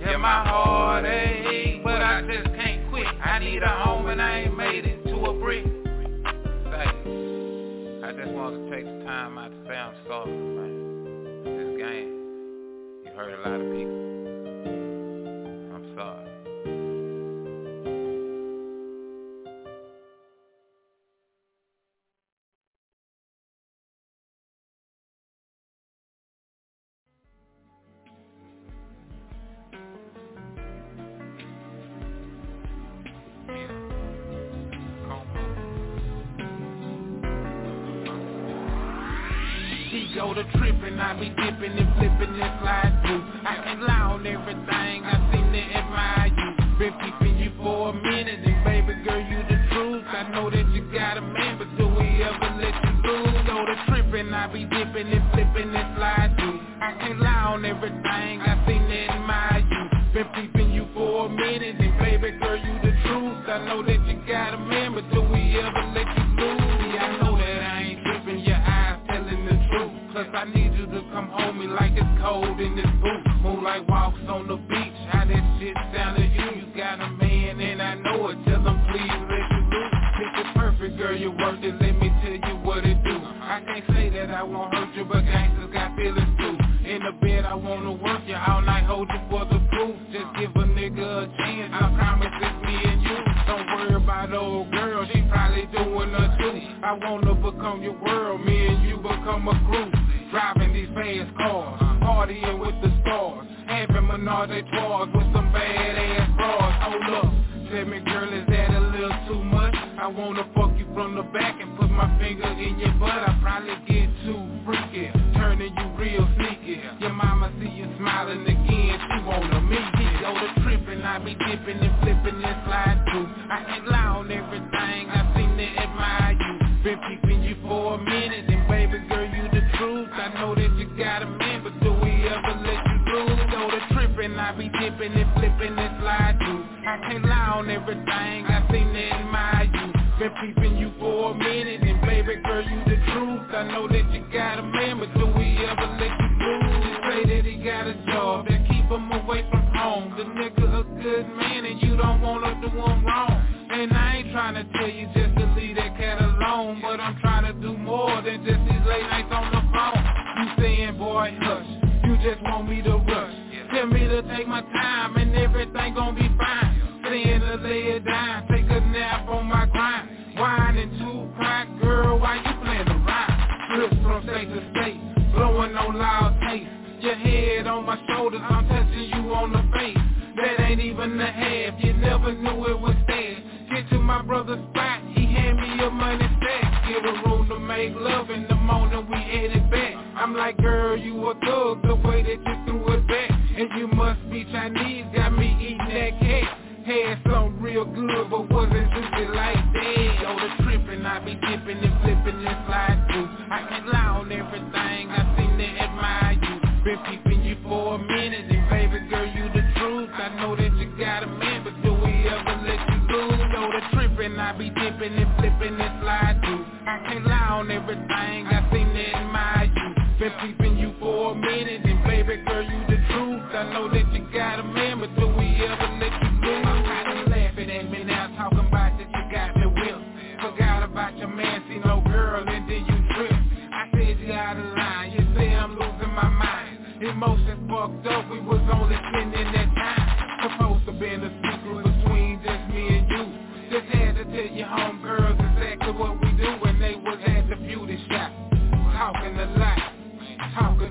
Yeah, my heart ache, but I just can't quit. I need a home and I ain't made it to a brick. Say, I just want to take the time out to say I'm sorry, man. This game, you hurt a lot of people. He go to trippin', I be dipping and flipping and slide through. I can lie on everything, I seem to admire you. Been keeping you for a minute, and baby girl, you the truth. I know that you got a man, but do we ever let you lose? Go to trippin', I be dipping and flipping and slide through. I can lie on everything, I seem to admire you. Been keeping you for a minute, and baby girl, you the truth. I know that you got a man, but do I need you to come home me like it's cold in this booth. Moonlight walks on the beach, how that shit sound to you? You got a man and I know it. Tell him please let you loose. Picture perfect, girl, you're worth it. Let me tell you what it do. I can't say that I won't hurt you, but gangsters got feelings too. In the bed, I wanna work you all night, hold you for the proof. Just give a nigga a chance. I promise it's me and you. Don't worry about old girl, she probably doing her too. I wanna become your world, me and you become a group. Badass cars, partying with the stars, having menage trois with some badass bras. Oh look, tell me girl, is that a little too much? I wanna fuck you from the back and put my finger in your butt. I probably get too freaky, turning you real sneaky. Your mama see you smiling again, she wanna meet you. Yo, the tripping, I be dipping and flipping and sliding. through. I ain't lying, on everything, I seem to admire you. 50 truth. I know that you got a man, but do we ever let you lose? Go to tripping, I be dipping and flipping and slide through. I can't lie on everything, I seem to admire you. Been peeping you for a minute, and baby girl, you the truth. I know that you got a man, but do we ever let you lose? You say that he got a job that keep him away from home. The nigga a good man, and you don't wanna do him wrong. And I ain't trying to tell you just to leave that cat alone, but I'm trying to do more than just these late nights on the boy, hush, you just want me to rush. Tell me to take my time and everything gon' be fine. Saying to lay it down, take a nap on my grind. Wine and two crack, girl, why you playing around? Trips from state to state, blowing on loud taste. Your head on my shoulders, I'm touching you on the face. That ain't even a half, you never knew it was there. Get to my brother's spot, he hand me a money stack. Give a room make love in the morning, we headed back. I'm like, girl, you a thug, the way that you threw it back. And you must be Chinese, got me eating that cake. Had something real good, but wasn't juicy like that. Go the trippin', I be dipping and flipping and slide through. I can't lie on everything, I seem to admire you. Been peeping you for a minute, and baby girl, you the truth. I know that you got a man, but do we ever let you lose? Know the trippin', I be dipping and flipping can't lie on everything, I seem to admire you. Been peeping you for a minute, and baby girl, you the truth. I know that you got a man, but do we ever let you lose? I'm laughing at me now, talking about that you got me whipped. Forgot about your man, see no girl, and then you trip. I said you out of line, you say I'm losing my mind. Emotions fucked up, we was only spending that time. Supposed to be a secret between just me and you. Just had to tell your homegirls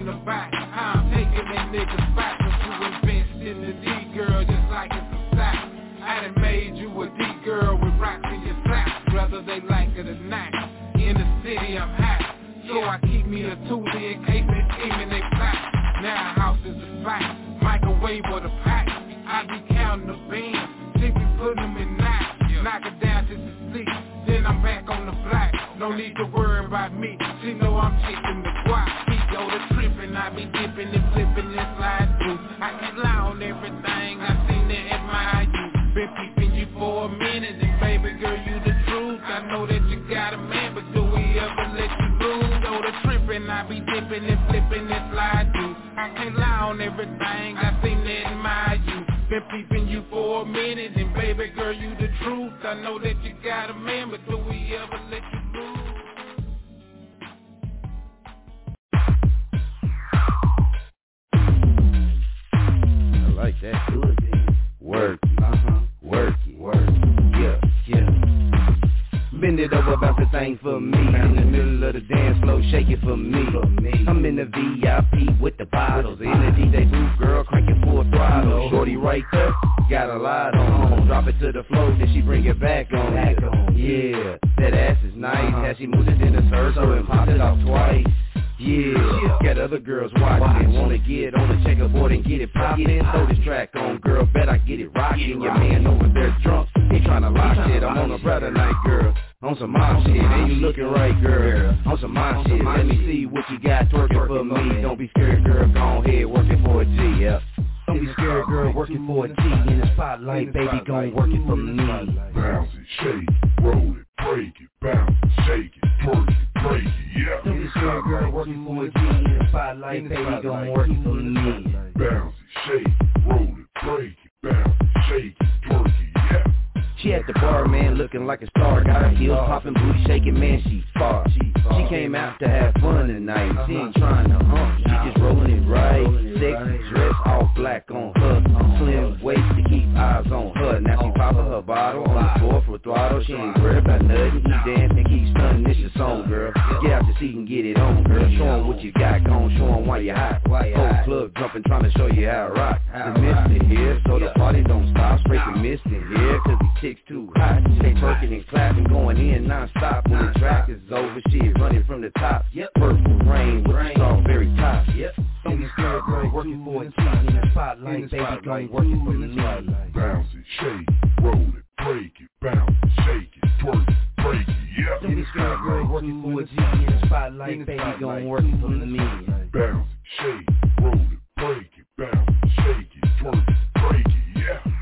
about how I'm taking that nigga spot. But you invest in the D girl just like it's a stock. I done made you a D girl with rocks in your socks, whether they like it or not. In the city I'm hot, so I keep me a toolie in case they scheming they plot. Now house is a spot, microwave or the pot. I be counting the beans, she be putting them in knots. Knock it down to the sleep, then I'm back on the block. No need to worry about me, she know I'm chasing the guap. He go I be dipping and flipping and slide through. I can lie on everything, I seem to admire you. Been peeping you for a minute, and baby girl, you the truth. I know that you got a man, but do we ever let you lose? Go to tripping, I be dipping and flipping and slide through. I can't lie on everything, I seem to admire you. Been peeping you for a minute, and baby girl, you the truth. I know that you got a man, but it over, the thing for me. In the middle of the dance floor, shake it for me. I'm in the VIP with the bottles. In the DJ booth, girl, cranking full throttle. Shorty right there, got a lot on. Drop it to the floor, then she bring it back on. Yeah, that ass is nice. How she moves it in the circle and pops it off twice. Yeah, got other girls watching. Wanna get on the checkerboard and get it poppin'. Throw this track on, girl, bet I get it rockin'. Your man over there drunk, he tryna lock shit. I'm on a brother night, girl. On some mom shit, and you looking right, girl. On some mom shit, let me see what you got twerking for me. Don't be scared, girl, go ahead, working for a G, yeah. Don't be scared, girl, working for a G in the spotlight, baby, gon' work it for me. Bounce it, shake it, roll it, break it, bounce it, shake it, twerk it, break it, yeah. Don't be scared, girl, working for a G in the spotlight, baby, gon' work it for me. Bounce it, shake it, roll it, break it, bounce it, shake it, twerk it. She at the bar, man, looking like a star. Got her heels popping, booty shaking, man, she far. She came out to have fun tonight. She ain't trying to hump, she just rolling it right. Sexy dress, all black on her. Slim waist to keep eyes on her. Now she popping her bottle on the floor for throttle. She ain't worried about nothing. Keep dancing, keep stunning. This your song, girl. Get out the seat and get it on, girl. Show 'em what you got, gon' show 'em why you hot. Whole club jumping, trying to show you how to rock. The mist in here, so the party don't stop. Spray the mist in here, cause the chicks too hot. They twerking and clapping, going in non-stop. When the track is over, shit running from the top. Yep. Purple rain with the very top. Yep. Be scared, girl, working for a in the spotlight, baby, gon' work it the me. Bounce it, shake it, roll it, break it, bounce it, shake it, twerk it, break it, yeah. Scared, girl, working for a G in the spotlight, baby, gon' work it for me. Bounce it, shake it, roll it, break it, bounce it, shake it, twerk it, break it, yeah.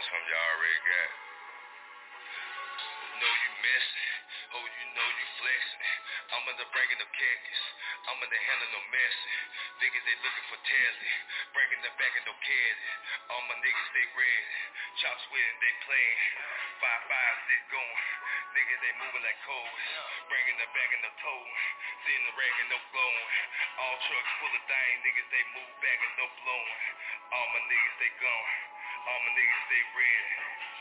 on something y'all already got. Know you missing. Oh, you know you flexing. I'm in the bringing them khakis. I'm in the handling no messing. Niggas they looking for talent. Bringing the back of no caddy. All my niggas they ready. Chops with they playing. they going. Nigga, they moving like codes. Bringing the bag and the toe. Seeing the rag and no blowing. All trucks full of dying niggas, they move back and no blowing. All my niggas, they gone. All my niggas, they red.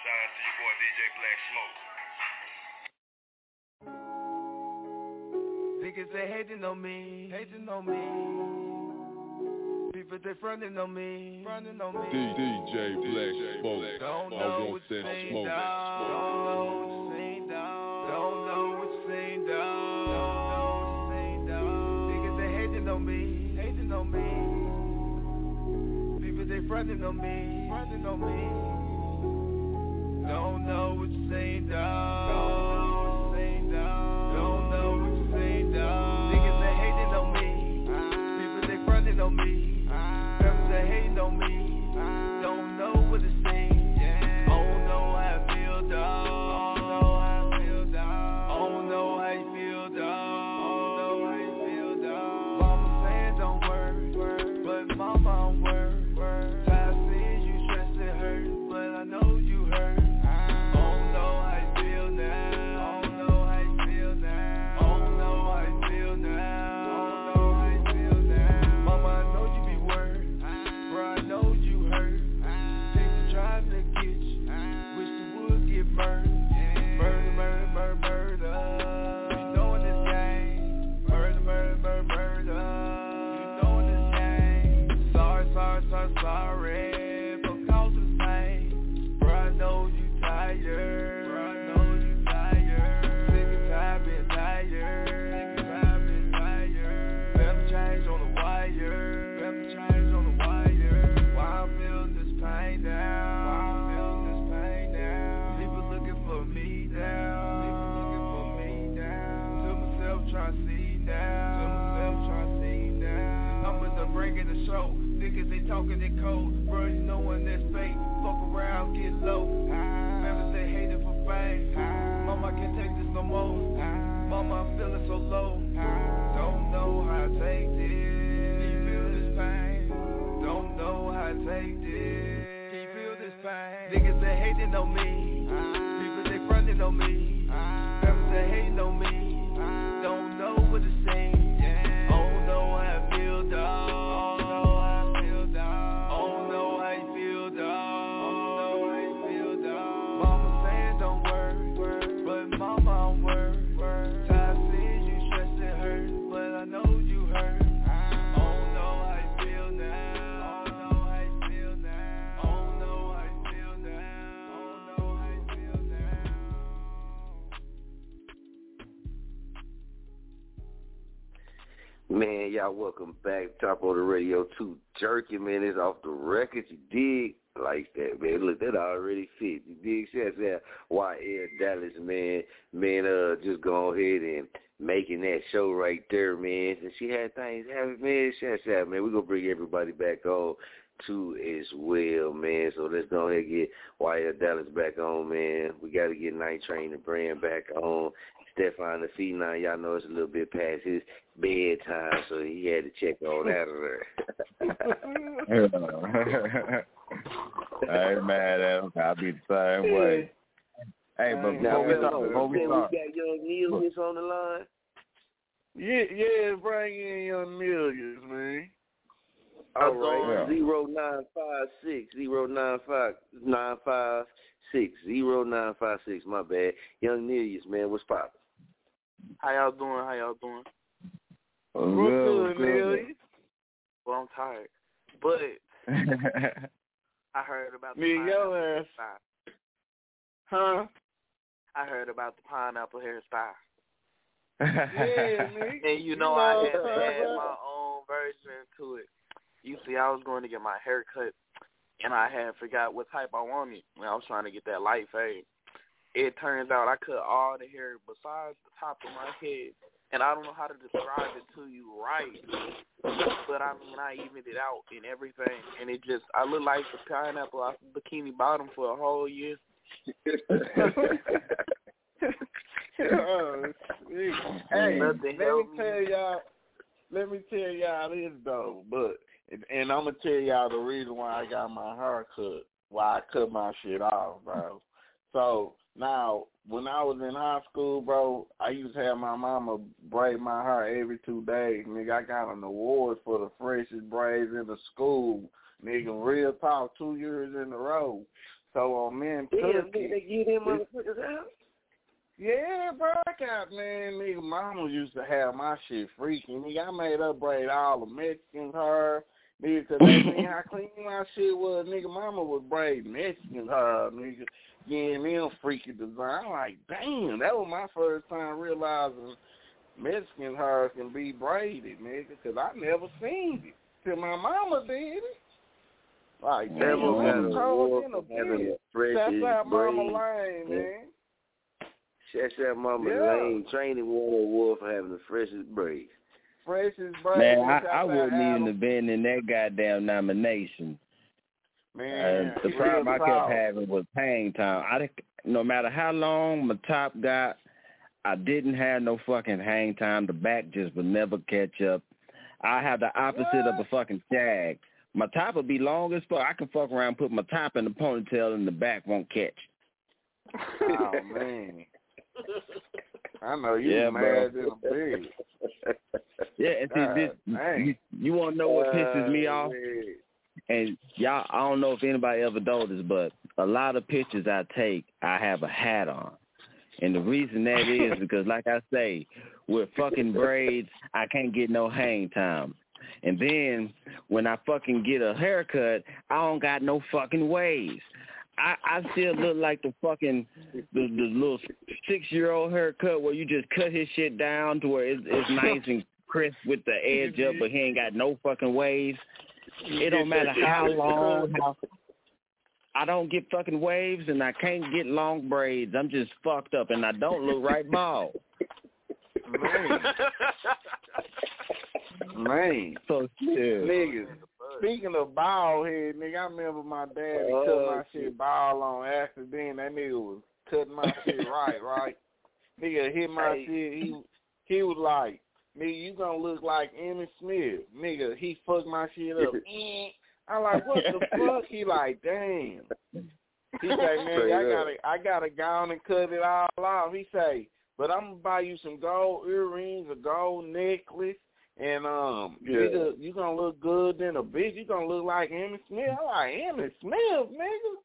Shout out to your boy DJ Black Smoke. Niggas they hating on me, hating on me but they frontin' on me. Frontin' on me. DJ Black Smoke. Don't know smoke. Don't know what's seen, dog. Don't know what's seen, dog. Don't know seen, dog. Niggas they hating on me. On me. People they frontin' on me. Frontin' on me. Don't know what's seen, dog. Don't know what's seen, dog. Niggas they hating on me. People they frontin' on me on me. Y'all welcome back. Chop On It Radio Too Jurkking man. It's off the record. You dig like that, man. Look, that already fit. You dig? Shout out YL Dallas, man. Man, uh, just go ahead and making that show right there, man. And she had things happen, man. Shout out, man. We're gonna bring everybody back on too as well, man. So let's go ahead and get YL Dallas back on, man. We gotta get Night Train and Brand back on. Stefan the Phenom, y'all know it's a little bit past his bedtime, so he had to check all that of there. I ain't mad at him. I'll be the same way. Hey, but Now, before we hold start, on. before we Then start, we got Young Neil on the line. Yeah, yeah, bring in your millions, man. All That's right, all. zero nine five six zero nine five nine five six zero nine five six. My bad, Young Nilius, man, what's poppin'? How y'all doing? How y'all doing? What's What's good, good, what's Neil? Well, I'm tired, but I heard about the Nigga, pineapple hairstyle. Huh? I heard about the pineapple hairstyle. Yeah, nigga. And you know, You I had to add my own version to it. You see, I was going to get my hair cut, and I had forgot what type I wanted. And I was trying to get that light fade. It turns out I cut all the hair besides the top of my head, and I don't know how to describe it to you right. But I mean, I evened it out and everything, and it just I look like the pineapple off Bikini Bottom for a whole year. Oh, shit. hey, let Nothing me helped me. tell y'all. Let me tell y'all this though, but and, and I'm gonna tell y'all the reason why I got my hair cut, why I cut my shit off, bro. So now, when I was in high school, bro, I used to have my mama braid my hair every two days. Nigga, I got an award for the freshest braids in the school. Nigga, real talk, two years in a row. So um, on Damn, Cookie, nigga, they get them motherfuckers out. yeah, bro, I got man, nigga. Mama used to have my shit freaking. Nigga, I made her braid all the Mexicans hair. Nigga, cause they seen how clean my shit was. Nigga, mama would braid Mexican hair. Nigga, getting them freaky design. I'm like, damn, that was my first time realizing Mexican hair can be braided, nigga. Cause I never seen it till my mama did it. Like, Never got that's cold in a bitch. That's how Mama. Lane, Yeah. man. Shout out Mama Yeah. Lane, training an award for having the freshest braids. Freshest braids. man, I, I wouldn't even have been in that goddamn nomination. Man, Uh, the problem I kept talk. having was hang time. I no matter how long my top got, I didn't have no fucking hang time. The back just would never catch up. I have the opposite of a fucking shag. My top would be long as fuck. I can fuck around, put my top in the ponytail, and the back won't catch. Oh man, I know you Yeah, mad bro. in a. Yeah, and see, God this, dang. you, you want to know what pisses me off? And y'all, I don't know if anybody ever noticed, but a lot of pictures I take, I have a hat on. And the reason that is because, like I say, with fucking braids, I can't get no hang time. And then when I fucking get a haircut, I don't got no fucking waves. I, I still look like the fucking the, the little six year old haircut where you just cut his shit down to where it's, it's nice and crisp with the edge up, but he ain't got no fucking waves. It don't matter how long, how I don't get fucking waves and I can't get long braids. I'm just fucked up and I don't look right bald. Man. Man. So shit. Niggas. Speaking of bald head, nigga, I remember my dad he cut Oh, my shit bald on accident. That nigga was cutting my shit right, right? Nigga hit my Hey. shit. He he was like, nigga, you gonna look like Emmitt Smith. Nigga, he fucked my shit up. I'm like, what the fuck? He like, damn. He say, man, I gotta, I gotta go on and cut it all off. He say, but I'm gonna buy you some gold earrings, a gold necklace, and um, Yeah. nigga, you gonna look good than a bitch. You gonna look like Emmitt Smith. I'm like Emmitt Smith, nigga.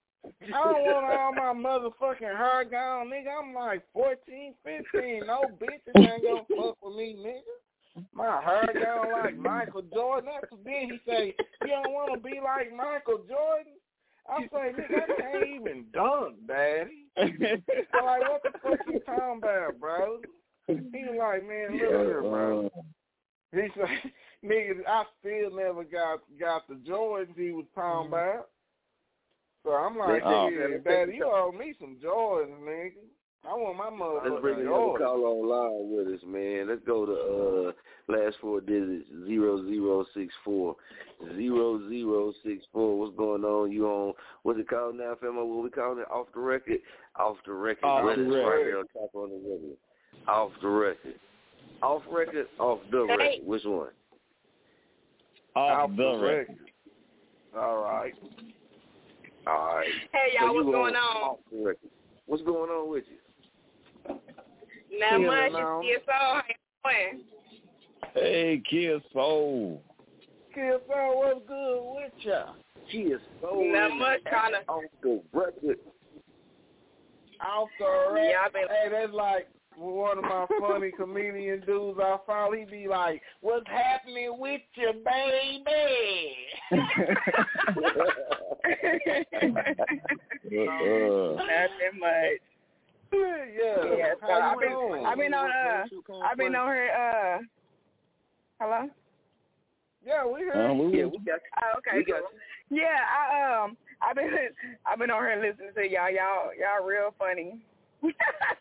I don't want all my motherfucking hair gone, nigga. I'm like 14, 15. No bitches ain't gonna fuck with me, nigga. My hair gone like Michael Jordan. That's the thing. He say, you don't want to be like Michael Jordan? I say, nigga, I can't even dunk, daddy. I'm like, what the fuck you talking about, bro? He was like, man, look here, bro. He said, nigga, I still never got got the Jordans he was talking about. So I'm like, Oh. yeah, daddy, you owe me some Jordans, nigga. I want my mother. Let's bring the Jordans. call online with us, man. Let's go to uh last four digits zero zero six four zero zero six four. What's going on? You on what's it called now, Famo? What we calling it? Off the record? Off the record. Off Right the right here on top on the record. Off the record. Off record, off the record. Which one? Off Off the the record. record. All right. All right. Hey, y'all, So what's going on? Off the record. What's going on with you? Not Chilling much. on. It's CSO. How you doing? Hey, Kiss Soul. Kiss out what's good with ya? Kiss so Not much. kind of. off the record. Off the record. Yeah, I been- Hey, that's like one of my funny comedian dudes I follow. He be like, "What's happening with you, baby?" Uh, Nothing much. yeah. Yeah, so I've been, doing? I've been on, uh, I've been on her, uh, hello? Yeah, we heard. uh, we Yeah, we got Oh, okay, We got cool. Yeah, I, um, I've been, I've been on her listening to y'all. Y'all, y'all real funny.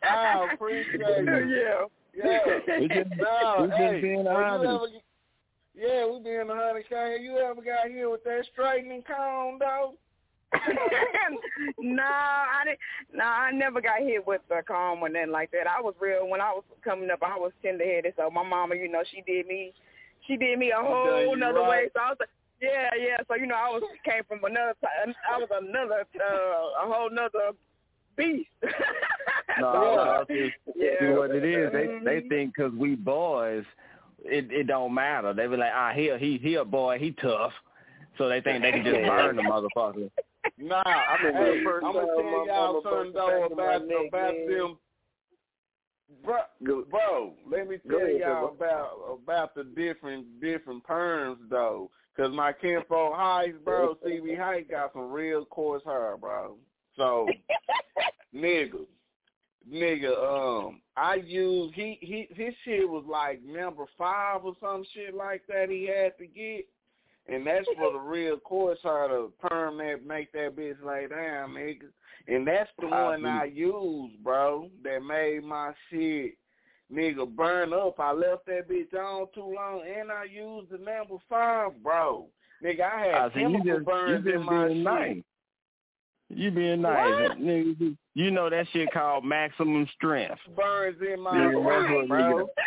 I appreciate it. yeah. Yeah. we just, No, we just hey, being you honest. ever, yeah, we being a hundred K. You ever got here with that straightening comb though? no, I didn't. No, I never got hit with the comb or nothing like that. I was real when I was coming up. I was tender headed, so my mama, you know, she did me, she did me a whole you another right. way. So I was like, yeah, yeah. So you know, I was came from another. I was another, uh, a whole nother beast. No, So, no, see, yeah. see what it is. They they Mhm. think 'cause we boys, it it don't matter. They be like, ah, he he he a boy, he tough. So they think they can just burn the motherfucker. Nah, I remember hey, the first I'm gonna tell my y'all something though back in my about neck, about man. them. Bro, Go- bro, let me tell ahead, y'all bro. about about the different different perms though, cause my kinfolk Heights, bro, CB Height got some real coarse hair, bro. So, nigga, nigga, um, I use he he his shit was like number five or some shit like that. He had to get. And that's for the real course how to perm that make that bitch lay down, nigga. And that's the I one see. I used, bro, that made my shit nigga burn up. I left that bitch on too long and I used the number five, bro. Nigga, I had I you chemical just burns in my shit. nice. You being nice, nigga. you- You know that shit called maximum strength. Burns in my Yeah, that's shit, what bro. nigga-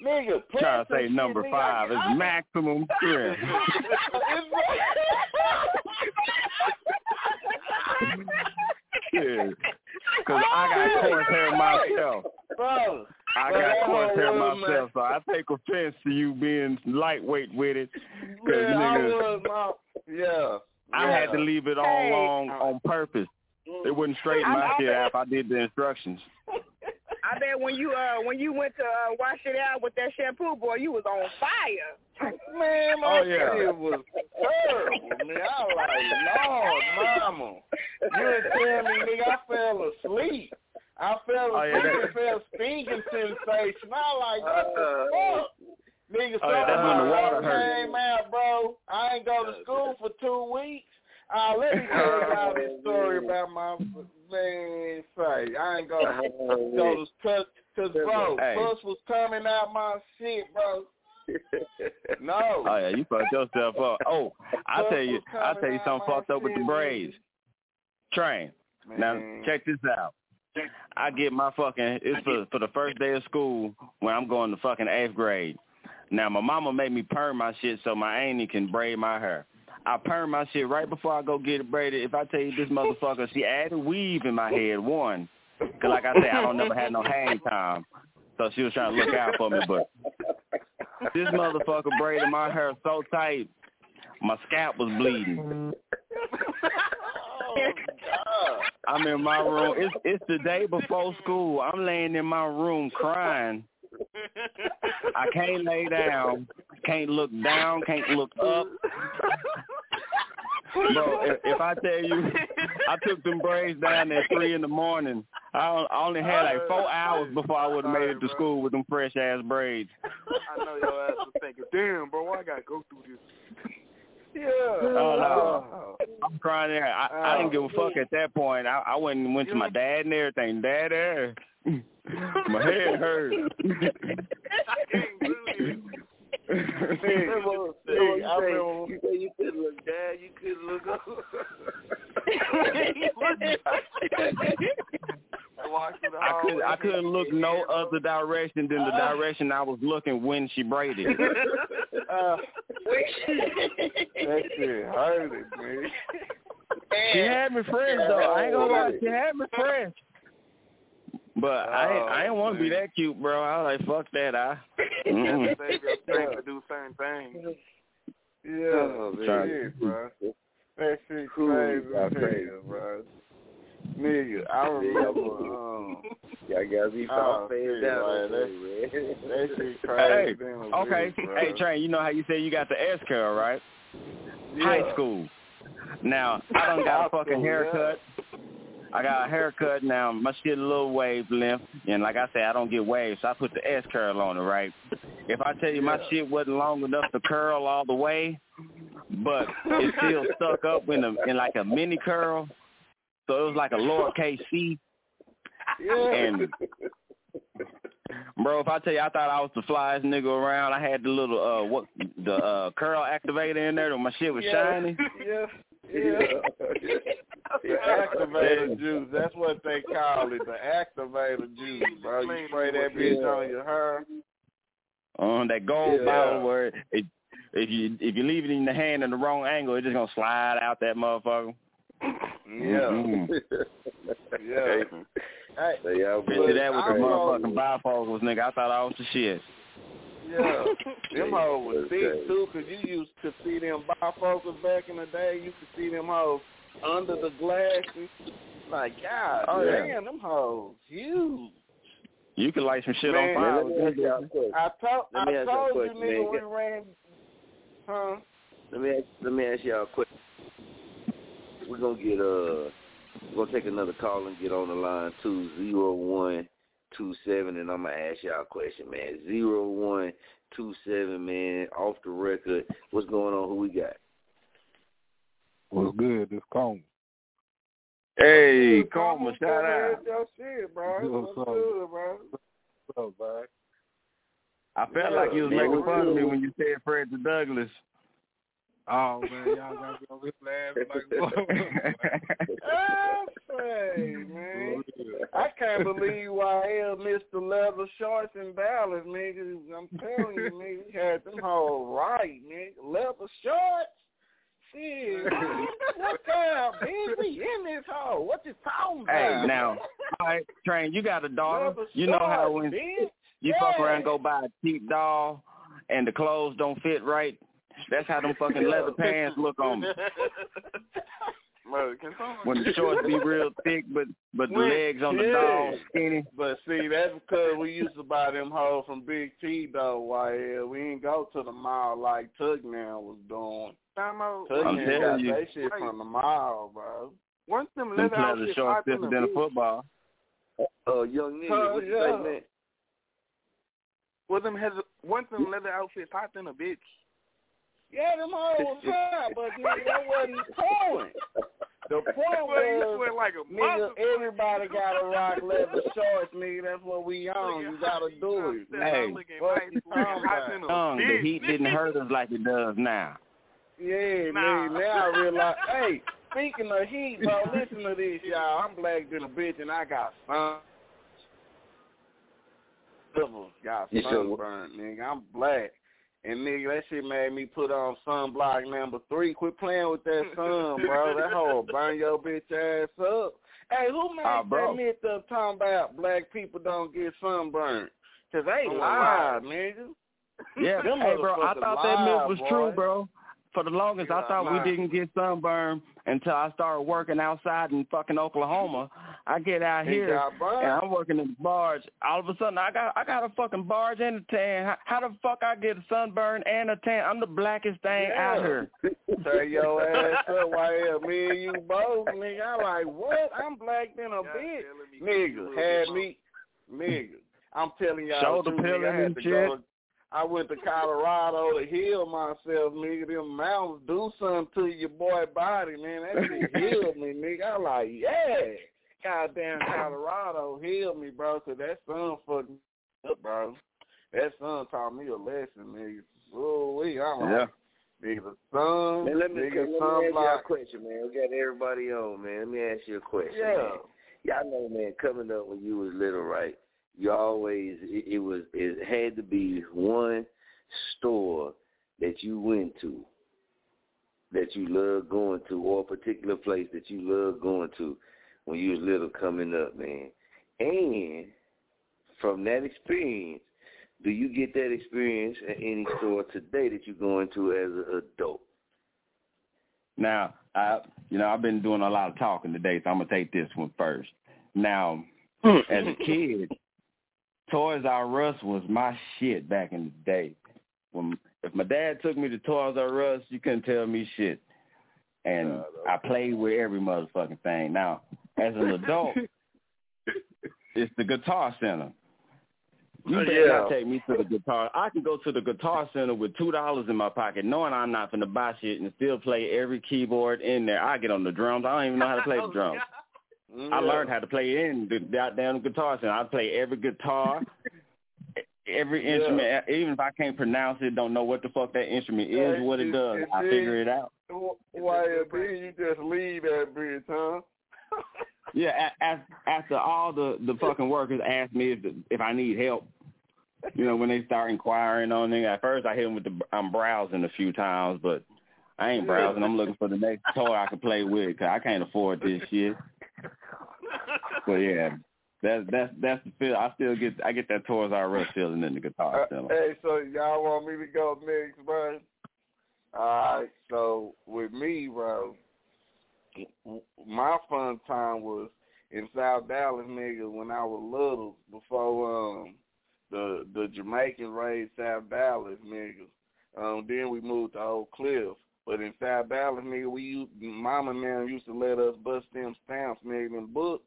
Nigga, Trying to say number shit, five I- is maximum strength. yeah. Cause I got coarse hair myself. Bro, I got that coarse whole hair myself, so I take offense to you being lightweight with it. Cause Yeah, I was my yeah. I had to leave it on Hey. long on purpose. It wouldn't straighten my I- I shit out if I did the instructions. I bet when you uh when you went to uh, wash it out with that shampoo, boy, you was on fire. Man, my Oh, yeah. shit was terrible, man. I was like, Lord, mama. You didn't tell me, nigga, I fell asleep. I fell Oh, yeah, asleep that- felt stinking sensation. I was like, what the fuck? Nigga, Oh, yeah, that's when the water hurt. came out, bro. I ain't go to school for two weeks. Uh, let me tell y'all this story about my man. Say, I ain't go go to cause, cause bro, Hey. pus was coming out my shit, bro. No. Oh yeah, you fucked yourself up. Oh, I tell you, I tell you something fucked up with the braids. Train. Now check this out. I get my fucking it's for for the first day of school when I'm going to fucking eighth grade. Now my mama made me perm my shit so my auntie can braid my hair. I perm my shit right before I go get it braided. If I tell you this motherfucker, she added weave in my head. One, cause like I said, I don't never had no hang time, so she was trying to look out for me. But this motherfucker braided my hair so tight, my scalp was bleeding. Oh, I'm in my room. It's it's the day before school. I'm laying in my room crying. I can't lay down. Can't look down. Can't look up. Bro, if, if I tell you, I took them braids down at three in the morning. I, on- I only had like four hours before I would have made it to school with them fresh ass braids. I know your ass was thinking, damn, bro, why I gotta go through this. Yeah. Oh, no. I'm crying there. I, I didn't give a fuck at that point. I, I went and went to my dad and everything. Dad, there. my head hurt. Hey, Remember- hey, remember I you say- remember- you say you couldn't look down, you couldn't look up. I could I couldn't look no other direction than the direction I was looking when she braided. Uh, that shit hurted, man. She had me friends though. I ain't gonna lie, she had me fresh. But I ain't, I ain't want to be that cute, bro. I was like, fuck that. I. Mm-mm. Save your to do certain things. Yeah, Oh, man. shit, bro. That shit Cool. crazy I as pray. hell, bro. Nigga, I remember, um, Y'all gotta be Oh, soft shit, fans down that- that shit Hey, damn okay. good. Hey, Train, you know how you say you got the S curl, right? High school. Now, I done got a fucking school, haircut. I got a haircut now. My shit a little wave length, and like I said, I don't get waves, so I put the S curl on it, right? If I tell you my shit wasn't long enough to curl all the way, but it still stuck up in a in like a mini curl, so it was like a lowercase C. Yeah. And bro, if I tell you, I thought I was the flyest nigga around. I had the little uh what the uh curl activator in there, and my shit was yeah. shiny. Yeah. Yeah. the activator juice. That's what they call it. The activator juice, bro. You spray that bitch on your hair. on that gold Yeah. bottle where it, if you if you leave it in the hand in the wrong angle, it's just gonna slide out that motherfucker. Yeah. Mhm. Yeah. Hey, They out Bitch, there. that with the motherfucking bifocals, nigga. I thought I was the shit. Yeah, them hoes was Okay. thick too, 'cause you used to see them bifocals back in the day. You could see them hoes under the glasses. Like, God Oh, yeah. damn, them hoes huge. You can light some shit Man, on fire. Let me ask y'all a bitches. question. I told, Let me I ask y'all told you, question, nigga, man. we ran. Huh? Let me ask, let me ask y'all a question. We're gonna get uh, we're gonna take another call and get on the line two zero one two seven, and I'm gonna ask y'all a question, man. Zero one two seven, man. Off the record, what's going on? Who we got? What's good? This Coleman. Hey, Good, Coma, Coleman, shout out. Your shit, bro. What's What's up? good, bro? What's up, man? I felt Yeah, like you was man, making fun of me when you said Frederick Douglass. Oh man, y'all got me on this laughing like Oh, man. I can't believe why hell Mr. Leather Shorts and Dallas, nigga. I'm telling you, nigga, we had them whole right, nigga. Leather shorts? Shit. what kind, bitch? We in this hole. What you talking about? Hey, now, all right, Train, you got a daughter. Leather You know how when bitch. you fuck around and go buy a cheap doll and the clothes don't fit right, that's how them fucking leather pants look on me. Bro, When the shorts be real thick, but but the legs on the yeah. doll skinny. But see, that's because we used to buy them hoes from Big T though. Why hell we ain't go to the mall like Tug now was doing. time out? Tug I'm now telling got you. that shit from the mall, bro. Once them Them leather leather outfits shorts different than a football. Uh, young nigga, Oh, what you yeah. say, man? well, them has once them leather outfits hot in a bitch. Yeah, them hoes was hot, but nigga, that wasn't the point. The point Boy, you was, like a nigga, everybody got to rock leather shorts, nigga. That's what we on. You gotta do it. Hey. looking What nice, you looking talking hot in about? a Young, the heat didn't hurt us like it does now. Yeah, Nah. nigga. Now I realize. hey, speaking of heat, bro, listen to this, y'all. I'm black than a bitch, and I got sun. Got You sure? sunburned, nigga. I'm black, And nigga, that shit made me put on sunblock number three. Quit playing with that sun, bro. That whole burn your bitch ass up. Hey, who made ah, bro. that myth up talking about black people don't get sunburned? Cause they Oh, lied, nigga. Yeah, Them hey, bro, I thought that myth was boy. true, bro. For the longest, I Yeah, thought we didn't get sunburned until I started working outside in fucking Oklahoma. I get out He here and I'm working in the barge. All of a sudden, I got I got a fucking barge and a tan. How, how the fuck I get a sunburn and a tan? I'm the blackest thing out here. Turn your ass up while here. Me and you both, nigga. I like, what? I'm black than a bitch. Nigga, had me, nigga. I'm telling y'all, Shoulder the pilling nigga, I had and to shit. go. I went to Colorado to heal myself, nigga. Them mountains do something to your boy body, man. That shit healed me, nigga. I like, yeah. Goddamn Colorado healed me, bro, 'cause that sun fucked me up, bro. That sun taught me a lesson, nigga. Oh, we, I'm Yeah. like, nigga, the sun, Man, let me, nigga, let me ask you a question, man. We got everybody on, man. Let me ask you a question. Yeah. Man. Y'all know, man, coming up when you was little, right? You always it, it was it had to be one store that you went to that you loved going to, or a particular place that you loved going to when you was little coming up, man. And from that experience, do you get that experience at any store today that you're going to as an adult? Now, I you know I've been doing a lot of talking today, so I'm gonna take this one first. Now, as a kid, Toys R Us was my shit back in the day. When if my dad took me to Toys R Us, you couldn't tell me shit, and I played with every motherfucking thing. Now, as an adult, it's the Guitar Center. You Oh, better yeah. not take me to the guitar. I can go to the guitar center with two dollars in my pocket, knowing I'm not gonna buy shit and still play every keyboard in there. I get on the drums. I don't even know how to play the drums. I learned how to play in the goddamn guitar center. I play every guitar, every Yeah. instrument. Even if I can't pronounce it, don't know what the fuck that instrument is, what it and- does, I then- figure it out. Why you just leave that bridge, huh? Yeah, a- a- after all the the fucking workers ask me if if I need help, you know, when they start inquiring on me. At first, I hit them with the I'm browsing a few times, but I ain't browsing. I'm looking for the next toy I can play with because I can't afford this shit. But yeah, that's that's that's the feel. I still get I get that Toys R Us feeling in the guitar Uh, hey, so y'all want me to go next, bro? Alright, so with me, bro, my fun time was in South Dallas, nigga, when I was little, before um the the Jamaican raised South Dallas, nigga. Um, then we moved to Oak Cliff. But in South Dallas, nigga, we used mama them used to let us bust them stamps, nigga, them books.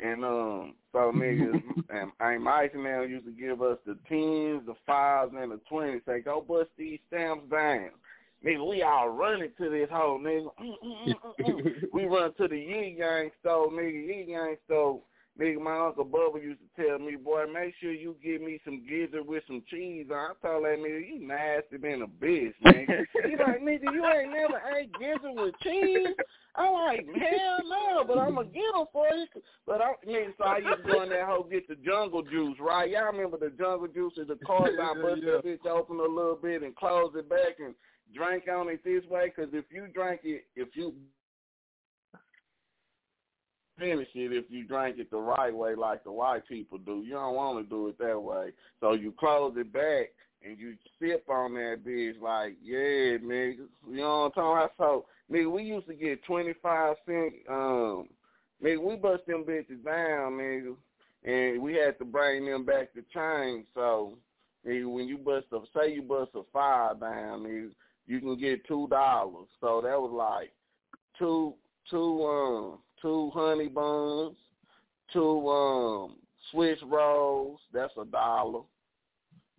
And um, so niggas and Mike and them used to give us the tens, the fives, and the twenties. Say, go bust these stamps down. Nigga, we all running to this hole, nigga. Mm, mm, mm. we run to the Yee Yang store, nigga. Yee Yang store. Nigga, my Uncle Bubba used to tell me, boy, make sure you give me some gizzard with some cheese on. I told that nigga, you nasty than a bitch, nigga. he like, nigga, you ain't never ate gizzard with cheese? I'm like, hell no, but I'm going to get them for you. But I, nigga, so I used to go in that hole get the jungle juice, right? Y'all remember the jungle juice is the card I bust that bitch open a little bit and close it back and drink on it this way? Because if you drink it, if you finish it if you drink it the right way like the white people do. You don't want to do it that way. So you close it back and you sip on that bitch like, yeah, nigga. You know what I'm talking about? So, nigga, we used to get 25 cent, um, nigga, we bust them bitches down, nigga. And we had to bring them back to change. So, nigga, when you bust a, say you bust a five down, nigga, you can get $2. So that was like two, two, um, two honey buns, two um Swiss rolls, that's a dollar.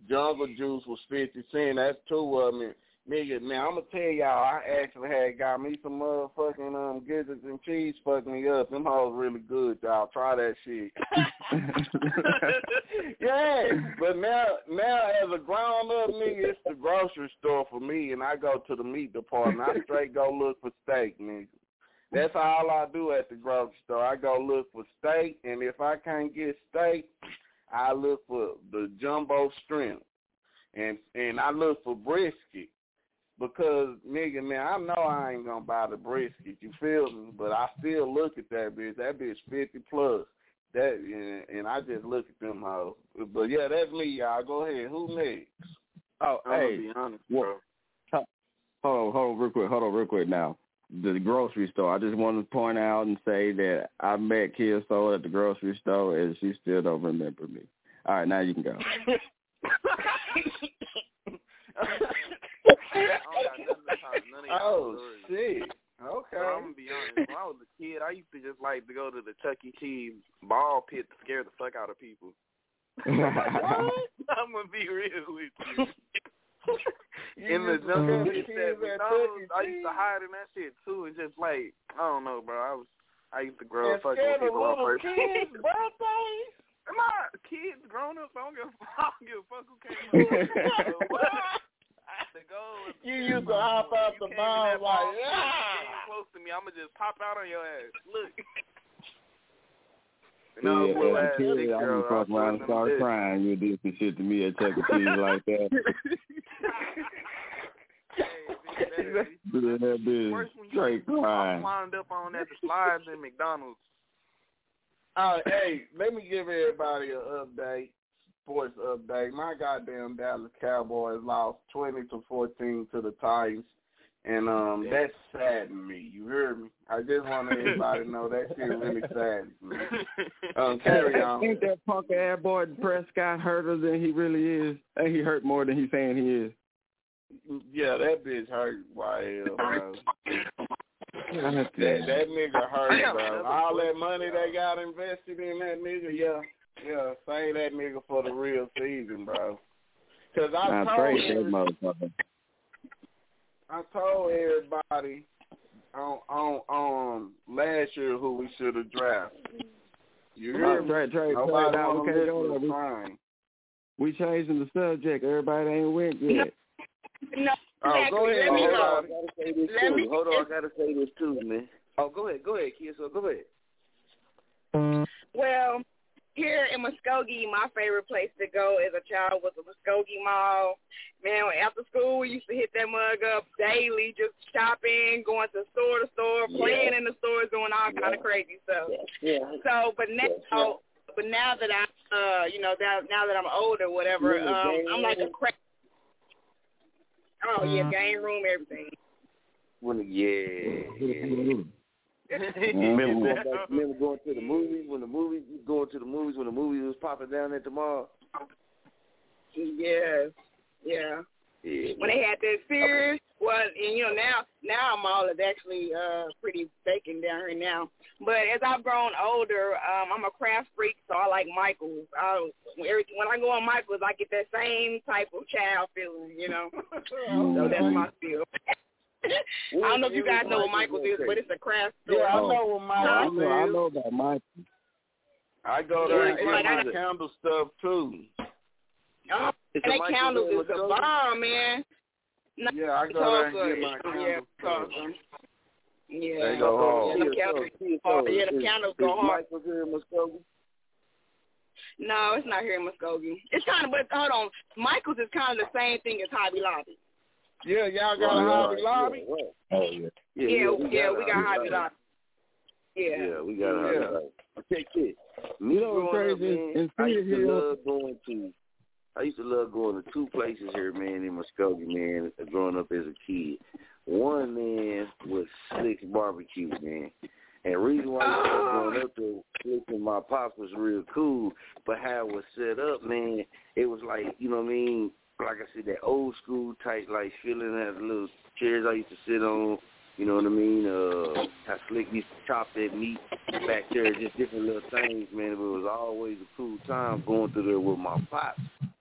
Jungle juice was fifty cent, that's two of them. Nigga, now I'm gonna tell y'all, I actually had got me some motherfucking um gizzards and cheese fucking me up. Them hoes really good, y'all. Try that shit. yeah, but now now as a grown up nigga, it's the grocery store for me, and I go to the meat department. I straight go look for steak, nigga. That's all I do at the grocery store. I go look for steak, and if I can't get steak, I look for the jumbo shrimp. and and I look for brisket because nigga, man, I know I ain't gonna buy the brisket. You feel me? But I still look at that bitch. That bitch fifty plus. That and, and I just look at them hoes. But yeah, that's me, y'all. Go ahead. Who next? Oh, I'm gonna hey, be honest, bro. hold on, hold on, real quick, hold on, real quick. Now, the grocery store. I just want to point out and say that I met Kia Soul at the grocery store, and she still don't remember me. All right, now you can go. oh shit. Okay. So I'm gonna be honest. When I was a kid, I used to just like to go to the Chuck E. Cheese ball pit to scare the fuck out of people. I'm gonna be real with you. In the jungle, go to bitch, Cheese that McDonald's. I used to hide in that shit too, and just like I don't know, bro. I was I used to grow up fucking with people on first. kids' birthdays. Am I kids grown up? I don't give a I don't give a fuck who came up. What? I have to go. You used to hop out the mall like, ball pit, you yeah. close to me. I'ma just pop out on your ass. Look. And Yeah, I was a little as a ass kid, I girl. would fuck I around and start crying. You did some shit to me at Chuck E. Cheese like that. Yeah, that bitch Worse when you straight I crying. climbed up on that the slides in McDonald's. Uh, hey, let me give everybody an update, sports update. My goddamn Dallas Cowboys lost twenty to fourteen to the Titans, and um, that saddened me. You heard me? I just want everybody to know that shit really saddens me. Um, carry on. Ain't that punk ass boy Prescott hurter than he really is? And he hurt more than he's saying he is? Yeah, that bitch hurt YL, bro. God That that nigga hurt, bro. All that money they got invested in that nigga, yeah, yeah. Save that nigga for the real season, bro. Cause I Nah, told trade that motherfucker. I told everybody on on on last year who we should have drafted. You hear me? trade, trade, Nobody trade. Nah, we wanna can't go listen there. to We- We changing the subject. Everybody ain't went yet. No, Oh, go ahead. Let me Hold go. on, I gotta say this Let too. me- Hold on, I gotta say this too, man. Oh, go ahead, go ahead, kid. So go ahead. Well, here in Muskogee, my favorite place to go as a child was the Muskogee Mall. Man, after school, we used to hit that mug up daily, just shopping, going to store to store, playing in the stores, doing all kind of crazy stuff. Yeah. So, but now, Yeah. but now that I'm, uh, you know, now, now that I'm older, whatever, You in the um, game I'm like a room? cra- Oh yeah, game room, everything. When yeah, yeah. remember, going back, remember going to the movies when the movies going to the movies when the movies was popping down at the mall. Yes, yeah. Yeah. when they had that series. Well, and you know now now mall is actually uh pretty vacant down here now. But as I've grown older, um, I'm a craft freak, so I like Michaels. I every, when I go on Michaels, I get that same type of child feeling, you know. so that's my feel. I don't know if you guys know what Michaels is, but it's a craft store. Yeah, I know what Oh, Michael I know, I is. know about Mike. I go there and Yeah, get like candle stuff too. Oh, It's and that Michaels candles is a bomb, man. No, Yeah, I go there and get my Tulsa, candle yeah, stuff. Tulsa. Yeah, They go hard. Yeah, them candles, oh, yeah, the candles go hard. Michael's here in Muskogee. No, it's not here in Muskogee. It's kind of, but hold on, Michael's is kind of the same thing as Hobby Lobby. Yeah, y'all got a Right, Hobby right, Lobby? yeah, right. Oh yeah. Yeah, yeah, a we got Hobby Lobby. Yeah. Yeah, we got a Hobby Yeah. Lobby. Check this. Me You know what's growing up, crazy? man, I used to love going to. I used to love going to two places here, man, in Muskogee, man, growing up as a kid. One, man, was Slick's Barbecue, man. And the reason why I was going up there, Slick and my pops was real cool, but how it was set up, man, it was like, you know what I mean, like I said, that old school type, like feeling that little chairs I used to sit on, you know what I mean? Uh, how Slick used to chop that meat back there, just different little things, man. But it was always a cool time going through there with my pops.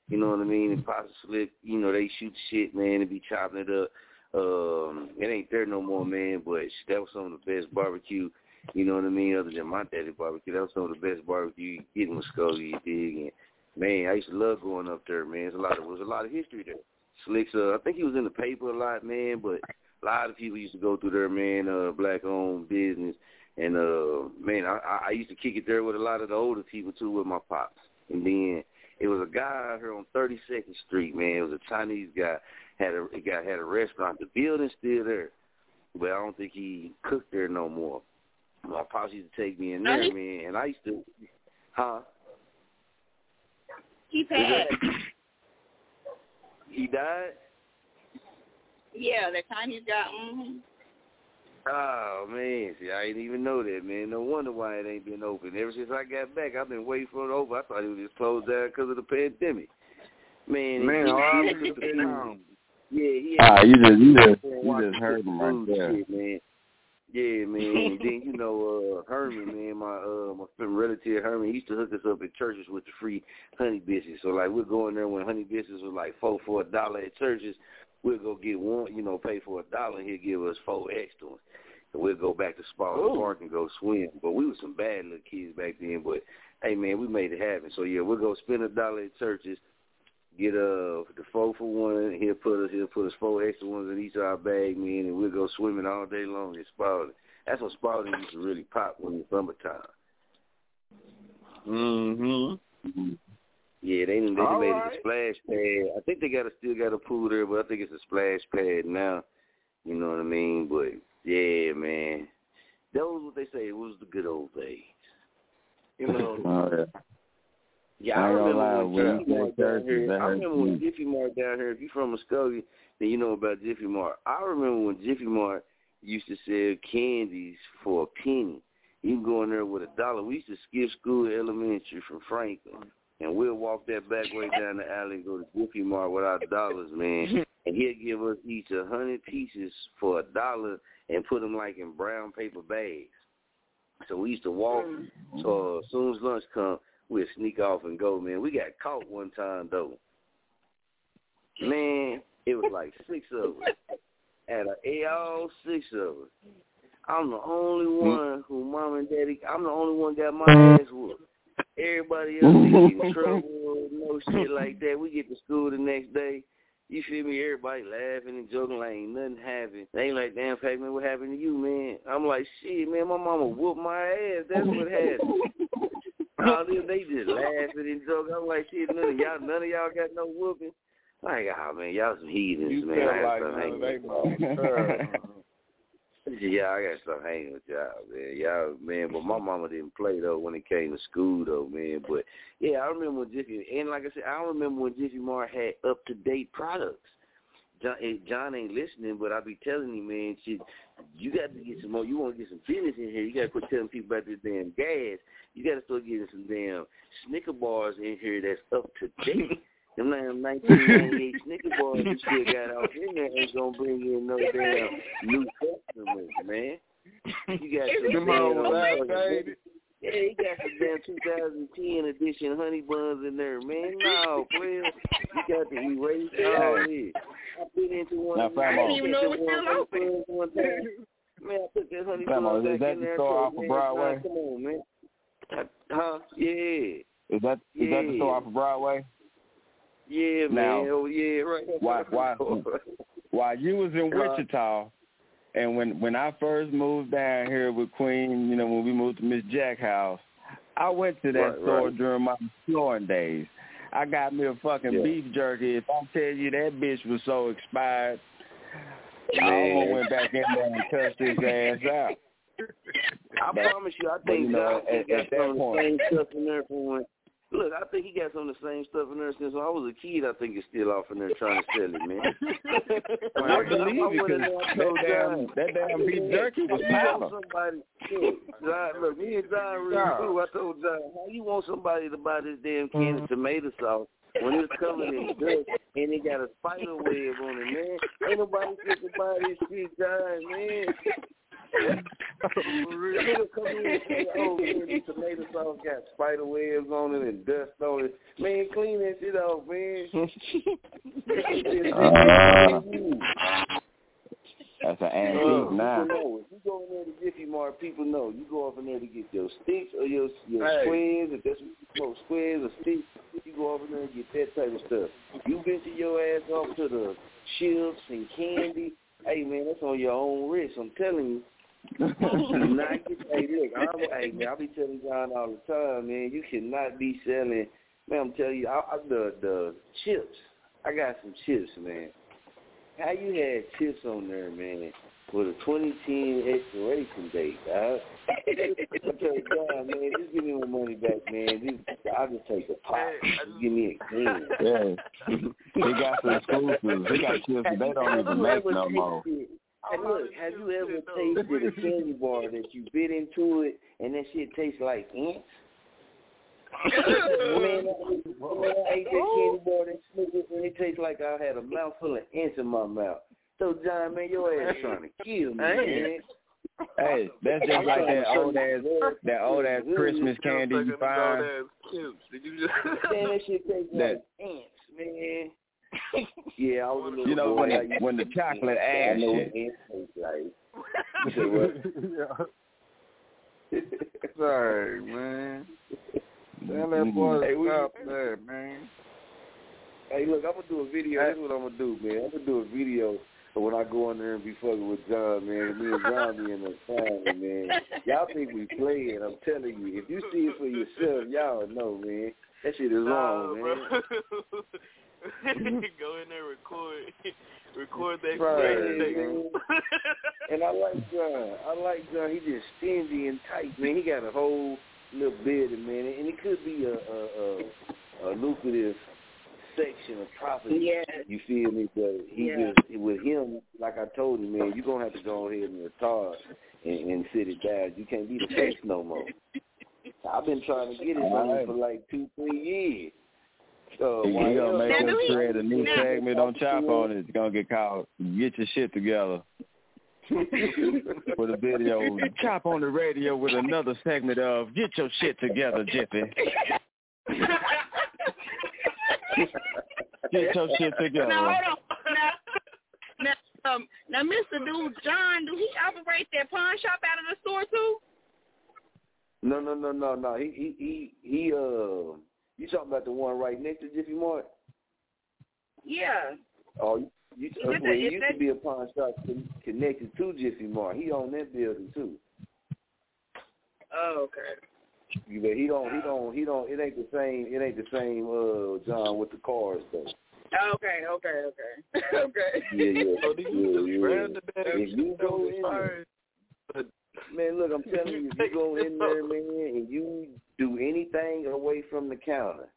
You know what I mean? And pops Slick, you know, they shoot shit, man, and be chopping it up. Um, it ain't there no more, man. But that was some of the best barbecue. You know what I mean? Other than my daddy barbecue, that was some of the best barbecue you get in Muskogee, you dig? And man, I used to love going up there, man. There's a lot of, was a lot of history there. Slick's, uh, I think he was in the paper a lot, man, but a lot of people used to go through there, man, uh, black owned business. And uh man, I, I used to kick it there with a lot of the older people too with my pops. And then It was a guy out here on 32nd Street, man. It was a Chinese guy. Had a he got had a restaurant. The building's still there, but I don't think he cooked there no more. My pops used to take me in there, man, and I used to, huh? He passed. He died. Yeah, the Chinese guy. Mm-hmm. Oh man, see, I didn't even know that, man. No wonder why it ain't been open. Ever since I got back, I've been waiting for it to open. I thought it was just closed down because of the pandemic. Man, Man, he, all he I took was the just food. Yeah, he Ah, you just you just you watch just heard him right there. shit, man. Yeah, man. then you know, uh Herman, man, my uh my friend relative Herman, he used to hook us up at Church's with the free honey biscuits. So like we're going there when honey biscuits was like four for a dollar at Church's. We'll go get one, you know, pay for a dollar. He'll give us four extra ones. And we'll go back to Spaulding Park and go swim. But we were some bad little kids back then. But hey, man, we made it happen. So yeah, we'll go spend a dollar at Church's. Get uh the four for one. He'll put us he'll put us four extra ones in each of our bag, man, and we'll go swimming all day long at Spaulding. That's when Spaulding used to really pop when it's summertime. Mm-hmm. Yeah, they they made right. it a splash pad. I think they got a still got a pool there, but I think it's a splash pad now. You know what I mean? But yeah, man, that was what they say It was the good old days. You know. Oh, yeah. Yeah, I I remember when Jiffy Mart down here. I remember when. Jiffy Mart down here. If you're from Muskogee, then you know about Jiffy Mart. I remember when Jiffy Mart used to sell candies for a penny. You can go in there with a dollar. We used to skip school elementary from Franklin, and we'll walk that back way down the alley and go to Jiffy Mart with our dollars, man. And he'll give us each a hundred pieces for a dollar and put them like in brown paper bags. So we used to walk. So as soon as lunch come, we'd sneak off and go, man. We got caught one time though. Man, it was like six of us. At a all six of us. I'm the only mm. one who mom and daddy I'm the only one got my ass whooped. Everybody else get in trouble, no shit like that. We get to school the next day. You feel me? Everybody laughing and joking like ain't nothing happened. They ain't like, damn, Pac man, what happened to you, man? I'm like, shit, man, my mama whooped my ass. That's what happened. All them, they just laughing and joking. I'm like, shit, none of y'all, none of y'all got no whooping. Like, ah, man, y'all some heathens, You man. I like got none of hanging with. Yeah, I got stuff hanging with y'all, man. Y'all, man, but my mama didn't play though when it came to school though, man. But yeah, I remember when Jiffy, and like I said, I remember when Jiffy Mart had up to date products. John, John ain't listening, but I be telling him, man, shit, you got to get some more. You want to get some business in here. You got to quit telling people about this damn gas. You got to start getting some damn Snicker bars in here that's up to date. Them damn 1998 Snicker bars you still got out in there ain't gonna bring in no damn new customers, man. You got some Them damn, hoes outdated. Yeah, he got some damn 2010 edition honey buns in there, man. No, well, you got to erase all this. I been into one. Now, of Famo. I didn't even know it was one still honey buns one time. Man, I took that honey Famo, bun is back that in the there. store and off of Broadway? nah, Come on, man. Huh? Yeah. Is that is that the store off of Broadway? Yeah, Now, man. Oh, yeah, right. Why why while you was in Uh, Wichita and when when I first moved down here with Queen, you know, when we moved to Miss Jack house, I went to that Right, store right. during my exploring days. I got me a fucking Yeah. beef jerky. If I tell you that bitch was so expired, I Man. almost went back in there and cussed his ass out. I promise you, I but, you think know, at- at that point- same stuff in there when. Look, I think he got some of the same stuff in there since when I was a kid. I think it's still off in there trying to sell it, man. I believe it because that damn John, that damn beef jerky was how you want powder. Somebody, look, John, look, me and John really Yeah. cool. I told John, how you want somebody to buy this damn can of mm-hmm. tomato sauce when it's covered in dust and it got a spider web on it, man? Ain't nobody fit to buy this shit, John, man. Nigga come in and say, oh, man, tomato sauce got spider webs on it and dust on it. Man, clean that shit off, man. Uh, that's an antique Uh, now. Know. If you go in there to Jiffy Mart, people know. You go up in there to get your sticks or your your Hey. squares. If that's what you smoke, squares or sticks, you go over there and get that type of stuff. You venture your ass off to the chips and candy. Hey man, that's on your own risk. I'm telling you. Do not get, hey, look, I'm, hey, man, I be telling John all the time, man, you cannot be selling Man, I'm telling you, I, I, the the chips. I got some chips, man. How you had chips on there, man, with a 2010 expiration date, dog? I tell you, God, man, just give me my money back, man. Just, I'll just take a pop. Just give me a can. Yeah. they got some exclusives. They got chips that they don't even make no more. Hey, look, have you ever tasted a candy bar that you bit into it and that shit tastes like ants? man, when I ate that candy bar that snickers and it tastes like I had a mouthful of ants in my mouth. So John, man, your ass trying to kill me, man. Hey, that's just like that old ass, that old ass Christmas candy you find. Did you just? Man, that shit tastes like ants, man. Yeah, I was a You know boy. when I the when the chocolate ants. I ash shit. what ants taste like. You? Sorry, man. Tell that mm-hmm. boy Hey, to we- stop that, man. Hey, look, I'm gonna do a video. This is what I'm gonna do, man. I'm gonna do a video of when I go in there and be fucking with John, man. Me and John be in the family, man. Y'all think we playing? I'm telling you. If you see it for yourself, y'all know, man. That shit is wrong, man. Mm-hmm. Go in there, record, record that Right, crazy man. And I like John. I like John. He just stingy and tight, man. He got a whole little beard, man, and it could be a a, a, a lucrative section of property. Yes. You feel me? But he Yeah. just with him, like I told him, man, you're gonna have to go ahead and retire and, and sit it down. You can't be the face no more. I've been trying to get it on for like two, three years. So You why gonna make else- us create a new segment on Chop on it. It's gonna get called "Get Your Shit Together" with a video. Chop On It Radio with another segment of "Get Your Shit Together, Jiffy." Get your shit together. Now hold on. Now, now, um, now, Mr. Dude, John, do he operate that pawn shop out of the store too? No, no, no, no, no. He, he, he, he. Uh, you talking about the one right next to Jiffy Mart? Yeah. Oh, you, you, Is well, the- he used that- to be a pawn shop connected to Jiffy Mart. He owned that building too. Oh, okay. You But he don't, he don't, he don't. It ain't the same. It ain't the same. Uh, John with the cars though. Okay, okay, okay, okay. Yeah, yeah. So do you yeah, just brand yeah. If you go in fired? Man, look, I'm telling you, if you go in there, man, and you do anything away from the counter,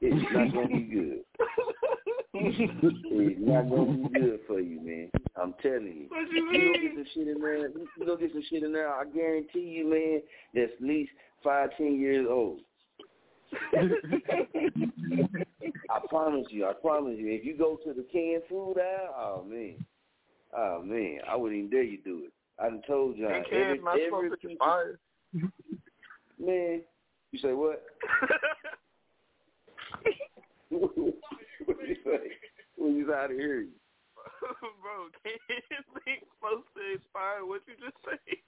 it's not gonna be good. it's not gonna be good for you, man. I'm telling you. What you You go get some shit in there. You go get some shit in there. I guarantee you, man. That's at least five, ten years old. I promise you. I promise you. If you go to the canned food aisle, oh man, oh man, I wouldn't even dare you do it. I done told John. And Every, cans not supposed to get fired. man. You say what? what you say? When you out of here? Bro, cans ain't supposed to expire. What you just say?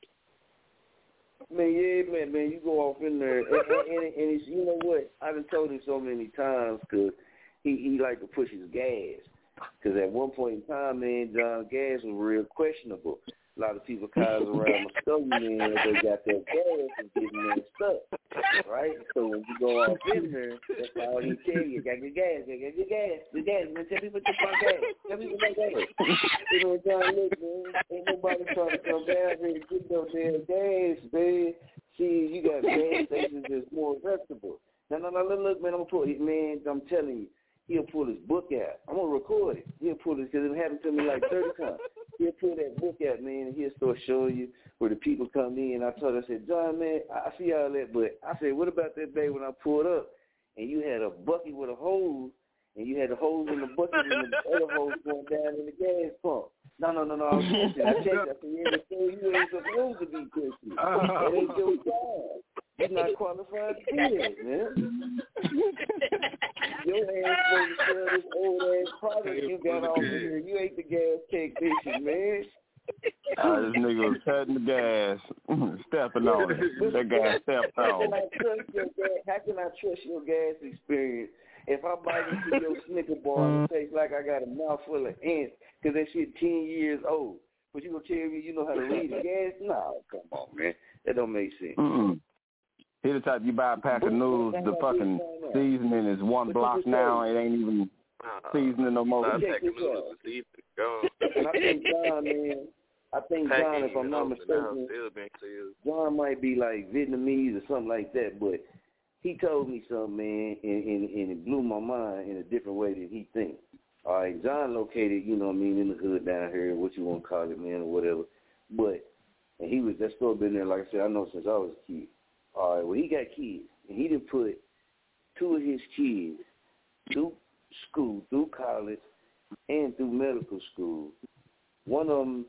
Man, yeah, man, man, you go off in there, and, and, and, and it's, you know what? I done told him so many times because he he like to push his gas. Because at one point in time, man, John gas was real questionable. A lot of people cars around Muskogee, man, they got their gas and getting messed up, right? So when you go off in there, that's all he tell you. Got your gas, You got your gas, your gas. Man, tell people to put gas. Tell people to gas. You know what John look, man? Ain't nobody trying to come down here and get no damn gas, man. See, you got gas stations that's more acceptable. No, no, no, look, look, man, I'm gonna pull it, man. I'm telling you, he'll pull his book out. I'm gonna record it. He'll pull it because it happened to me like 30 times. He'll pull that book out, man, and he'll start showing you where the people come in. I told her, I said, John, man, I see all that, but I said, what about that day when I pulled up and you had a bucket with a hose and you had the hose in the bucket and the other hose going down in the gas pump? No, no, no, no. I was. I checked. I said, yeah, so you ain't supposed to be pushing. That ain't your job. You're not qualified to do that, man. Your ass supposed to sell this old ass product you got off here. You ain't the gas technician, man. Ah, this nigga was cutting the gas, stepping on it. That guy stepped How can on. I trust your gas? How can I trust your gas experience if I bite into your Snicker bar and it tastes like I got a mouthful of ants because that shit ten years old? But you gonna tell me you know how to read the gas? No, come on, man. That don't make sense. Mm-mm. He the type you buy a pack of noodles, the fucking seasoning is one block now. It ain't even uh-uh. seasoning no more. Not taking noodles to see if it's gone. And I think John, man, I think John, if I'm not mistaken, still been sealed. John might be like Vietnamese or something like that, but he told me something, man, and, and, and it blew my mind in a different way than he thinks. All right, John located, you know what I mean, in the hood down here, what you want to call it, man, or whatever. But, and he was, that store been there, like I said, I know since I was a kid. Right, well, he got kids, and he didn't put two of his kids through school, through college, and through medical school. One of them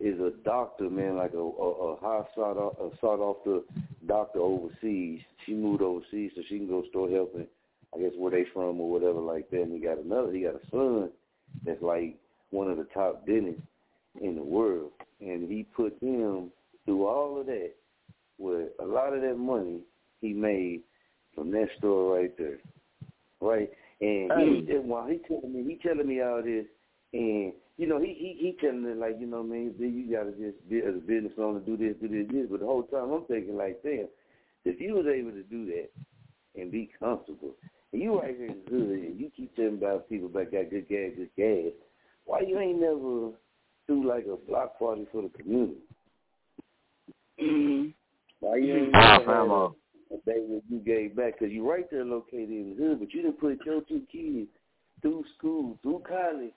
is a doctor, man, like a, a, a high sought a sought after doctor overseas. She moved overseas so she can go start helping, I guess where they from or whatever like that. And he got another, he got a son that's like one of the top dentists in the world, and he put him through all of that with a lot of that money he made from that store right there, right? And he, while he telling me, he telling me all this, and you know, he he he telling me like, you know, man, you gotta just be as a business owner, do this, do this, this. But the whole time I'm thinking like, damn, if you was able to do that and be comfortable, and you right here in the hood, and you keep telling about people that got good gas, good gas, why you ain't never do like a block party for the community? Mm-hmm. Why you ain't a, uh, a day where you gave back? Because you right there located in the hood, but you didn't put your two kids through school, through college,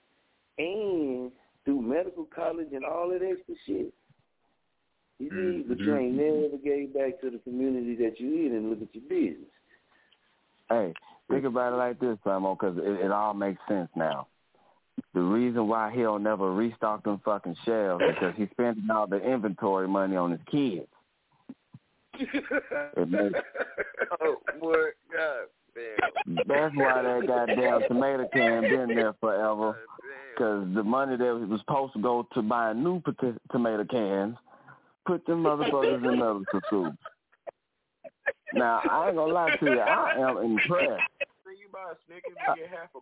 and through medical college and all that extra shit. You see, but you ain't never gave back to the community that you in and look at your business. Hey, think about it like this, Famo, because it, it all makes sense now. The reason why he'll never restock them fucking shelves is because he's spending all the inventory money on his kids. Oh, boy, God that's why that goddamn tomato can been there forever. Because the money that was supposed to go to buy new pot- tomato cans, put them motherfuckers in medical soup. Now, I ain't gonna lie to you, I am impressed. Then you buy a Snickers and get half a.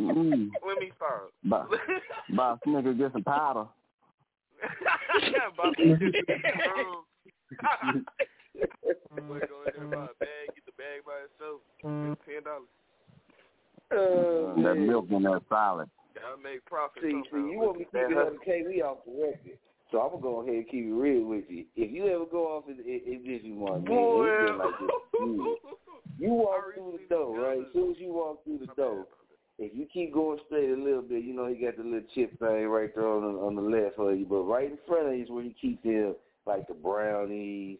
Mm. Let me start. Buy, buy a Snicker, get some powder. Buy some Snickers and some Boy, go in there and buy a bag, get the bag by itself. Ten dollars. Uh, that milk in that solid. Gotta make profit. See, see, you want me to keep it on the K, we off the record. So I'm gonna go ahead and keep it real with you. If you ever go off, it, it, it gives you one. Man. It's been like this. You, you walk through the door, right? As soon as you walk through the door, if you keep going straight a little bit, you know he got the little chip thing right there on the, on the left of you, but right in front of you is where he keeps them like the brownies,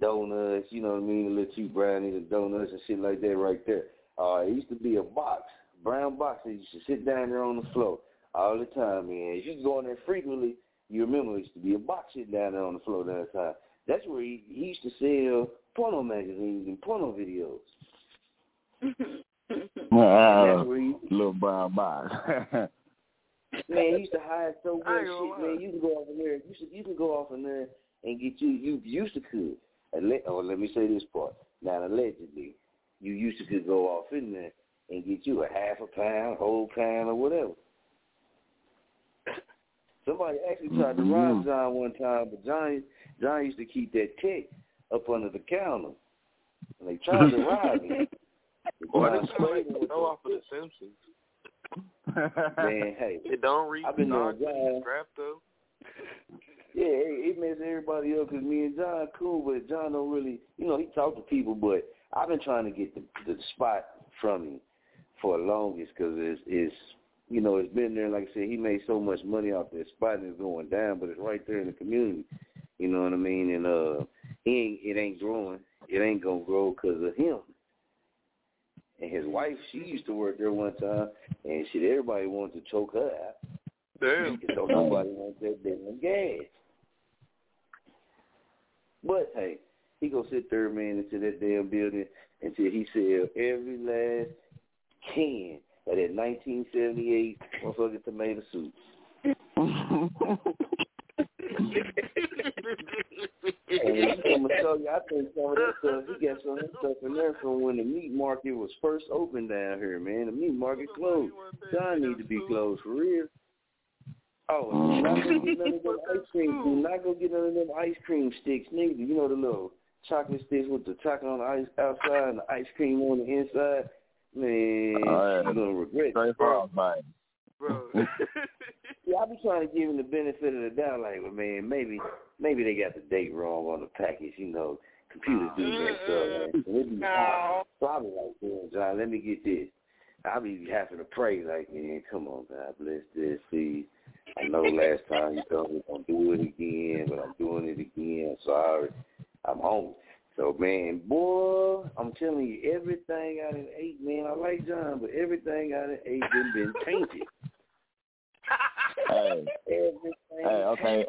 donuts. You know what I mean? The little cheap brownies and donuts and shit like that right there. Uh, it used to be a box, brown box that you should sit down there on the floor all the time, man. If you go in there frequently, you remember it used to be a box sitting down there on the floor that time. That's where he, he used to sell porno magazines and porno videos. Uh, where he- little brown box. Man, he used to hide so much shit, man. You can go off in there. You should, you can go off in there and get you. You used to could. Alle- Oh, let me say this part. Now, allegedly, you used to could go off in there and get you a half a pound, whole pound, or whatever. Somebody actually tried to rob John one time, but John John used to keep that tech up under the counter, and they tried to rob him. Boy, John this like know off of the Simpsons. Man, hey, It don't read I've been John. scrap though. Yeah, it, it messes everybody up because me and John cool, but John don't really, you know, he talk to people, but I've been trying to get the the spot from him for the longest because it's, it's, you know, it's been there. Like I said, he made so much money off that spot and it's going down, but it's right there in the community. You know what I mean? And uh, he ain't, it ain't growing. It ain't gonna grow because of him. And his wife, she used to work there one time, and shit, everybody wanted to choke her out. Damn. So nobody wants that damn gas. But hey, he gonna sit there, man, into that damn building until he sell every last can of that 1978 motherfucking tomato soup. And I'm gonna tell you, I think some of that stuff, he got some of that stuff in there from when the meat market was first opened down here, man. The meat market closed. John need to be closed for real. Oh, do not go get none of them ice cream. Do not go get none of them ice cream sticks, neither. You know the little chocolate sticks with the chocolate on the ice outside and the ice cream on the inside. Man, Oh, yeah. you gonna regret it, bro. Bro. Yeah, I be trying to give him the benefit of the doubt, like, well, man, maybe maybe they got the date wrong on the package. You know, computers do that stuff. Mm-hmm. Man. And it be No. probably like, man, John, let me get this. I be having to pray, like, man, come on, God, bless this. See, I know last time you told me I'm do it again, but I'm doing it again. Sorry, I'm home. So man, boy, I'm telling you, everything I done ate, man. I like John, but everything I done ate done been tainted. Hey, hey, okay.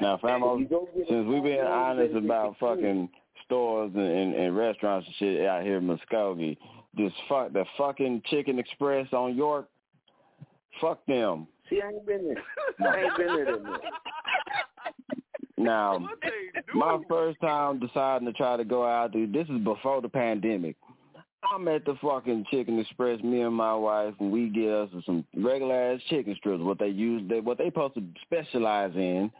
Now, Famo, since we've been honest about fucking stores and, and, and restaurants and shit out here in Muskogee, this fuck the fucking Chicken Express on York, fuck them. See, I ain't been there. I ain't been there that. Now, my first time deciding to try to go out there, this is before the pandemic. I'm at the fucking Chicken Express, me and my wife, and we get us some regular ass chicken strips. What they use, they, what they supposed to specialize in.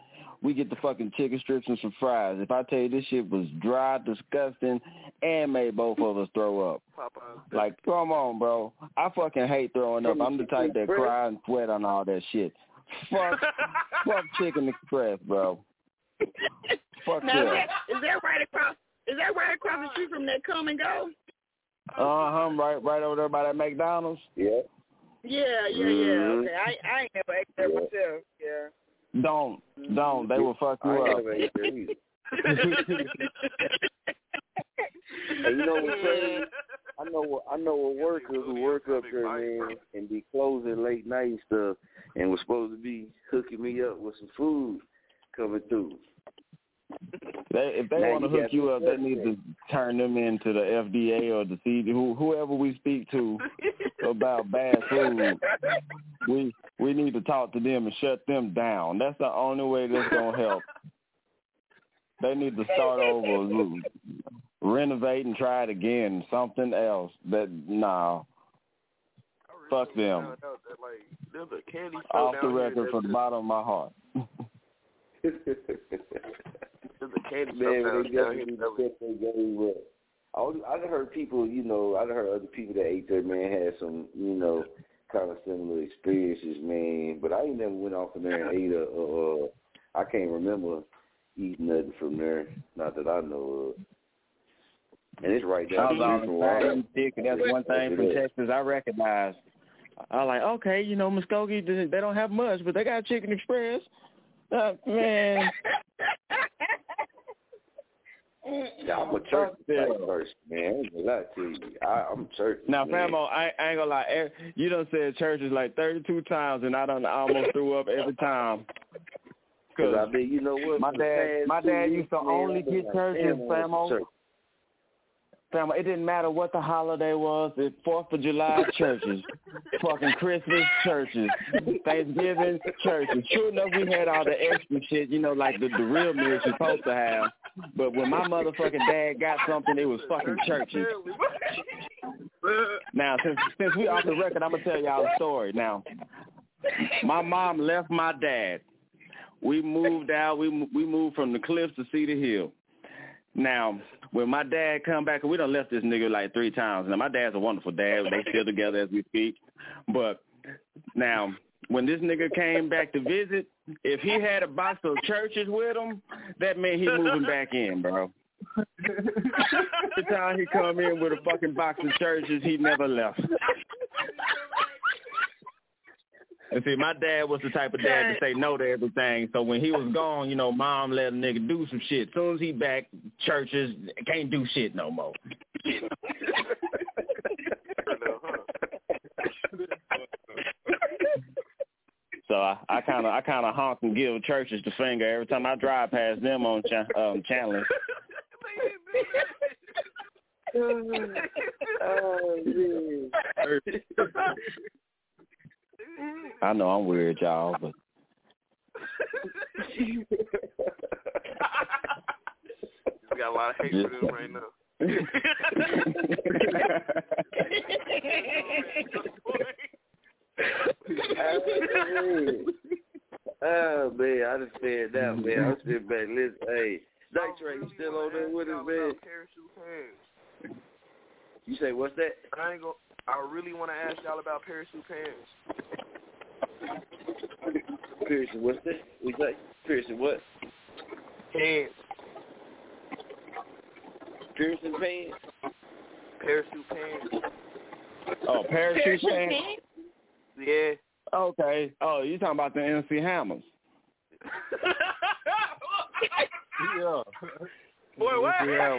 We get the fucking chicken strips and some fries. If I tell you this shit was dry, disgusting, and made both of us throw up. Like, come on, bro. I fucking hate throwing up. I'm the type that cry and sweat on all that shit. Fuck, fuck Chicken Express, bro. Fuck now, that, is that right across? Is that right across the street from that come and go? Uh huh. Right, right over there by that McDonald's. Yeah. Yeah, yeah, yeah. Mhm. Okay, I I ain't never ate there myself. Yeah. Don't, don't. They will fuck you I ain't up. never ate there either. Hey, you know what's crazy? I know I know a worker who work up there, man, and be closing late night and stuff, and was supposed to be hooking me up with some food coming through. They, if they want to hook you up, they need to turn them into the FDA or the CD, who, whoever we speak to about bad food. We we need to talk to them and shut them down. That's the only way that's gonna help. They need to start over, renovate and try it again. Something else. That nah. Fuck them. That, like, there's a candy Off the record that's from the bottom of my heart. There's a Man, they down, down definitely here. need to set their game up. I I'd heard people, you know, I'd heard other people that ate there, man, had some, you know, kind of similar experiences, man. But I ain't never went off in there and ate a, uh, uh, I can't remember eating nothing from there, not that I know of. And it's right down the on street the from where I same dick, and that's one thing from Texas I recognize. I like, okay, you know, Muskogee, they they don't have much, but they got Chicken Express. Uh, man, Yeah, I'm a church type person, man. I ain't gonna lie to you. I, I'm church. now, man. Famo, I, I ain't gonna lie. You done said Church's like 32 times, and I done almost threw up every time. Cause I mean, you know what? My dad, my dad used to man, only get Church's, damn, I want Famo. church. Famo, it didn't matter what the holiday was. It Fourth of July Church's, fucking Christmas Church's, Thanksgiving Church's. Sure enough, we had all the extra shit, you know, like the, the real meals you're supposed to have. But when my motherfucking dad got something, it was fucking Church's. Now, since since we off the record, I'm gonna tell y'all a story. Now, my mom left my dad. We moved out. We we moved from the cliffs to Cedar Hill. Now, when my dad come back, we done left this nigga like three times. Now, my dad's a wonderful dad. They still together as we speak. But now, when this nigga came back to visit, if he had a box of Church's with him, that meant he moving back in, bro. the time he come in with a fucking box of Church's, he never left. And see, my dad was the type of dad to say no to everything. So when he was gone, you know, mom let a nigga do some shit. Soon as he back, Church's can't do shit no more. So I, I kind of I kind of honk and give Church's the finger every time I drive past them on cha- um, Chandler. oh, man. I know I'm weird, y'all, but We got a lot of hate for this right now. oh man, I just said that man. I'm sitting back. Listen, hey, Night Train, you still on there with us, man? You say what's that? I ain't go. I really want to ask y'all about parachute pants. Pearson, what's that? We say Pearson what? Pants. Pearson pants. Parachute pants. Oh, parachute pants. Yeah. Okay. Oh, you talking about the MC Hammers? yeah. Boy, what? Yeah.